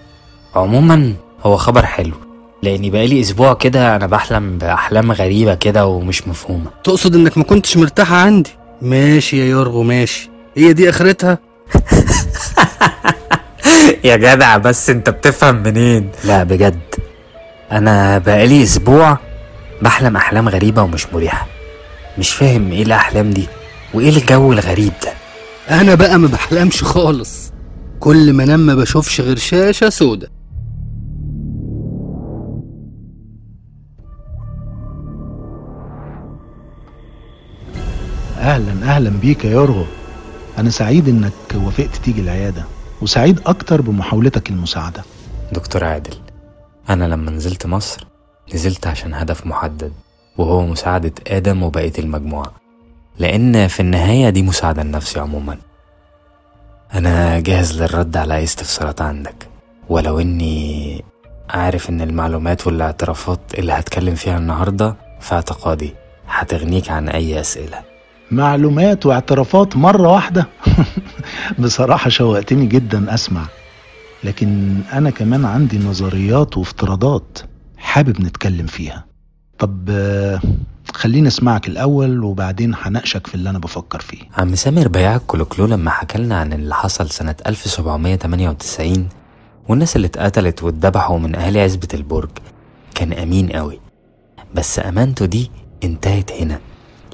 عموما هو خبر حلو لأني بقالي أسبوع كده أنا بحلم بأحلام غريبة كده ومش مفهومة. تقصد إنك ما كنتش مرتاحة عندي؟ ماشي يا يورغو ماشي. هي دي آخرتها؟ <laughs> يا جدع بس أنت بتفهم منين؟ لا بجد. أنا بقالي أسبوع بحلم أحلام غريبة ومش مريحة. مش فاهم إيه الأحلام دي وإيه الجو الغريب ده. أنا بقى ما بحلمش خالص. كل ما انام ما بشوفش غير شاشة سودة. أهلا أهلا بيك يا يورغو. أنا سعيد إنك وافقت تيجي العيادة وسعيد أكتر بمحاولتك المساعدة. دكتور عادل أنا لما نزلت مصر نزلت عشان هدف محدد وهو مساعدة آدم وبقية المجموعة. لأن في النهاية دي مساعدة لنفسي عموما. أنا جاهز للرد على أي استفسارات عندك. ولو إني عارف إن المعلومات والاعترافات اللي هتكلم فيها النهاردة في اعتقادي هتغنيك عن أي أسئلة. معلومات واعترافات مرة واحدة؟ <laughs> بصراحة شوقتني جدا أسمع. لكن أنا كمان عندي نظريات وافتراضات حابب نتكلم فيها. طب خليني أسمعك الأول وبعدين هناقشك في اللي أنا بفكر فيه. عم سامر بياع الكلوكلو لما حكالنا عن اللي حصل سنة 1798 والناس اللي اتقتلت واتذبحوا من أهالي عزبة البرج كان أمين قوي. بس أمانته دي انتهت هنا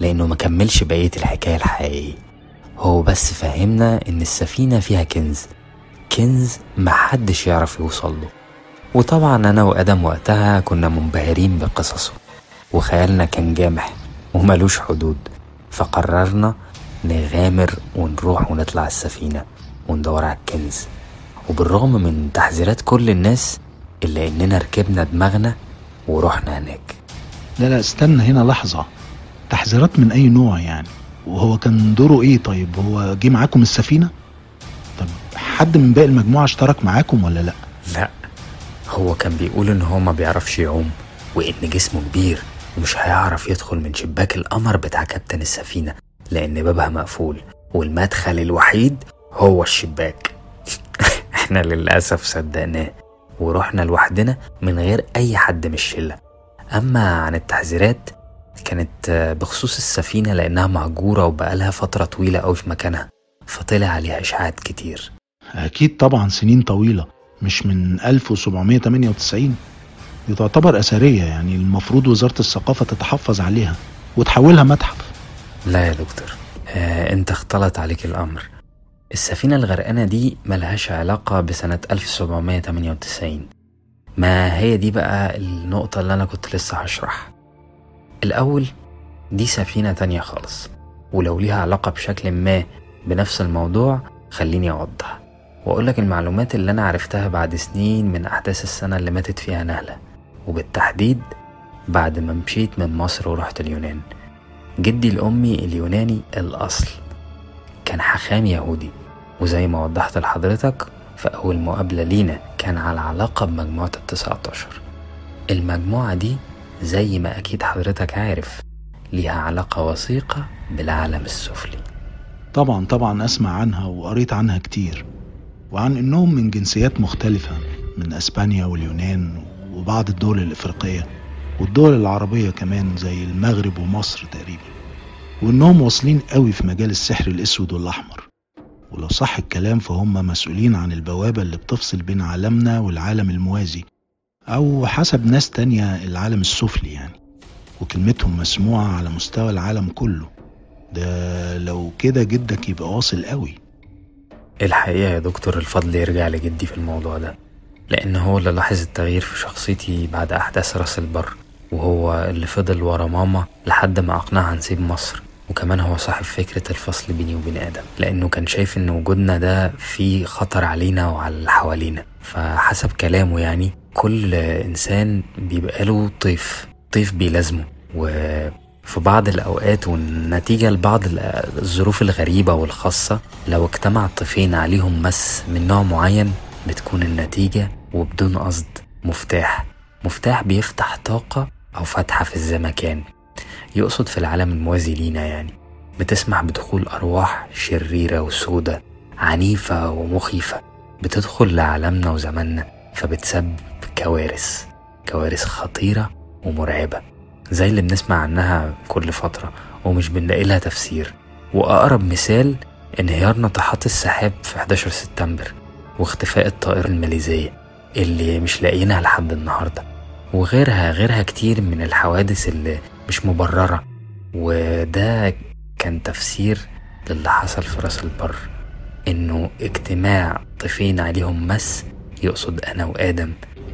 لأنه ما كملش بقية الحكاية الحقيقية. هو بس فهمنا إن السفينة فيها كنز كنز محدش يعرف يوصل له. وطبعا أنا وآدم وقتها كنا منبهرين بقصصه. وخيالنا كان جامح وملوش حدود. فقررنا نغامر ونروح ونطلع السفينة وندور على الكنز. وبالرغم من تحذيرات كل الناس إلا إننا ركبنا دماغنا ورحنا هناك. لا لا استنى هنا لحظة. تحذيرات من أي نوع يعني؟ وهو كان دوره إيه طيب؟ هو جه معاكم السفينة؟ طب حد من باقي المجموعة اشترك معاكم ولا لأ؟ لا هو كان بيقول إن هو ما بيعرفش يعوم وإن جسمه كبير. ومش هيعرف يدخل من شباك القمر بتاع كابتن السفينة لأن بابها مقفول والمدخل الوحيد هو الشباك. <laughs> إحنا للأسف صدقناه ورحنا لوحدنا من غير أي حد من الشلة. أما عن التحذيرات كانت بخصوص السفينة لأنها مهجورة وبقالها فترة طويلة أوي في مكانها فطلع عليها إشاعات كتير. أكيد طبعا سنين طويلة مش من 1798 دي تعتبر أثرية يعني المفروض وزارة الثقافة تتحفظ عليها وتحولها متحف. لا يا دكتور. آه أنت اختلط عليك الأمر. السفينة الغرقانة دي ملهاش علاقة بسنة 1798 ما هي دي بقى النقطة اللي أنا كنت لسه هشرحها؟ الأول دي سفينة تانية خالص ولو ليها علاقة بشكل ما بنفس الموضوع خليني أوضح وأقولك المعلومات اللي أنا عرفتها بعد سنين من أحداث السنة اللي ماتت فيها نهلة. وبالتحديد بعد ما مشيت من مصر ورحت اليونان. جدي الأمي اليوناني الأصل. كان حاخام يهودي. وزي ما وضحت لحضرتك في أول مقابلة لينا كان على علاقة بمجموعة التسعة عشر المجموعة دي زي ما أكيد حضرتك عارف ليها علاقة وثيقة بالعالم السفلي. طبعا طبعا أسمع عنها وقريت عنها كتير وعن إنهم من جنسيات مختلفة من أسبانيا واليونان وبعض الدول الإفريقية والدول العربية كمان زي المغرب ومصر تقريبا وإنهم واصلين قوي في مجال السحر الأسود والأحمر. ولو صح الكلام فهم مسؤولين عن البوابة اللي بتفصل بين عالمنا والعالم الموازي أو حسب ناس تانية العالم السفلي يعني. وكلمتهم مسموعة على مستوى العالم كله. ده لو كده جدك يبقى واصل قوي. الحقيقة يا دكتور الفضل يرجع لجدي في الموضوع ده. لأن هو اللي لاحظ التغيير في شخصيتي بعد أحداث راس البر وهو اللي فضل ورا ماما لحد ما أقنعها نسيب مصر وكمان هو صاحب فكرة الفصل بيني وبين آدم لأنه كان شايف إن وجودنا ده فيه خطر علينا وعلى اللي حوالينا. فحسب كلامه يعني كل إنسان بيبقى له طيف طيف بيلازمه. وفي بعض الأوقات والنتيجة لبعض الظروف الغريبة والخاصة لو اجتمع طيفين عليهم مس من نوع معين بتكون النتيجة وبدون قصد مفتاح. مفتاح بيفتح طاقة أو فتحة في الزمكان. يقصد في العالم الموازي لينا يعني. بتسمح بدخول أرواح شريرة وسودة عنيفة ومخيفة. بتدخل لعالمنا وزماننا فبتسبب كوارث. كوارث خطيرة ومرعبة. زي اللي بنسمع عنها كل فترة ومش بنلاقي لها تفسير. وأقرب مثال انهيار ناطحات السحاب في 11 سبتمبر واختفاء الطائرة الماليزية اللي مش لاقيينها لحد النهاردة. وغيرها غيرها كتير من الحوادث اللي مش مبررة. وده كان تفسير للي حصل في راس البر. إنه اجتماع طيفين عليهم مس يقصد أنا وآدم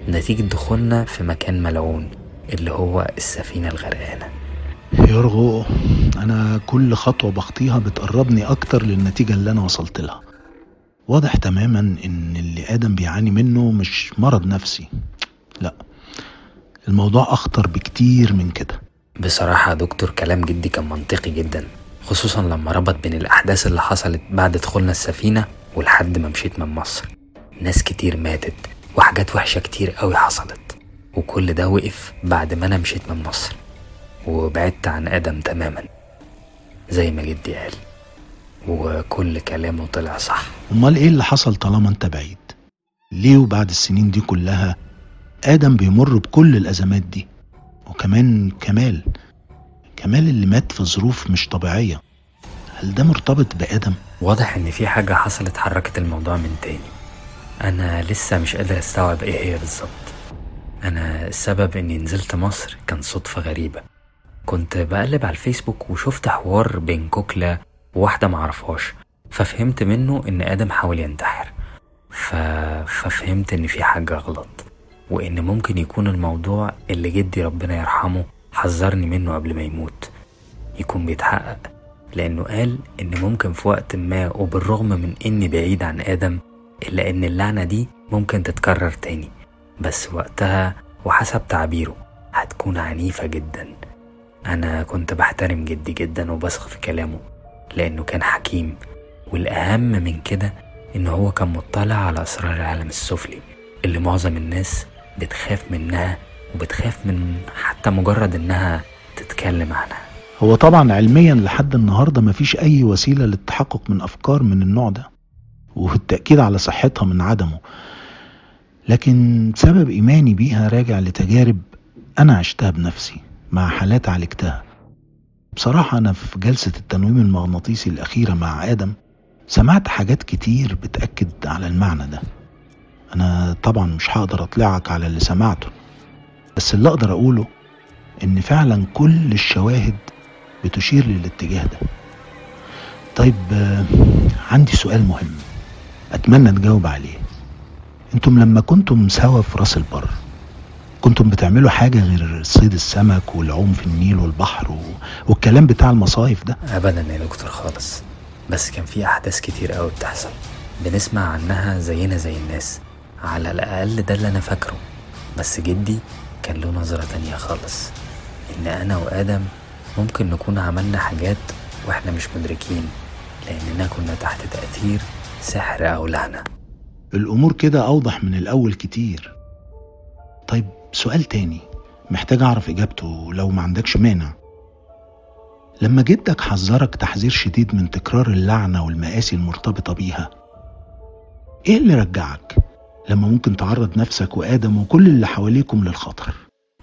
نتيجة دخولنا في مكان ملعون اللي هو السفينة الغرقانة. يرغو أنا كل خطوة بخطيها بتقربني أكتر للنتيجة اللي أنا وصلت لها. واضح تماما إن اللي آدم بيعاني منه مش مرض نفسي. لا الموضوع أخطر بكتير من كده. بصراحة يا دكتور كلام جدي كان منطقي جدا خصوصا لما ربط بين الأحداث اللي حصلت بعد دخولنا السفينة ولحد ما مشيت من مصر. ناس كتير ماتت وحاجات وحشة كتير قوي حصلت وكل ده وقف بعد ما أنا مشيت من مصر وبعدت عن آدم تماما زي ما جدي قال. وكل كلامه طلع صح. أمال إيه اللي حصل طالما أنت بعيد؟ ليه وبعد السنين دي كلها آدم بيمر بكل الأزمات دي؟ وكمان كمال. كمال اللي مات في ظروف مش طبيعية. هل ده مرتبط بآدم؟ واضح إن في حاجة حصلت حركت الموضوع من تاني. أنا لسه مش قادر أستوعب إيه هي بالظبط. أنا السبب إني نزلت مصر كان صدفة غريبة. كنت بقلب على الفيسبوك وشفت حوار بين كوكلا وواحدة معرفهاش ففهمت منه إن آدم حاول ينتحر. ف... ففهمت إن في حاجة غلط. وإن ممكن يكون الموضوع اللي جدي ربنا يرحمه حذرني منه قبل ما يموت. يكون بيتحقق. لأنه قال إن ممكن في وقت ما وبالرغم من إني بعيد عن آدم إلا إن اللعنة دي ممكن تتكرر تاني. بس وقتها وحسب تعبيره هتكون عنيفة جدا. أنا كنت بحترم جدي جدا وبثق في كلامه. لأنه كان حكيم والأهم من كده إن هو كان مطلع على أسرار العالم السفلي اللي معظم الناس بتخاف منها وبتخاف من حتى مجرد إنها تتكلم عنها. هو طبعا علميا لحد النهاردة مفيش أي وسيلة للتحقق من أفكار من النوع ده والتأكيد على صحتها من عدمه. لكن سبب إيماني بيها راجع لتجارب أنا عشتها بنفسي مع حالات عالجتها. بصراحة أنا في جلسة التنويم المغناطيسي الأخيرة مع آدم سمعت حاجات كتير بتأكد على المعنى ده. أنا طبعا مش هقدر أطلعك على اللي سمعته بس اللي أقدر أقوله إن فعلا كل الشواهد بتشير للاتجاه ده. طيب عندي سؤال مهم أتمنى تجاوب عليه. أنتم لما كنتم سوا في راس البر كنتم بتعملوا حاجة غير صيد السمك والعوم في النيل والبحر و... والكلام بتاع المصايف ده؟ أبدا يا دكتور خالص بس كان في أحداث كتير قوي بتحصل. بنسمع عنها زينا زي الناس. على الأقل ده اللي أنا فاكره. بس جدي كان له نظرة تانية خالص. إن أنا وآدم ممكن نكون عملنا حاجات وإحنا مش مدركين. لأننا كنا تحت تأثير سحر أو لعنة الأمور كده أوضح من الأول كتير. طيب سؤال تاني. محتاج أعرف إجابته لو ما عندكش مانع. لما جدك حذرك تحذير شديد من تكرار اللعنة والمآسي المرتبطة بيها إيه اللي رجعك لما ممكن تعرض نفسك وآدم وكل اللي حواليكم للخطر؟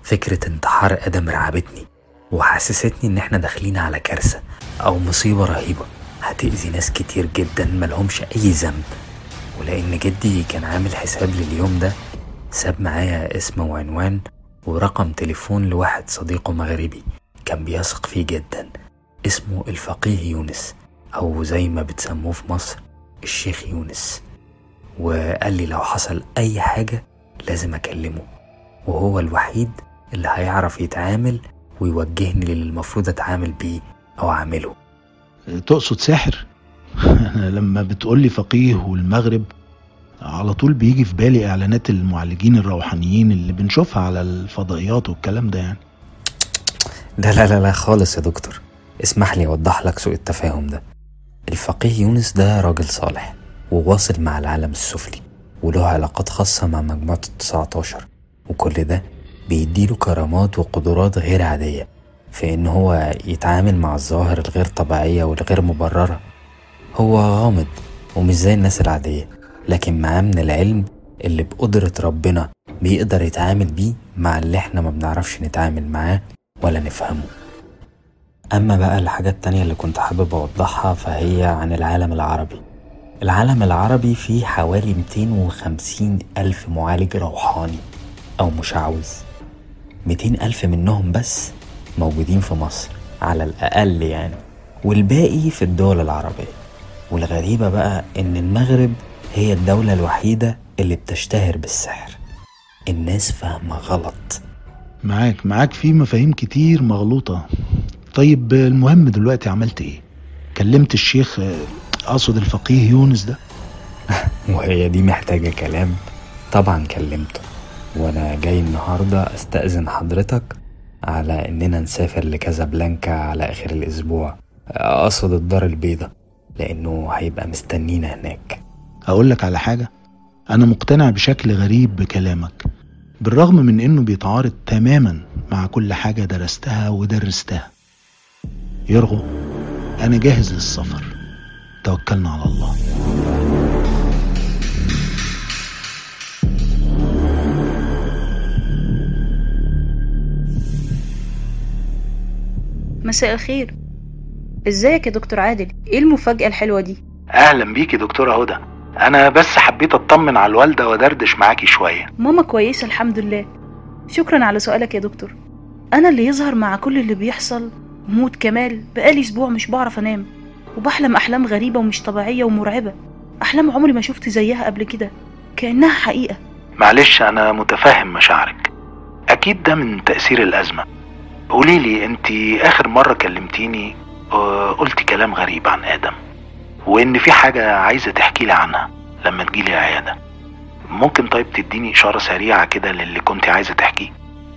فكرة انتحار آدم رعبتني وحسستني إن إحنا داخلين على كارثة أو مصيبة رهيبة. هتأذي ناس كتير جدا ملهمش أي ذنب. ولأن جدي كان عامل حساب لليوم ده ساب معايا اسم وعنوان ورقم تليفون لواحد صديقه مغربي كان بيثق فيه جدا. اسمه الفقيه يونس أو زي ما بتسموه في مصر الشيخ يونس. وقال لي لو حصل أي حاجة لازم أكلمه وهو الوحيد اللي هيعرف يتعامل ويوجهني للي المفروض أتعامل بيه أو أعمله. تقصد ساحر <laughs> لما بتقولي فقيه والمغرب على طول بيجي في بالي إعلانات المعالجين الروحانيين اللي بنشوفها على الفضائيات والكلام ده يعني. لا لا لا لا خالص يا دكتور. اسمح لي أوضح لك سوء التفاهم ده. الفقيه يونس ده راجل صالح وواصل مع العالم السفلي وله علاقات خاصة مع مجموعة التسعة عشر وكل ده بيديله كرامات وقدرات غير عادية في إن هو يتعامل مع الظواهر الغير طبيعية والغير مبررة. هو غامض ومش زي الناس العادية. لكن معاه من العلم اللي بقدرة ربنا بيقدر يتعامل بيه مع اللي إحنا ما بنعرفش نتعامل معاه ولا نفهمه. أما بقى الحاجات التانية اللي كنت حابب أوضحها فهي عن العالم العربي. العالم العربي فيه حوالي 250 ألف معالج روحاني أو مشعوذ. 200 ألف منهم بس موجودين في مصر على الأقل يعني. والباقي في الدول العربية. والغريبة بقى إن المغرب هي الدولة الوحيدة اللي بتشتهر بالسحر. الناس فاهمة غلط. معاك معاك في مفاهيم كتير مغلوطة. طيب المهم دلوقتي عملت إيه؟ كلمت الشيخ آه، أقصد الفقيه يونس ده؟ <laughs> وهي دي محتاجة كلام. طبعا كلمته. وأنا جاي النهاردة أستأذن حضرتك على إننا نسافر لكازابلانكا على آخر الأسبوع. أقصد الدار البيضاء لأنه هيبقى مستنينا هناك. أقول لك على حاجة. أنا مقتنع بشكل غريب بكلامك بالرغم من إنه بيتعارض تماما مع كل حاجة درستها ودرستها. يرغو أنا جاهز للسفر. توكلنا على الله. مساء الخير. إزيك يا دكتور عادل؟ إيه المفاجأة الحلوة دي؟ أهلا بيكي دكتورة هدى. أنا بس حبيت أطمن على الوالدة ودردش معاكي شوية. ماما كويسة الحمد لله. شكرا على سؤالك يا دكتور. أنا اللي يظهر مع كل اللي بيحصل موت كمال بقالي أسبوع مش بعرف أنام وبحلم أحلام غريبة ومش طبيعية ومرعبة. أحلام عمري ما شفت زيها قبل كده كأنها حقيقة. معلش أنا متفهم مشاعرك. أكيد ده من تأثير الأزمة. قوليلي انت آخر مرة كلمتيني آه، قلتي كلام غريب عن آدم. وإن في حاجة عايزة تحكي لي عنها لما تجيلي العيادة. ممكن طيب تديني إشارة سريعة كده للي كنت عايزة تحكيه؟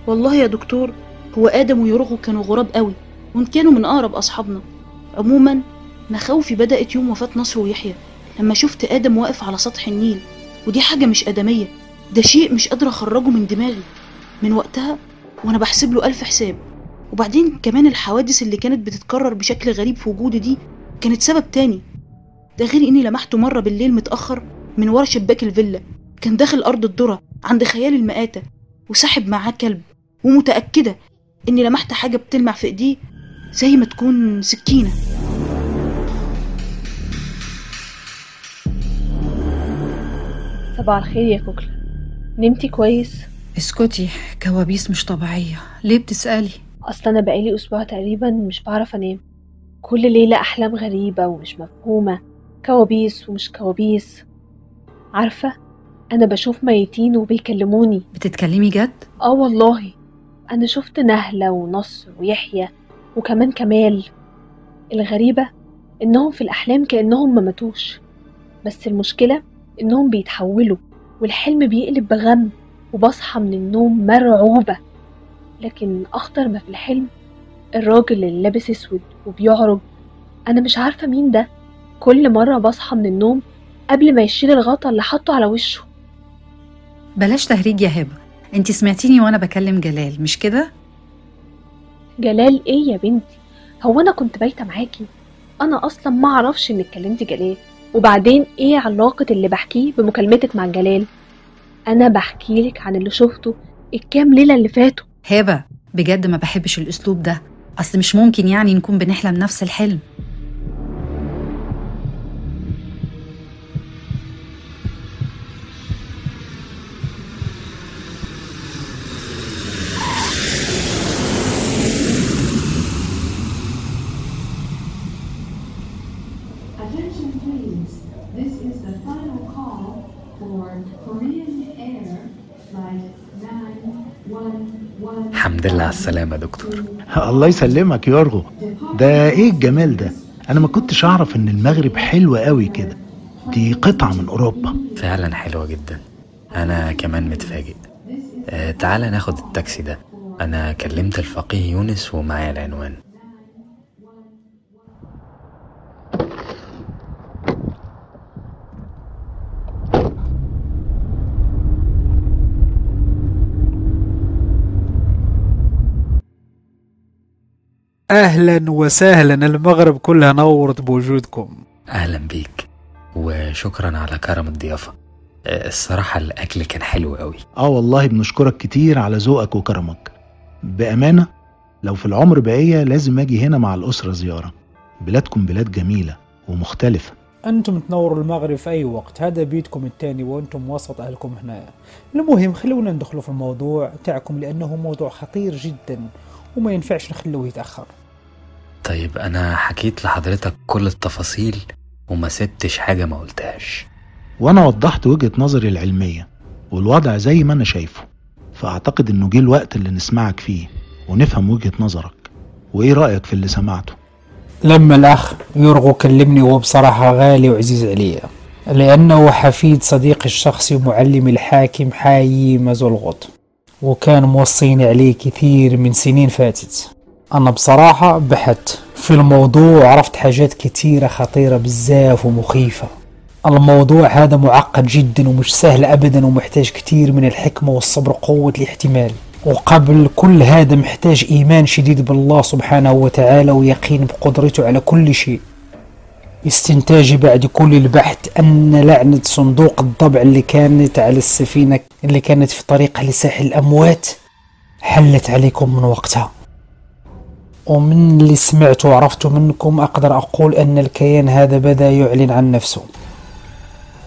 والله يا دكتور هو آدم ويرغو كانوا غراب قوي وإن كانوا من أقرب أصحابنا. عموما مخاوفي بدأت يوم وفاة نصر ويحيى لما شفت آدم واقف على سطح النيل. ودي حاجة مش آدمية ده شيء مش قادرة أخرجه من دماغي. من وقتها وأنا بحسب له ألف حساب. وبعدين كمان الحوادث اللي كانت بتتكرر بشكل غريب في وجودي دي كانت سبب تاني. ده غير إني لمحته مرة بالليل متأخر من ورا شباك الفيلا. كان داخل أرض الذرة عند خيال المآتة وساحب معاه كلب ومتأكدة إني لمحت حاجة بتلمع في إيديه زي ما تكون سكينة. صباح الخير يا كوكلا. نمتي كويس؟ اسكتي كوابيس مش طبيعية. ليه بتسألي؟ أصل أنا بقالي أسبوع تقريبا مش بعرف أنام. كل ليلة أحلام غريبة ومش مفهومة. كوابيس ومش كوابيس. عارفة أنا بشوف ميتين وبيكلموني. بتتكلمي جد؟ آه والله. أنا شفت نهلة ونصر ويحيى وكمان كمال. الغريبة إنهم في الأحلام كأنهم ما ماتوش. بس المشكلة إنهم بيتحولوا والحلم بيقلب بغم وبصحى من النوم مرعوبة. لكن أخطر ما في الحلم الراجل اللي لابس أسود وبيعرج. أنا مش عارفة مين ده. كل مرة بصحى من النوم قبل ما يشيل الغطا اللي حاطه على وشه. بلاش تهريج يا هبة. انتي سمعتيني وأنا بكلم جلال مش كده؟ جلال إيه يا بنتي؟ هو أنا كنت بايتة معاكي؟ أنا أصلا ما أعرفش انك كلمتي جلال. وبعدين إيه علاقة اللي بحكيه بمكالمتك مع جلال؟ أنا بحكي لك عن اللي شفته الكام ليلة اللي فاتوا. هبة بجد ما بحبش الأسلوب ده. أصل مش ممكن يعني نكون بنحلم نفس الحلم. الحمد لله على السلامة يا دكتور. الله يسلمك يارغو ده إيه الجمال ده؟ أنا ما كنتش أعرف إن المغرب حلوة قوي كده. دي قطعة من أوروبا. فعلا حلوة جدا. أنا كمان متفاجئ. آه تعالى ناخد التاكسي ده. أنا كلمت الفقيه يونس ومعايا العنوان. أهلا وسهلا المغرب كلها نورت بوجودكم. أهلا بيك وشكرا على كرم الضيافة. آه الصراحة الأكل كان حلو قوي آه والله بنشكرك كتير على ذوقك وكرمك. بأمانة لو في العمر بقية لازم أجي هنا مع الأسرة زيارة. بلادكم بلاد جميلة ومختلفة. أنتم تنوروا المغرب في أي وقت. هذا بيتكم التاني وأنتم وسط أهلكم هنا. المهم خلونا ندخلوا في الموضوع تاعكم لأنه موضوع خطير جدا. وما ينفعش نخلوه يتأخر. طيب أنا حكيت لحضرتك كل التفاصيل وما سبتش حاجة ما قلتهاش. وأنا وضحت وجهة نظري العلمية والوضع زي ما أنا شايفه فأعتقد إنه جه الوقت اللي نسمعك فيه ونفهم وجهة نظرك. وإيه رأيك في اللي سمعته؟ لما الأخ يورغو كلمني هو بصراحة غالي وعزيز عليا لأنه حفيد صديقي الشخصي ومعلم الحاكم حايي مازولغوت وكان موصيني عليه كثير من سنين فاتت. أنا بصراحة بحثت في الموضوع وعرفت حاجات كثيرة خطيرة بزاف ومخيفة. الموضوع هذا معقد جدا ومش سهل أبدا ومحتاج كثير من الحكمة والصبر وقوة الاحتمال. وقبل كل هذا محتاج إيمان شديد بالله سبحانه وتعالى ويقين بقدرته على كل شيء. استنتاجي بعد كل البحث أن لعنة صندوق الضبع اللي كانت على السفينة اللي كانت في طريقها لساحل الأموات حلت عليكم من وقتها. ومن اللي سمعته وعرفته منكم أقدر أقول أن الكيان هذا بدأ يعلن عن نفسه.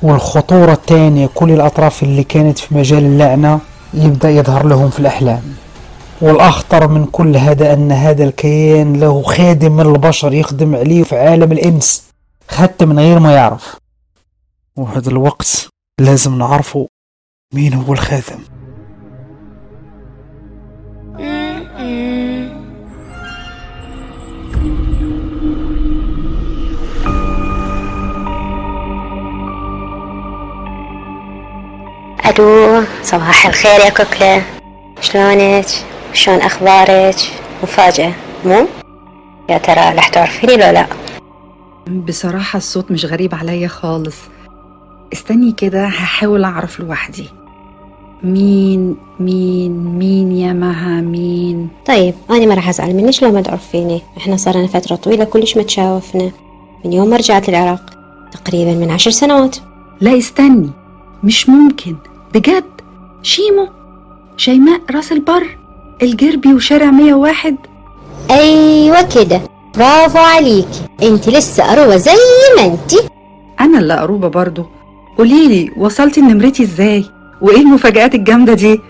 والخطورة الثانية كل الأطراف اللي كانت في مجال اللعنة يبدأ يظهر لهم في الأحلام. والأخطر من كل هذا أن هذا الكيان له خادم من البشر يخدم عليه في عالم الإنس. حتى من غير ما يعرف. وهذا الوقت لازم نعرفه مين هو الخادم. ألو صباح الخير يا كوكلة شلونك؟ شلون أخبارك؟ مفاجأة مو؟ يا ترى رح تعرفيني لو لا؟ بصراحة الصوت مش غريب عليا خالص. استني كده هحاول أعرف لوحدي. مين مين مين يا مها مين؟ طيب أنا ما رح ازعل منك لو ما تعرفيني إحنا صار لنا فترة طويلة كلش ما تشاوفنا. من يوم ما رجعت العراق تقريبا من عشر سنوات. لا استني. مش ممكن. بجد؟ شيمو؟ شيماء راس البر؟ الجربي وشارع 101 أيوه كده. برافو عليكي انت لسه اروى زي ما انت. أنا اللي قروبة برضو قوليلي وصلتي لنمرتي إزاي؟ وإيه المفاجآت الجامدة دي؟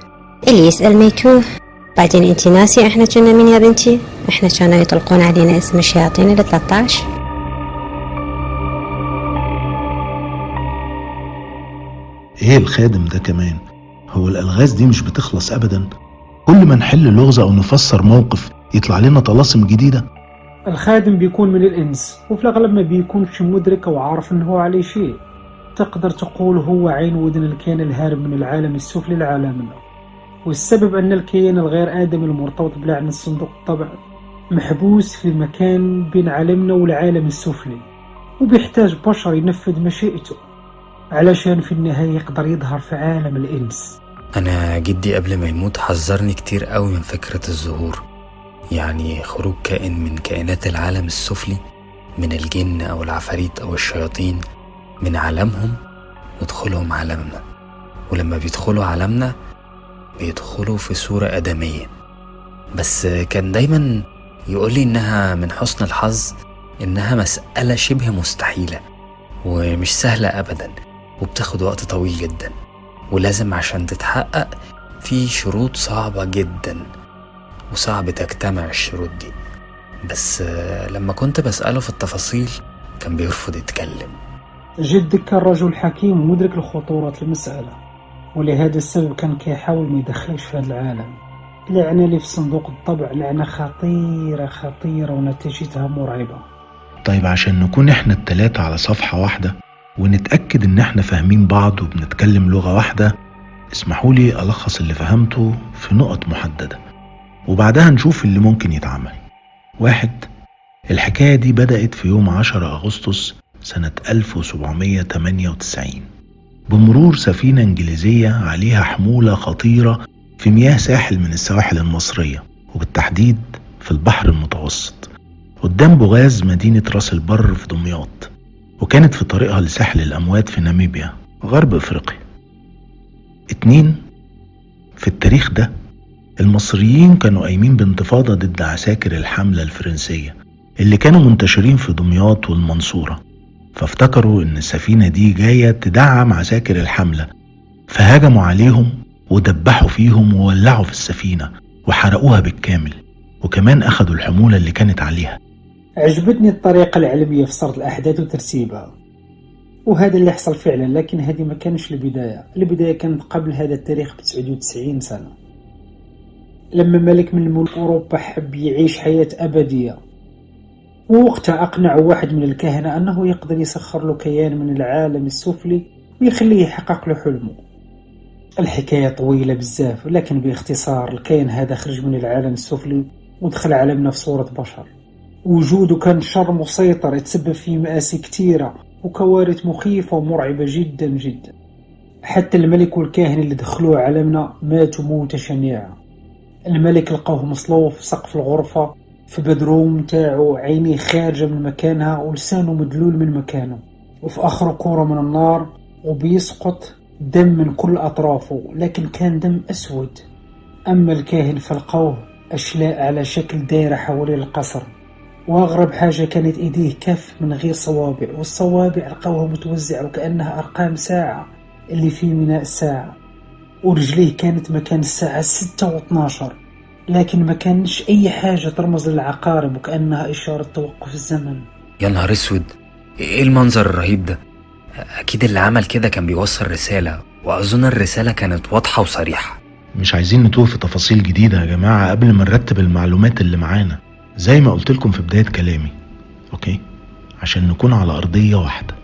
اللي يسأل ما يتوه. بعدين انت ناسي إحنا كنا مين يا بنتي؟ إحنا كانوا يطلقون علينا اسم الشياطين ال 13 إيه الخادم ده كمان؟ هو الألغاز دي مش بتخلص ابدا. كل ما نحل لغز أو نفسر موقف يطلع لنا طلاسم جديدة. الخادم بيكون من الإنس وفي الأغلب ما بيكونش مدرك أو عارف إنه هو عليه شيء. تقدر تقول هو عين ودن الكيان الهارب من العالم السفلي لعالمنا. والسبب أن الكيان الغير آدمي المرتبط بلعنة صندوق الطبع محبوس في مكان بين عالمنا والعالم السفلي وبيحتاج بشر ينفذ مشيئته علشان في النهاية يقدر يظهر في عالم الإنس. أنا جدي قبل ما يموت حذرني كتير قوي من فكرة الظهور يعني خروج كائن من كائنات العالم السفلي من الجن أو العفاريت أو الشياطين من عالمهم ودخولهم عالمنا. ولما بيدخلوا عالمنا بيدخلوا في صورة آدمية. بس كان دايما يقولي إنها من حسن الحظ إنها مسألة شبه مستحيلة ومش سهلة أبدا وبتاخد وقت طويل جدا. ولازم عشان تتحقق في شروط صعبة جدا. وصعب تجتمع الشروط دي. بس لما كنت بسأله في التفاصيل كان بيرفض يتكلم. جدك كان رجل حكيم ومدرك لخطورة المسألة ولهذا السبب كان كيحاول ما يدخلش في هذا العالم. لعنة اللي في صندوق الطبع لعنة خطيرة خطيرة ونتيجتها مرعبة. طيب عشان نكون إحنا التلاتة على صفحة واحدة ونتأكد إن إحنا فاهمين بعض وبنتكلم لغة واحدة اسمحوا لي ألخص اللي فهمته في نقط محددة. وبعدها نشوف اللي ممكن يتعمل. واحد الحكاية دي بدأت في يوم 10 أغسطس سنة 1798 بمرور سفينة إنجليزية عليها حمولة خطيرة في مياه ساحل من السواحل المصرية وبالتحديد في البحر المتوسط قدام بوغاز مدينة راس البر في دمياط وكانت في طريقها لساحل الأموات في ناميبيا غرب أفريقيا. اتنين في التاريخ ده المصريين كانوا قايمين بانتفاضة ضد عساكر الحملة الفرنسية اللي كانوا منتشرين في دمياط والمنصورة. فافتكروا إن السفينة دي جاية تدعم عساكر الحملة فهجموا عليهم ودبحوا فيهم وولعوا في السفينة وحرقوها بالكامل وكمان أخدوا الحمولة اللي كانت عليها. عجبتني الطريقة العلمية في سرد الأحداث وترتيبها. وهذا اللي حصل فعلا لكن هذه ما كانش البداية. البداية كانت قبل هذا التاريخ ب 99 سنة. لما ملك من ملوك أوروبا حب يعيش حياة أبدية. ووقتها أقنع واحد من الكهنة أنه يقدر يسخر له كيان من العالم السفلي ويخليه يحقق له حلمه. الحكاية طويلة بزاف لكن باختصار الكيان هذا خرج من العالم السفلي ودخل عالمنا في صورة بشر. وجوده كان شر مسيطر يتسبب في مآسي كتيرة وكوارث مخيفة ومرعبة جدا جدا. حتى الملك والكاهن اللي دخلوه عالمنا ماتوا موتة شنيعة. الملك لقوه مصلوب في سقف الغرفة في بدروم تاعو عينيه خارجة من مكانها ولسانه مدلول من مكانه. وفي آخره كورة من النار وبيسقط دم من كل أطرافه لكن كان دم أسود. أما الكاهن فلقوه أشلاء على شكل دايرة حوالين القصر. وأغرب حاجة كانت إيديه كف من غير صوابع والصوابع لقوها متوزعة وكأنها أرقام ساعة اللي في ميناء الساعة. ورجليه كانت مكان الساعة ستة واثناشر لكن ما كانش أي حاجة ترمز للعقارب وكأنها إشارة توقف الزمن. يا نهار أسود إيه المنظر الرهيب ده؟ أكيد اللي عمل كده كان بيوصل رسالة وأظن الرسالة كانت واضحة وصريحة. مش عايزين نتوه في تفاصيل جديدة يا جماعة قبل ما نرتب المعلومات اللي معانا. زي ما قلت لكم في بداية كلامي. أوكي؟ عشان نكون على أرضية واحدة.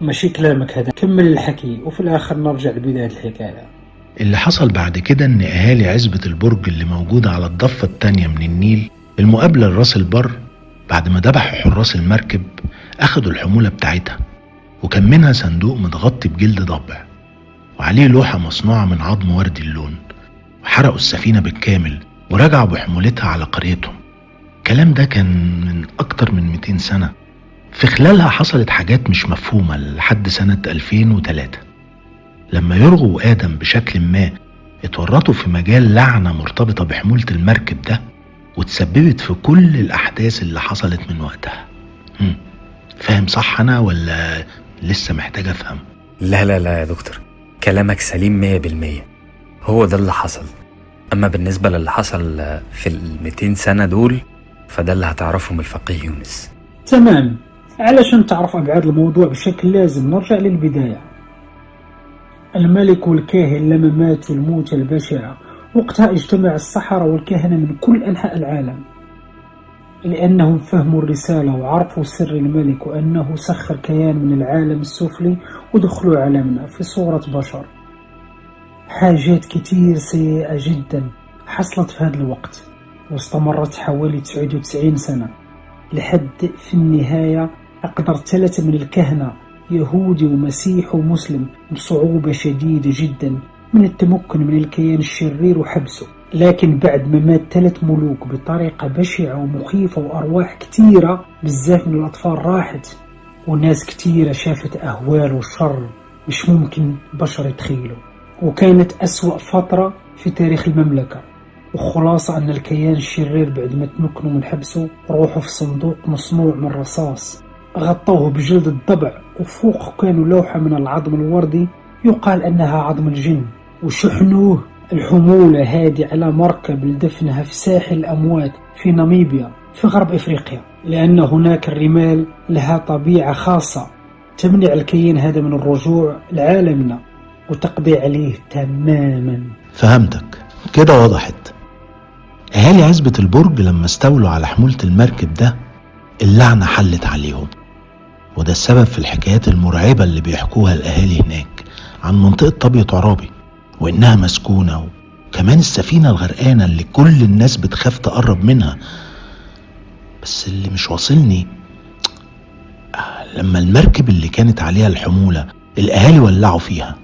ماشي كلامك هذا. كمل الحكي وفي الآخر نرجع لبداية الحكاية. اللي حصل بعد كده إن أهالي عزبة البرج اللي موجودة على الضفة التانية من النيل المقابلة لراس البر بعد ما ذبحوا حراس المركب أخدوا الحمولة بتاعتها وكان منها صندوق متغطي بجلد ضبع وعليه لوحة مصنوعة من عظم وردي اللون وحرقوا السفينة بالكامل ورجعوا بحمولتها على قريتهم. الكلام ده كان من أكتر من 200 سنة. في خلالها حصلت حاجات مش مفهومة لحد سنة 2003 لما يرغوا وآدم بشكل ما اتورطوا في مجال لعنة مرتبطة بحمولة المركب ده وتسببت في كل الأحداث اللي حصلت من وقتها. هم. فاهم صح أنا ولا لسه محتاج أفهم؟ لا لا لا يا دكتور. كلامك سليم مية بالمية. هو ده اللي حصل. أما بالنسبة للي حصل في ال 200 سنة دول فده اللي هتعرفه من الفقيه يونس. تمام. علشان تعرف أبعاد الموضوع بشكل لازم نرجع للبداية. الملك والكاهن لما ماتوا الموتة البشعة وقتها اجتمع السحرة والكهنة من كل أنحاء العالم. لأنهم فهموا الرسالة وعرفوا سر الملك وأنه سخر كيان من العالم السفلي ودخلوا عالمنا في صورة بشر. حاجات كتير سيئة جدا حصلت في هذا الوقت واستمرت حوالي 99 سنة. لحد في النهاية أقدر ثلاثة من الكهنة يهودي ومسيحي ومسلم بصعوبة شديدة جدا من التمكن من الكيان الشرير وحبسه. لكن بعد ما مات ثلاث ملوك بطريقة بشعة ومخيفة وأرواح كتيرة بزاف من الأطفال راحت وناس كتيرة شافت أهوال وشر مش ممكن بشر يتخيلوا. وكانت أسوأ فترة في تاريخ المملكة. وخلاصة أن الكيان الشرير بعد ما تمكنوا من حبسه روحوا في صندوق مصنوع من رصاص غطوه بجلد الضبع وفوق كانوا لوحة من العظم الوردي يقال أنها عظم الجن. وشحنوه الحمولة هذه على مركب لدفنها في ساحل الأموات في ناميبيا في غرب إفريقيا لأن هناك الرمال لها طبيعة خاصة. تمنع الكيان هذا من الرجوع لعالمنا وتقضي عليه تماما. فهمتك. كده وضحت. أهالي عزبة البرج لما استولوا على حمولة المركب ده اللعنة حلت عليهم. وده السبب في الحكايات المرعبة اللي بيحكوها الأهالي هناك عن منطقة طابية عرابي وإنها مسكونة وكمان السفينة الغرقانة اللي كل الناس بتخاف تقرب منها بس اللي مش واصلني لما المركب اللي كانت عليها الحمولة الأهالي ولعوا فيها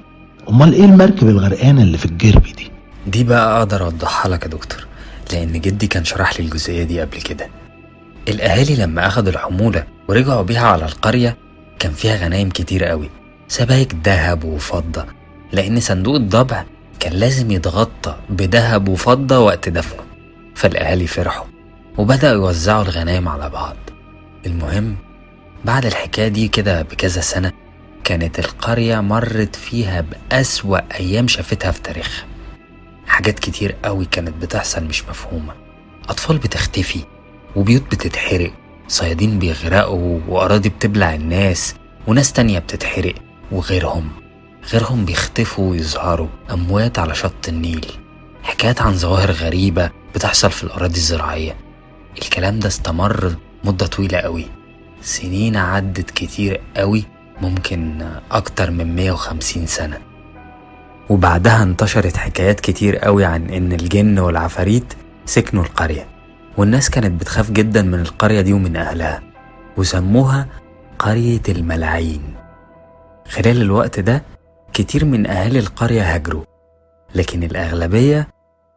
أمال إيه المركب الغرقانة اللي في الجربي دي؟ دي بقى أقدر أوضحها لك يا دكتور لأن جدي كان شرح لي الجزئية دي قبل كده الأهالي لما أخدوا الحمولة ورجعوا بيها على القرية كان فيها غنايم كتير قوي سبايك ذهب وفضة لأن صندوق الضبع كان لازم يتغطى بذهب وفضة وقت دفنه. فالأهالي فرحوا وبدأوا يوزعوا الغنايم على بعض. المهم بعد الحكاية دي كده بكذا سنة كانت القرية مرت فيها بأسوأ أيام شافتها في تاريخها. حاجات كتير قوي كانت بتحصل مش مفهومة. أطفال بتختفي وبيوت بتتحرق. صيادين بيغرقوا وأراضي بتبلع الناس وناس تانية بتتحرق وغيرهم. غيرهم بيختفوا ويظهروا. أموات على شط النيل. حكايات عن ظواهر غريبة بتحصل في الأراضي الزراعية. الكلام ده استمر مدة طويلة قوي. سنين عدت كتير قوي ممكن أكتر من 150 سنة. وبعدها انتشرت حكايات كتير قوي عن إن الجن والعفاريت سكنوا القرية. والناس كانت بتخاف جدا من القرية دي ومن أهلها وسموها قرية الملاعين. خلال الوقت ده كتير من أهالي القرية هاجروا لكن الأغلبية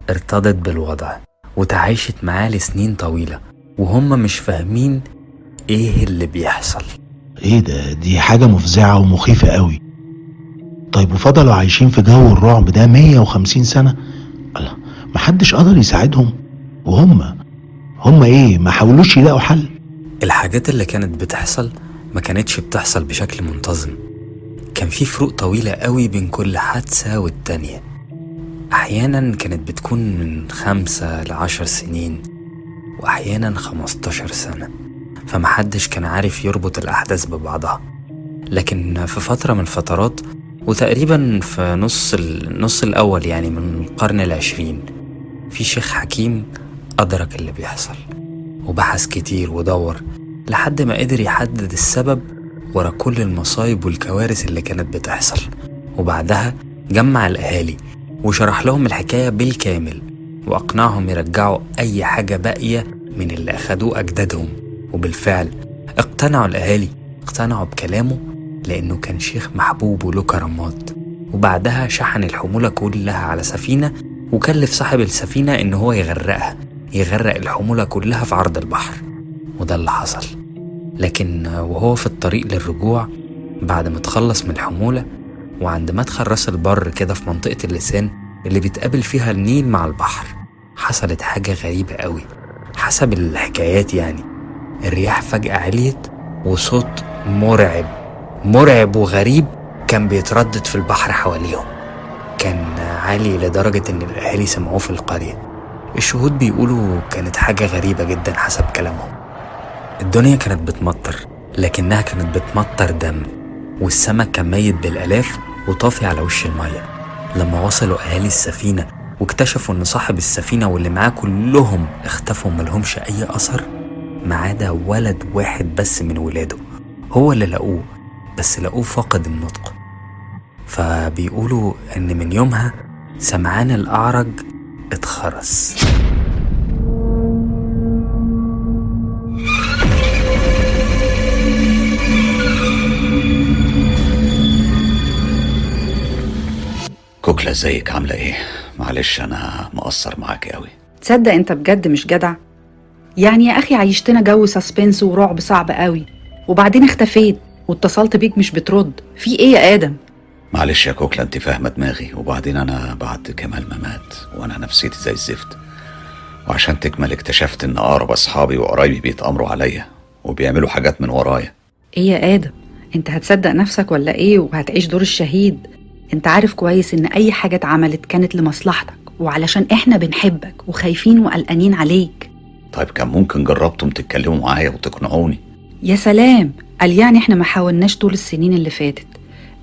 ارتضت بالوضع وتعايشت معاه لسنين طويلة وهم مش فاهمين إيه اللي بيحصل. إيه ده؟ دي حاجة مفزعة ومخيفة قوي. طيب وفضلوا عايشين في جو الرعب ده 150 سنة؟ الله محدش قدر يساعدهم. وهم هم إيه؟ ما حاولوش يلاقوا حل. الحاجات اللي كانت بتحصل ما كانتش بتحصل بشكل منتظم. كان في فروق طويلة قوي بين كل حادثة والتانية. أحيانا كانت بتكون من خمسة لعشر سنين وأحيانا خمستاشر سنة. فمحدش كان عارف يربط الأحداث ببعضها. لكن في فترة من الفترات وتقريبا في نص النص الأول يعني من القرن العشرين في شيخ حكيم أدرك اللي بيحصل وبحث كتير ودور لحد ما قدر يحدد السبب ورا كل المصايب والكوارث اللي كانت بتحصل. وبعدها جمع الأهالي وشرح لهم الحكاية بالكامل وأقنعهم يرجعوا أي حاجة باقية من اللي أخدوه أجدادهم. وبالفعل اقتنعوا الأهالي اقتنعوا بكلامه لأنه كان شيخ محبوب وله كرامات. وبعدها شحن الحمولة كلها على سفينة وكلف صاحب السفينة إن هو يغرقها. يغرق الحمولة كلها في عرض البحر. وده اللي حصل. لكن وهو في الطريق للرجوع بعد ما تخلص من الحمولة وعند مدخل راس البر كده في منطقة اللسان اللي بيتقابل فيها النيل مع البحر حصلت حاجة غريبة قوي. حسب الحكايات يعني الرياح فجأة عليت وصوت مرعب مرعب وغريب كان بيتردد في البحر حواليهم. كان عالي لدرجة إن الأهالي سمعوه في القرية. الشهود بيقولوا كانت حاجة غريبة جدا حسب كلامهم. الدنيا كانت بتمطر لكنها كانت بتمطر دم والسمك كان ميت بالآلاف وطافي على وش المية. لما وصلوا أهالي السفينة واكتشفوا إن صاحب السفينة واللي معاه كلهم اختفوا ملهمش أي أثر ما عدا ولد واحد بس من ولاده. هو اللي لقوه بس لقوه فاقد النطق. فبيقولوا إن من يومها سمعان الأعرج اتخرس. كوكلا ازيك؟ عاملة إيه؟ معلش أنا مقصر معاكي قوي. تصدق أنت بجد مش جدع؟ يعني يا أخي عيشتنا جو suspense ورعب صعب قوي وبعدين اختفيت واتصلت بيك مش بترد. في إيه يا آدم؟ معلش يا كوكلا انت فاهمة دماغي. وبعدين أنا بعد كمال ما مات وأنا نفسيتي زي الزفت. وعشان تكمل اكتشفت إن أقرب أصحابي وقرايبي بيتأمروا عليا وبيعملوا حاجات من ورايا. إيه يا آدم؟ أنت هتصدق نفسك ولا إيه؟ وهتعيش دور الشهيد. أنت عارف كويس إن أي حاجة اتعملت كانت لمصلحتك وعلشان إحنا بنحبك وخايفين وقلقانين عليك. طيب كان ممكن جربتم تتكلموا معايا وتقنعوني؟ يا سلام! قال يعني إحنا ما حاولناش طول السنين اللي فاتت.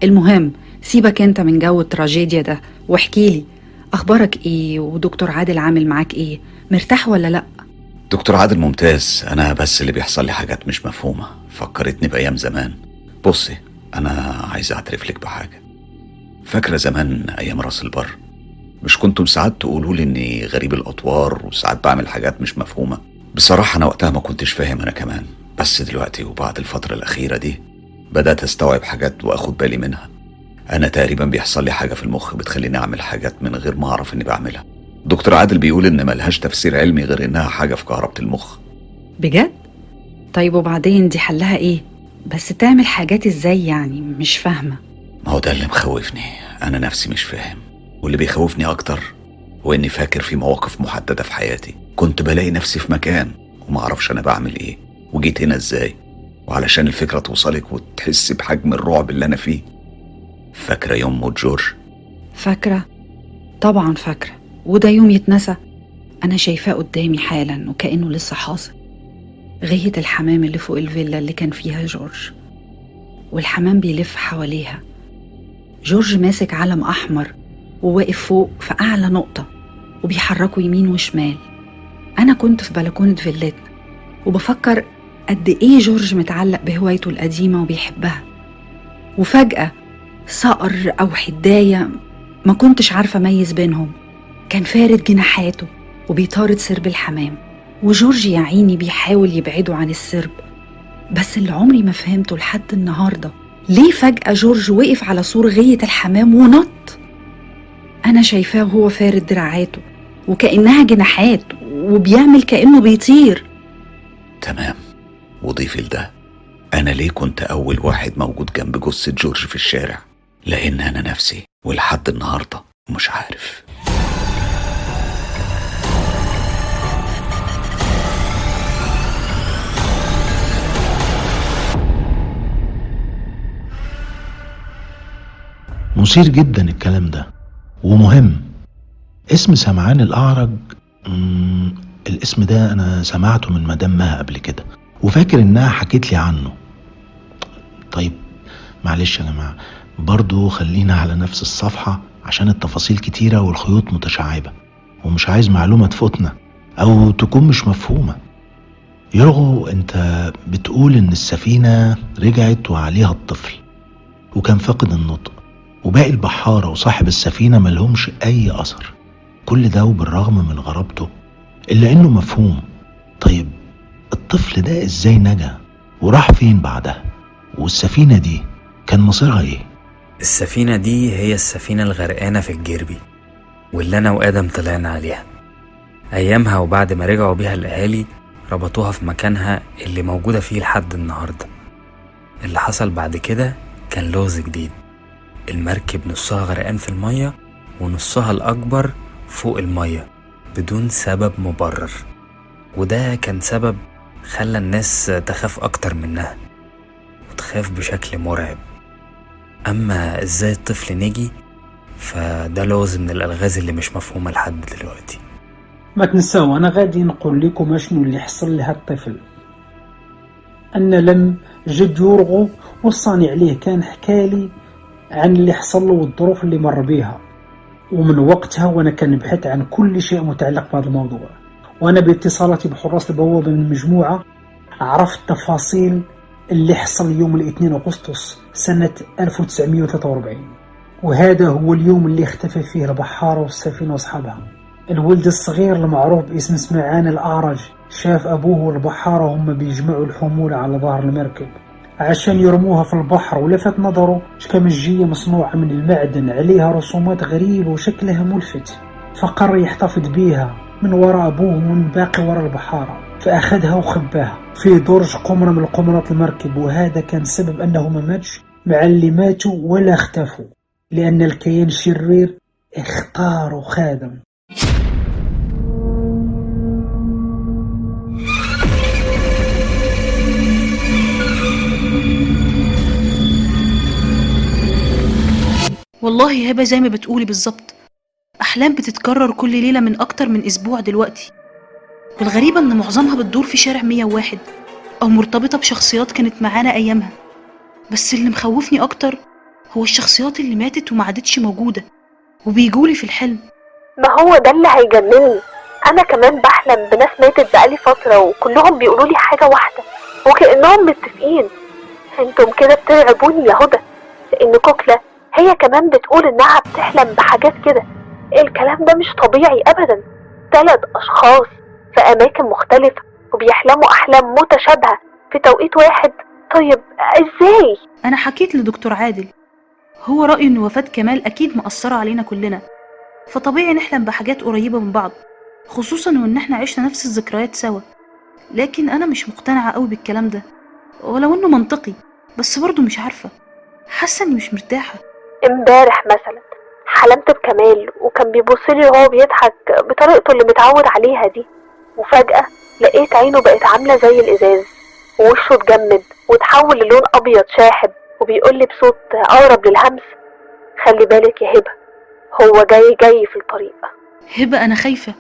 المهم سيبك انت من جو التراجيديا ده واحكي لي أخبارك إيه؟ ودكتور عادل عامل معاك إيه؟ مرتاح ولا لأ؟ دكتور عادل ممتاز أنا بس اللي بيحصل لي حاجات مش مفهومة فكرتني بأيام زمان. بصي أنا عايز أعترف لك بحاجة. فاكرة زمان أيام راس البر؟ مش كنتم ساعات تقولوا لي إني غريب الأطوار وساعات بعمل حاجات مش مفهومة؟ بصراحة أنا وقتها ما كنتش فاهم أنا كمان بس دلوقتي وبعد الفترة الأخيرة دي بدأت أستوعب حاجات وأخد بالي منها. أنا تقريبا بيحصل لي حاجة في المخ بتخليني أعمل حاجات من غير ما أعرف إني بعملها. دكتور عادل بيقول إن ملهاش تفسير علمي غير إنها حاجة في كهربة المخ. بجد؟ طيب وبعدين دي حلها إيه؟ بس تعمل حاجات إزاي يعني؟ مش فاهمة. ما هو ده اللي مخوفني. أنا نفسي مش فاهم. واللي بيخوفني أكتر هو إني فاكر في مواقف محددة في حياتي. كنت بلاقي نفسي في مكان وما أعرفش أنا بعمل إيه وجيت هنا إزاي؟ وعلشان الفكرة توصلك وتحس بحجم الرعب اللي أنا فيه. فاكرة يوم موت جورج؟ فاكرة. طبعا فاكرة. وده يوم يتنسى. أنا شايفاه قدامي حالا وكأنه لسه حاصل. غاية الحمام اللي فوق الفيلا اللي كان فيها جورج. والحمام بيلف حواليها. جورج ماسك علم أحمر وواقف فوق في أعلى نقطة وبيحركوا يمين وشمال. أنا كنت في بلكونة فيلتنا وبفكر قد إيه جورج متعلق بهوايته القديمة وبيحبها. وفجأة صقر أو حداية ما كنتش عارفة أميز بينهم. كان فارد جناحاته وبيطارد سرب الحمام وجورج يا عيني بيحاول يبعده عن السرب. بس اللي عمري ما فهمته لحد النهارده ليه فجأة جورج وقف على سور غية الحمام ونط؟ أنا شايفاه وهو فارد دراعاته وكأنها جناحات وبيعمل كأنه بيطير. تمام وضيفي لده أنا ليه كنت أول واحد موجود جنب جثة جورج في الشارع؟ لأن أنا نفسي ولحد النهاردة مش عارف. مثير جدا الكلام ده ومهم. اسم سمعان الأعرج الاسم ده أنا سمعته من مدام مها قبل كده وفاكر إنها حكيت لي عنه. طيب معلش يا جماعة برضو خلينا على نفس الصفحة عشان التفاصيل كتيرة والخيوط متشعبة. ومش عايز معلومة تفوتنا أو تكون مش مفهومة. يرغو أنت بتقول إن السفينة رجعت وعليها الطفل وكان فاقد النطق وباقي البحارة وصاحب السفينة ملهمش أي أثر. كل ده وبالرغم من غرابته إلا إنه مفهوم. طيب الطفل ده إزاي نجا وراح فين بعدها؟ والسفينة دي كان مصيرها إيه؟ السفينة دي هي السفينة الغرقانة في الجربي واللي أنا وآدم طلعنا عليها. أيامها وبعد ما رجعوا بيها الأهالي ربطوها في مكانها اللي موجودة فيه لحد النهاردة. اللي حصل بعد كده كان لغز جديد. المركب نصها غرقان في المية ونصها الأكبر فوق المية بدون سبب مبرر. وده كان سبب خلى الناس تخاف أكتر منها وتخاف بشكل مرعب. أما إزاي الطفل نجي فده لغز من الألغاز اللي مش مفهومة لحد دلوقتي. ما تنساو أنا غادي نقول لكم شنو اللي حصل لهذا الطفل. أن لم جد يرغو وصاني عليه كان حكالي عن اللي حصل له والظروف اللي مر بيها. ومن وقتها وأنا كنبحث عن كل شيء متعلق بهذا الموضوع. وأنا باتصالاتي بحراس البوابة من المجموعه عرفت تفاصيل اللي حصل يوم الاثنين أغسطس سنة 1943 وهذا هو اليوم اللي اختفى فيه البحاره والسفينة وأصحابها. الولد الصغير المعروف باسم سمعان الأعرج شاف أبوه والبحارة هم بيجمعوا الحمولة على ظهر المركب. عشان يرموها في البحر ولفت نظره شكمجية مصنوعة من المعدن عليها رسومات غريبة وشكلها ملفت. فقرر يحتفظ بيها. من وراء أبوه ومن باقي وراء البحارة فأخذها وخباها. في درج قمرة من قمرات المركب وهذا كان سبب أنه ما ماتش مع اللي ماتوا ولا اختفوا لأن الكيان الشرير اختاروا خادم والله هبة زي ما بتقولي بالظبط. أحلام بتتكرر كل ليلة من أكتر من أسبوع دلوقتي. والغريبة إن معظمها بتدور في شارع 101 أو مرتبطة بشخصيات كانت معانا أيامها. بس اللي مخوفني أكتر هو الشخصيات اللي ماتت وما عادتش موجودة وبيجولي في الحلم. ما هو ده اللي هيجنني. أنا كمان بحلم بناس ماتت بقالي فترة وكلهم بيقولوا لي حاجة واحدة وكأنهم متفقين. أنتم كده بترعبوني يا هدى لأن كوكلا هي كمان بتقول إنها بتحلم بحاجات كده. الكلام ده مش طبيعي ابدا. ثلاث أشخاص في أماكن مختلفة وبيحلموا أحلام متشابهة في توقيت واحد. طيب إزاي؟ أنا حكيت لدكتور عادل. هو رأيه إن وفاة كمال أكيد مأثرة علينا كلنا. فطبيعي نحلم بحاجات قريبة من بعض خصوصا وإن إحنا عشنا نفس الذكريات سوا. لكن أنا مش مقتنعة قوي بالكلام ده ولو إنه منطقي بس برضه مش عارفة. حاسة إني مش مرتاحة. امبارح مثلا حلمت بكمال وكان بيبصلي وهو بيضحك بطريقته اللي متعود عليها دي. وفجأة لقيت عينه بقت عاملة زي الإزاز ووشه اتجمد وتحول للون أبيض شاحب وبيقولي بصوت أقرب للهمس خلي بالك يا هبة هو جاي جاي في الطريق. هبة أنا خايفة.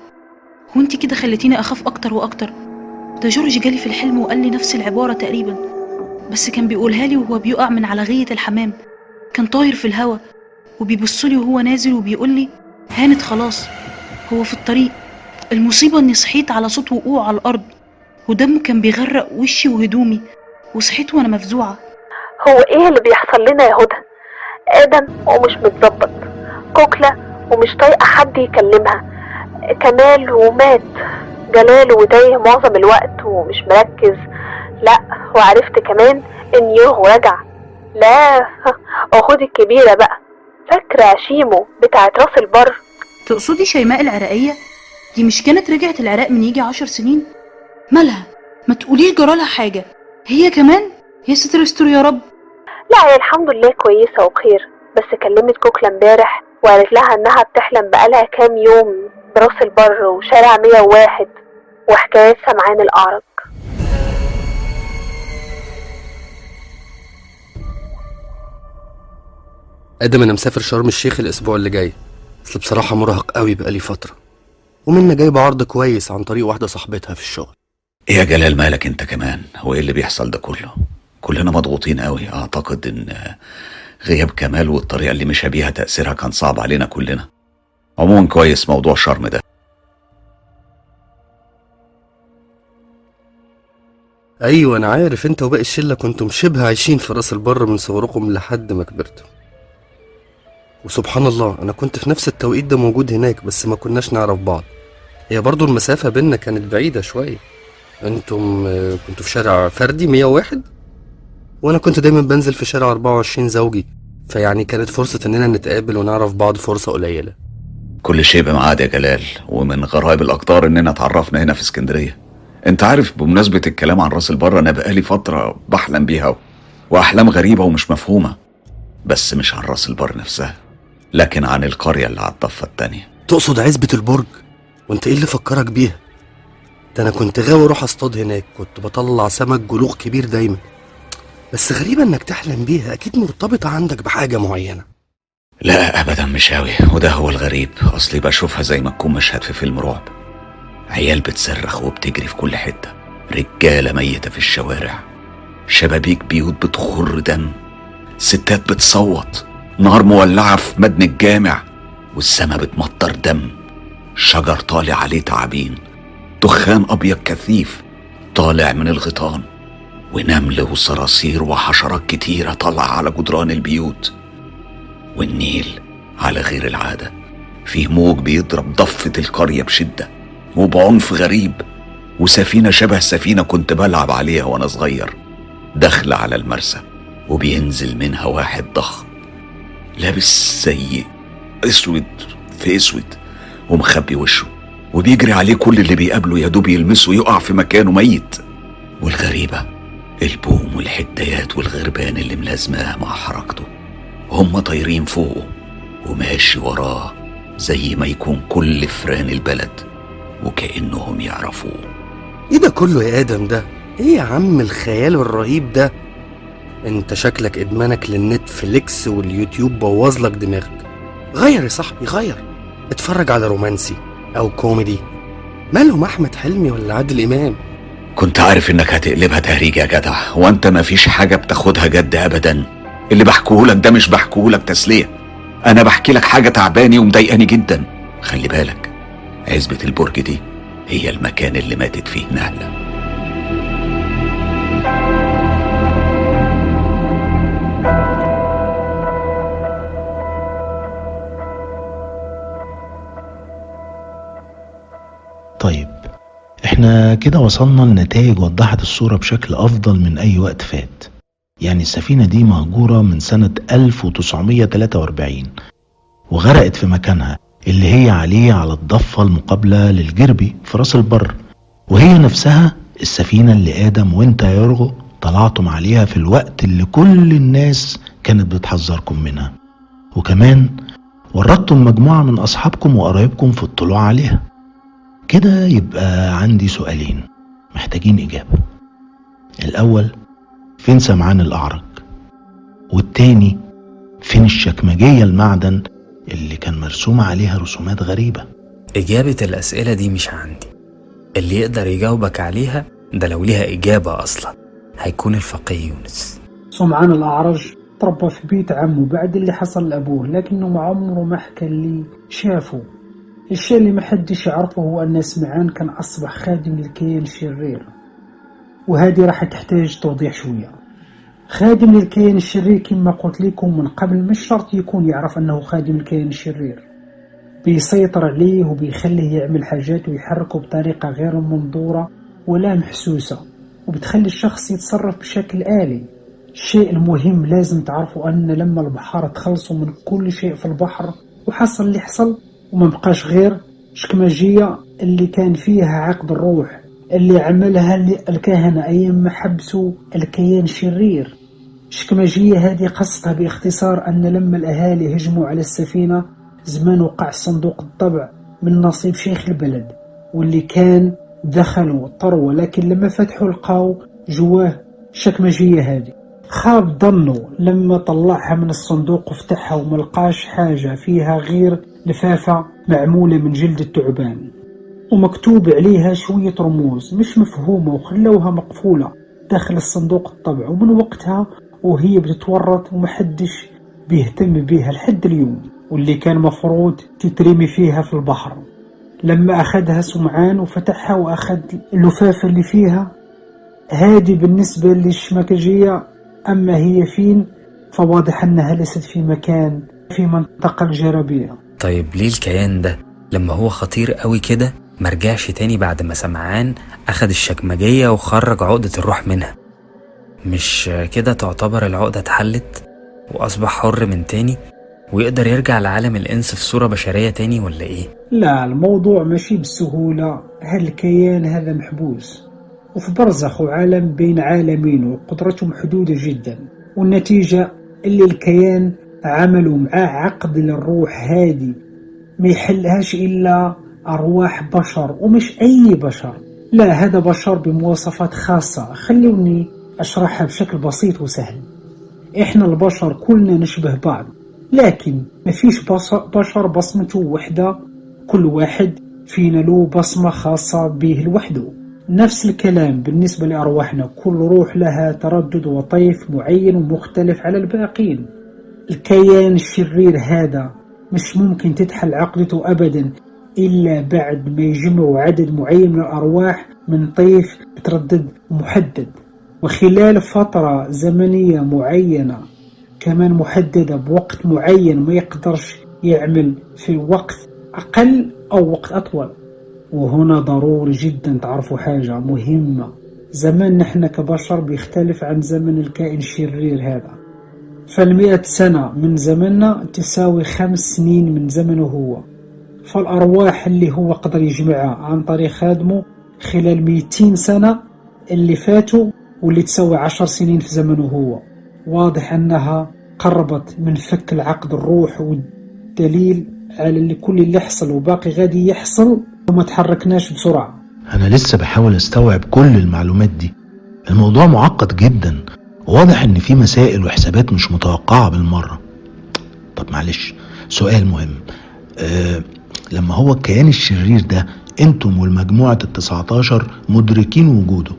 وانتي كده خليتيني أخاف أكتر وأكتر. ده جورج جالي في الحلم وقال لي نفس العبارة تقريبا. بس كان بيقولها لي وهو بيقع من على غية الحمام. كان طاير في الهوا. وبيبصلي وهو نازل وبيقول لي هانت خلاص هو في الطريق. المصيبة إني صحيت على صوت وقوع على الأرض ودم كان بيغرق وشي وهدومي وصحيت وأنا مفزوعة. هو إيه اللي بيحصل لنا يا هدى؟ آدم ومش متظبط كوكلة ومش طايقة حد يكلمها كمال ومات جلال وتايه معظم الوقت ومش مركز. لأ وعرفت كمان إن يوغ رجع لا أخوتي الكبيرة بقى. فاكرة شيمو بتاعت راس البر؟ تقصدي شيماء العراقية؟ دي مش كانت رجعت العراق من يجي عشر سنين؟ مالها؟ ما تقوليش جرالها حاجة. هي كمان؟ يا ستر استر يا رب. لا هي الحمد لله كويسة وبخير بس كلمت كوكلة امبارح وقالت لها إنها بتحلم بقالها كام يوم براس البر وشارع 101 وحكايات سمعان الأعرج آدم أنا مسافر شرم الشيخ الأسبوع اللي جاي. أصل بصراحة مرهق قوي بقالي فترة. ومنى جايبة عرض كويس عن طريق واحدة صاحبتها في الشغل. إيه يا جلال مالك أنت كمان؟ هو إيه اللي بيحصل ده كله؟ كلنا مضغوطين قوي. أعتقد إن غياب كمال والطريقة اللي مشى بيها تأثيرها كان صعب علينا كلنا. عموما كويس موضوع شرم ده. أيوه أنا عارف أنت وباقي الشلة كنتم شبه عايشين في رأس البر من صغركم لحد ما كبرتوا. وسبحان الله أنا كنت في نفس التوقيت ده موجود هناك بس ما كناش نعرف بعض. هي برضو المسافة بينا كانت بعيدة شوية. أنتم آه، كنتوا في شارع فردي 101 وأنا كنت دايما بنزل في شارع 24 زوجي. فيعني كانت فرصة إننا نتقابل ونعرف بعض فرصة قليلة. كل شيء بميعاد يا جلال ومن غرائب الاقدار إننا اتعرفنا هنا في اسكندرية. أنت عارف بمناسبة الكلام عن راس البر أنا بقالي فترة بحلم بيها وأحلام غريبة ومش مفهومة. بس مش عن راس البر نفسها. لكن عن القرية اللي على الضفة التانية. تقصد عزبة البرج؟ وانت إيه اللي فكرك بيها؟ ده أنا كنت غاوي أروح أصطاد هناك كنت بطلع سمك جلوخ كبير دايما. بس غريبة إنك تحلم بيها أكيد مرتبطة عندك بحاجة معينة. لا ابدا مش قوي وده هو الغريب. أصلي بشوفها زي ما تكون مشهد في فيلم رعب. عيال بتصرخ وبتجري في كل حتة. رجالة ميتة في الشوارع. شبابيك بيوت بتخر دم. ستات بتصوت. نار مولعه في مدن الجامع والسما بتمطر دم. شجر طالع عليه تعابين. دخان أبيض كثيف طالع من الغيطان. ونمل وصراصير وحشرات كتيرة طالعة على جدران البيوت. والنيل على غير العادة. فيه موج بيضرب ضفة القرية بشدة وبعنف غريب. وسفينة شبه سفينة كنت بلعب عليها وأنا صغير. داخلة على المرسى وبينزل منها واحد ضخم. لابس زي أسود في أسود ومخبي وشه وبيجري عليه كل اللي بيقابله يا دوب يلمسه يقع في مكانه ميت. والغريبة البوم والحدايات والغربان اللي ملازماه مع حركته. هم طايرين فوقه وماشي وراه زي ما يكون كل فران البلد وكأنهم يعرفوه. إيه ده كله يا آدم ده؟ إيه يا عم الخيال الرهيب ده؟ انت شكلك ادمانك لل Netflix وال YouTube بوظ لك دماغك. غير يا صاحبي غير. اتفرج على رومانسي أو كوميدي. مالهم أحمد حلمي ولا عادل إمام؟ كنت عارف إنك هتقلبها تهريج يا جدع وأنت مفيش حاجة بتاخدها جد ابدا. اللي بحكيهولك ده مش بحكيهولك تسلية. أنا بحكي لك حاجة تعباني ومضايقاني جدا. خلي بالك عزبة البرج دي هي المكان اللي ماتت فيه نهلة. إحنا كده وصلنا لنتائج وضحت الصورة بشكل أفضل من أي وقت فات. يعني السفينة دي مهجورة من سنة 1943 وغرقت في مكانها اللي هي عليه على الضفة المقابلة للجربي في راس البر. وهي نفسها السفينة اللي آدم وإنت يا يرغو طلعتم عليها في الوقت اللي كل الناس كانت بتحذركم منها. وكمان وردتم مجموعة من أصحابكم وقرايبكم في الطلوع عليها. كده يبقى عندي سؤالين محتاجين إجابة. الأول فين سمعان الأعرج؟ والتاني فين الشكمجية المعدن اللي كان مرسوم عليها رسومات غريبة؟ إجابة الأسئلة دي مش عندي. اللي يقدر يجاوبك عليها ده لو ليها إجابة أصلا. هيكون الفقيه يونس. سمعان الأعرج تربى في بيت عمه بعد اللي حصل لأبوه لكنه ما عمره ما حكى لي شافه. الشيء اللي محدش يعرفه هو أن سمعان كان أصبح خادم للكيان الشرير. وهذه راح تحتاج توضيح شوية. خادم للكيان الشرير كما قلت لكم من قبل مش شرط يكون يعرف أنه خادم الكيان الشرير. بيسيطر عليه وبيخليه يعمل حاجات ويحركه بطريقة غير منظورة ولا محسوسة. وبتخلي الشخص يتصرف بشكل آلي. الشيء المهم لازم تعرفوا أن لما البحارة تخلصوا من كل شيء في البحر وحصل اللي حصل وما بقاش غير شكماجية اللي كان فيها عقد الروح اللي عملها الكهنة أيام ما حبسوا الكيان الشرير شكماجية هذه قصتها باختصار أن لما الأهالي هجموا على السفينة زمان وقع صندوق الطبع من نصيب شيخ البلد واللي كان دخلوا طروا لكن لما فتحوا لقاو جواه شكماجية هذه. خاب ظنه لما طلعها من الصندوق وفتحها وملقاش حاجة فيها غير لفافة معمولة من جلد التعبان ومكتوب عليها شوية رموز مش مفهومة وخلوها مقفولة داخل الصندوق الطبع ومن وقتها وهي بتتورط ومحدش بيهتم بيها لحد اليوم واللي كان مفروض تترمي فيها في البحر. لما أخذها سمعان وفتحها وأخذ اللفافة اللي فيها هذه بالنسبة للشمكجية أما هي فين فواضح أنها ليست في مكان في منطقة الجربية طيب ليه الكيان ده؟ لما هو خطير قوي كده مرجعش تاني بعد ما سمعان أخد الشكمجية وخرج عقدة الروح منها. مش كده تعتبر العقدة اتحلت؟ وأصبح حر من تاني؟ ويقدر يرجع لعالم الإنس في صورة بشرية تاني ولا إيه؟ لا الموضوع ماشي بالسهولة هالكيان هذا محبوس. وفي برزخ وعالم بين عالمين وقدرته محدودة جدا. والنتيجة اللي الكيان عملوا معاه عقد للروح هادي ما يحلهاش إلا أرواح بشر ومش أي بشر. لا هذا بشر بمواصفات خاصة. خلوني أشرحها بشكل بسيط وسهل. إحنا البشر كلنا نشبه بعض لكن ما فيش بشر بصمته وحدة. كل واحد فينا له بصمة خاصة به لوحده. نفس الكلام بالنسبة لأرواحنا. كل روح لها تردد وطيف معين ومختلف على الباقين. الكيان الشرير هذا مش ممكن تتحل عقدته أبدا إلا بعد ما يجمعوا عدد معين من الأرواح من طيف بتردد محدد وخلال فترة زمنية معينة كمان محددة بوقت معين ما يقدرش يعمل في وقت أقل أو وقت أطول. وهنا ضروري جدا تعرفوا حاجة مهمة. زمان نحن كبشر بيختلف عن زمن الكائن الشرير هذا. فالمئة سنة من زمننا تساوي خمس سنين من زمنه هو. فالأرواح اللي هو قدر يجمعها عن طريق خادمه خلال مئتين سنة اللي فاتوا واللي تساوي عشر سنين في زمنه هو. واضح أنها قربت من فك العقد الروح والدليل على اللي كل اللي يحصل وباقي غادي يحصل وما تحركناش بسرعة. أنا لسه بحاول أستوعب كل المعلومات دي. الموضوع معقد جدا. واضح إن في مسائل وحسابات مش متوقعة بالمرة. طب معلش سؤال مهم. أه لما هو الكيان الشرير ده أنتم والمجموعة التسعتاشر مدركين وجوده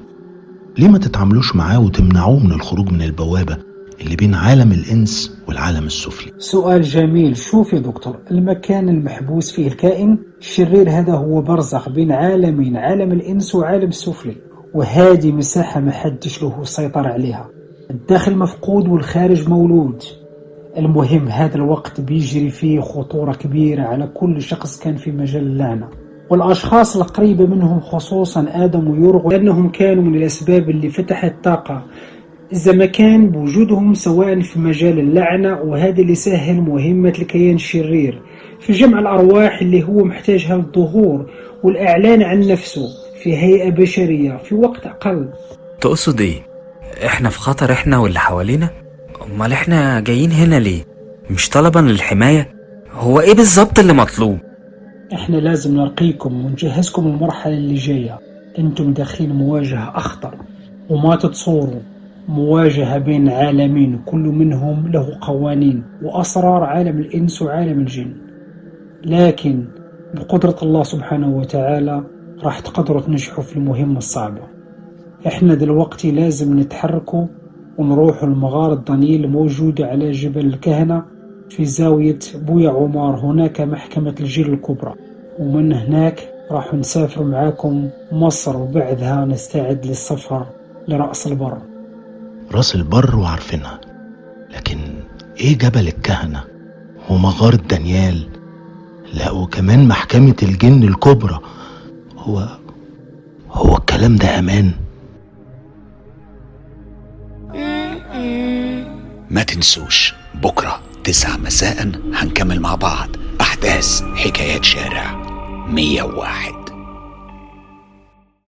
ليه ما تتعاملوش معاه وتمنعوه من الخروج من البوابة اللي بين عالم الإنس والعالم السفلي؟ سؤال جميل. شوف يا دكتور المكان المحبوس فيه الكائن الشرير هذا هو برزخ بين عالمين عالم الإنس وعالم السفلي وهذه مساحة ما حدش له سيطر عليها. الداخل مفقود والخارج مولود. المهم هذا الوقت بيجري فيه خطورة كبيرة على كل شخص كان في مجال اللعنة والأشخاص القريبة منهم خصوصا آدم ويرغو لأنهم كانوا من الأسباب اللي فتحت طاقة الزمكان بوجودهم سواء في مجال اللعنة وهذا اللي سهل مهمة الكيان الشرير. في جمع الأرواح اللي هو محتاجها للظهور والإعلان عن نفسه في هيئة بشرية في وقت أقل. تقصد إيه إحنا في خطر إحنا واللي حوالينا. أمال إحنا جايين هنا ليه؟ مش طلبا للحماية؟ هو إيه بالظبط اللي مطلوب؟ إحنا لازم نرقيكم ونجهزكم المرحلة اللي جاية. أنتم داخلين مواجهة أخطر وما تتصوروا. مواجهة بين عالمين كل منهم له قوانين وأسرار عالم الإنس وعالم الجن. لكن بقدرة الله سبحانه وتعالى راح تقدروا تنجحوا في المهمة الصعبة. إحنا دلوقتي لازم نتحركوا ونروحوا لمغارة ضنيل موجودة على جبل الكهنة في زاوية بويا عمار هناك محكمة الجيل الكبرى ومن هناك راح نسافر معاكم مصر وبعدها نستعد للسفر لرأس البر. رأس البر وعارفينها لكن إيه جبل الكهنة ومغارة دانيال لا وكمان محكمة الجن الكبرى. هو هو الكلام ده أمان؟ ما تنسوش بكرة تسعة مساء هنكمل مع بعض أحداث حكايات شارع 101